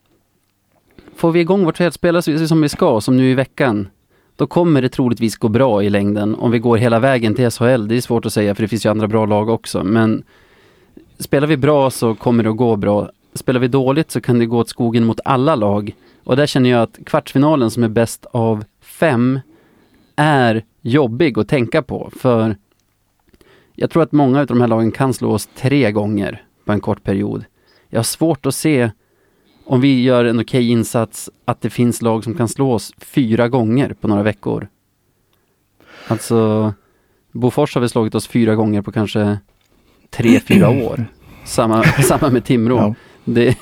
får vi igång vårt spelspel så- som vi ska, som nu i veckan, då kommer det troligtvis gå bra i längden om vi går hela vägen till SHL. Det är svårt att säga för det finns ju andra bra lag också, men spelar vi bra så kommer det att gå bra. Spelar vi dåligt så kan det gå åt skogen mot alla lag. Och där känner jag att kvartsfinalen som är bäst av fem är jobbig att tänka på. För jag tror att många av de här lagen kan slå oss tre gånger på en kort period. Jag har svårt att se om vi gör en okej insats att det finns lag som kan slå oss fyra gånger på några veckor. Alltså, Bofors har vi slagit oss fyra gånger på kanske tre, fyra (clears throat) år. Samma, samma med Timrå. Ja. Det,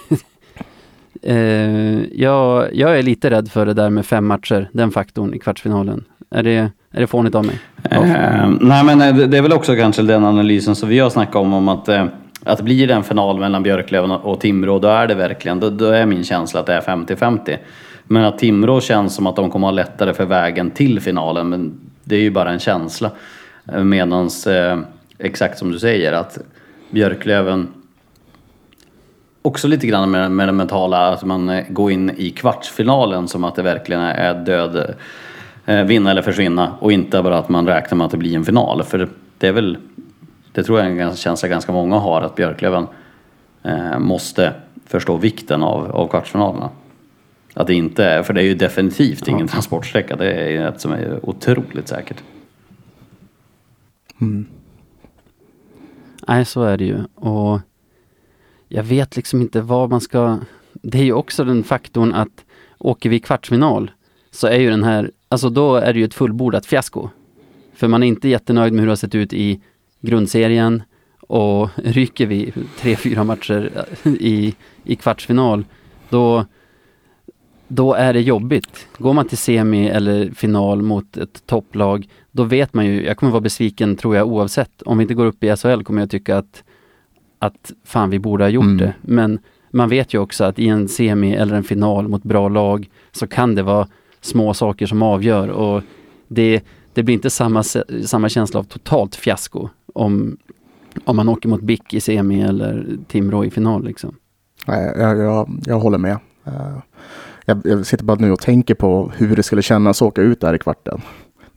(laughs) eh, jag, jag är lite rädd för det där med fem matcher, den faktorn i kvartsfinalen. Är det, är det fånigt av mig? Eh, nej men eh, det det är väl också kanske den analysen som vi har snackat om, om att, eh, att blir det en final mellan Björklöven och Timrå, då är det verkligen, då, då är min känsla att det är 50-50. Men att Timrå känns som att de kommer ha lättare för vägen till finalen, men det är ju bara en känsla. Eh, Medans, eh, exakt som du säger, att Björklöven också lite grann med, med det mentala, att man eh, går in i kvartsfinalen som att det verkligen är död, eh, vinna eller försvinna och inte bara att man räknar med att det blir en final. För det är väl, det tror jag är en känsla ganska många har, att Björklöven eh, måste förstå vikten av, av kvartsfinalerna. Att det inte är, för det är ju definitivt ingen transportsträcka, det är ju ett som är otroligt säkert. Nej, så är det ju. Och jag vet liksom inte vad man ska... Det är ju också den faktorn att åker vi kvartsfinal så är ju den här, alltså då är det ju ett fullbordat fiasko. För man är inte jättenöjd med hur det har sett ut i grundserien och ryker vi tre, fyra matcher i, i kvartsfinal, då, då är det jobbigt. Går man till semi eller final mot ett topplag, då vet man ju, jag kommer vara besviken tror jag oavsett. Om vi inte går upp i SHL kommer jag tycka att, att fan vi borde ha gjort Mm. det. Men man vet ju också att i en semi eller en final mot bra lag så kan det vara små saker som avgör och det, det blir inte samma, samma känsla av totalt fiasko om, om man åker mot BIK i semi eller Timrå i final liksom. Nej, jag, jag, jag håller med. Jag, jag sitter bara nu och tänker på hur det skulle kännas att åka ut där i kvarten.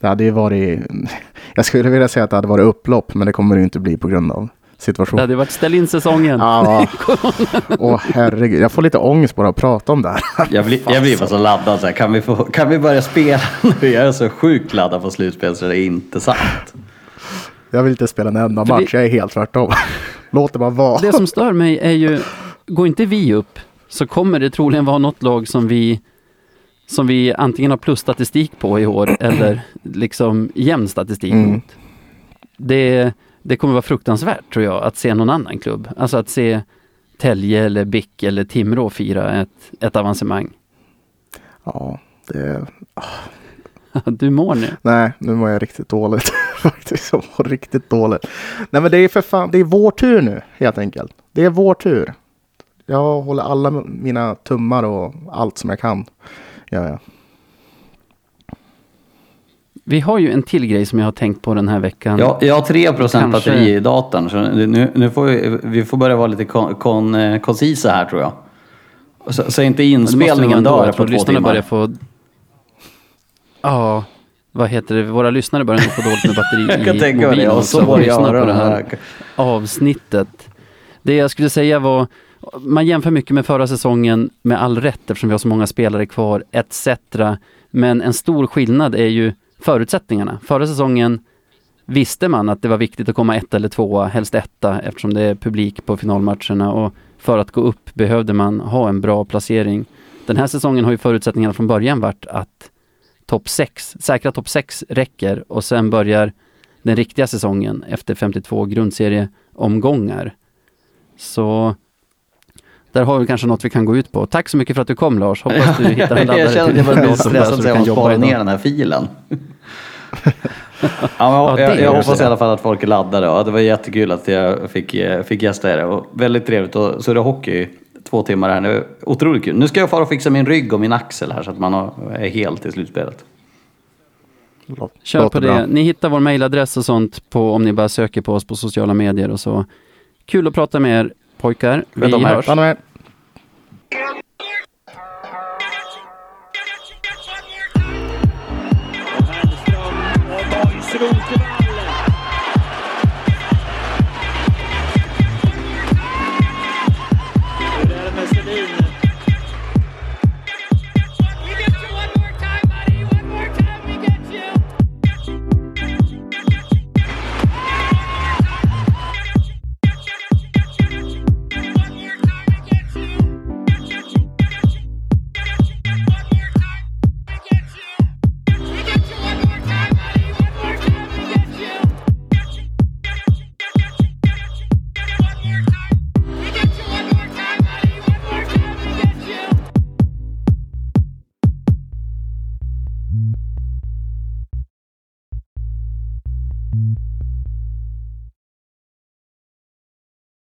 Det hade ju varit... (laughs) Jag skulle vilja säga att det hade varit upplopp, men det kommer det ju inte bli på grund av Det situationen. hade varit ställ in säsongen. Ja, (laughs) åh herregud. Jag får lite ångest bara att prata om det här. Jag blir, jag blir bara så laddad så här. Kan vi, få, kan vi börja spela (laughs) nu? Jag är så sjukt laddad på slutspel så det är inte sant. Jag vill inte spela en enda match. det- Jag är helt tvärtom. Låt det bara vara. Det som stör mig är ju, går inte vi upp så kommer det troligen vara något lag som vi som vi antingen har plusstatistik på i år eller liksom jämn statistik Mm. mot. Det, det kommer vara fruktansvärt tror jag att se någon annan klubb. Alltså att se Tälje eller BIK eller Timrå fira ett, ett avancemang. Ja, det... (laughs) Du mår nu. Nej, nu mår jag riktigt dåligt. (laughs) Faktiskt, jag mår riktigt dåligt. Nej, men det är för fan, det är vår tur nu, helt enkelt. Det är vår tur. Jag håller alla mina tummar och allt som jag kan. Ja, ja. Vi har ju en till grej som jag har tänkt på den här veckan. Jag, jag har 3 procent batteri i datorn så nu, nu får vi, vi får börja vara lite kon, kon, eh, koncisa här tror jag. Så, så inte inspelningen dör Jag på två lyssnarna timmar. börjar få... Ja, vad heter det? Våra lyssnare börjar få dåligt med batteri (laughs) Jag kan i tänka mig det. mobilen Och så var lyssnar jag på det här. avsnittet. Det jag skulle säga var, man jämför mycket med förra säsongen med all rätt eftersom vi har så många spelare kvar etc. Men en stor skillnad är ju förutsättningarna. Förra säsongen visste man att det var viktigt att komma ett eller tvåa, helst etta eftersom det är publik på finalmatcherna och för att gå upp behövde man ha en bra placering. Den här säsongen har ju förutsättningarna från början varit att topp 6, säkra topp 6 räcker och sen börjar den riktiga säsongen efter 52 grundserieomgångar. Så där har vi kanske något vi kan gå ut på. Tack så mycket för att du kom Lars. Hoppas du (laughs) hittar en laddare jag känner att jag börjar bli (laughs) stressad så du jag kan måste jobba spara ner den här filen. (laughs) ja, men Ja, det jag, är jag det hoppas så. i alla fall att folk är laddade. Och det var jättekul att jag fick, eh, fick gästa er. Och väldigt trevligt att surra hockey i två timmar här. Det var otroligt kul. Nu ska jag fara och fixa min rygg och min axel här så att man har, är helt i slutspelet. Kör på det. bra. Ni hittar vår mailadress och sånt på om ni bara söker på oss på sociala medier och så. Kul att prata med er pojkar. Vi Vet de här. hörs. Ta med. Hernström och Boys Rosenvall.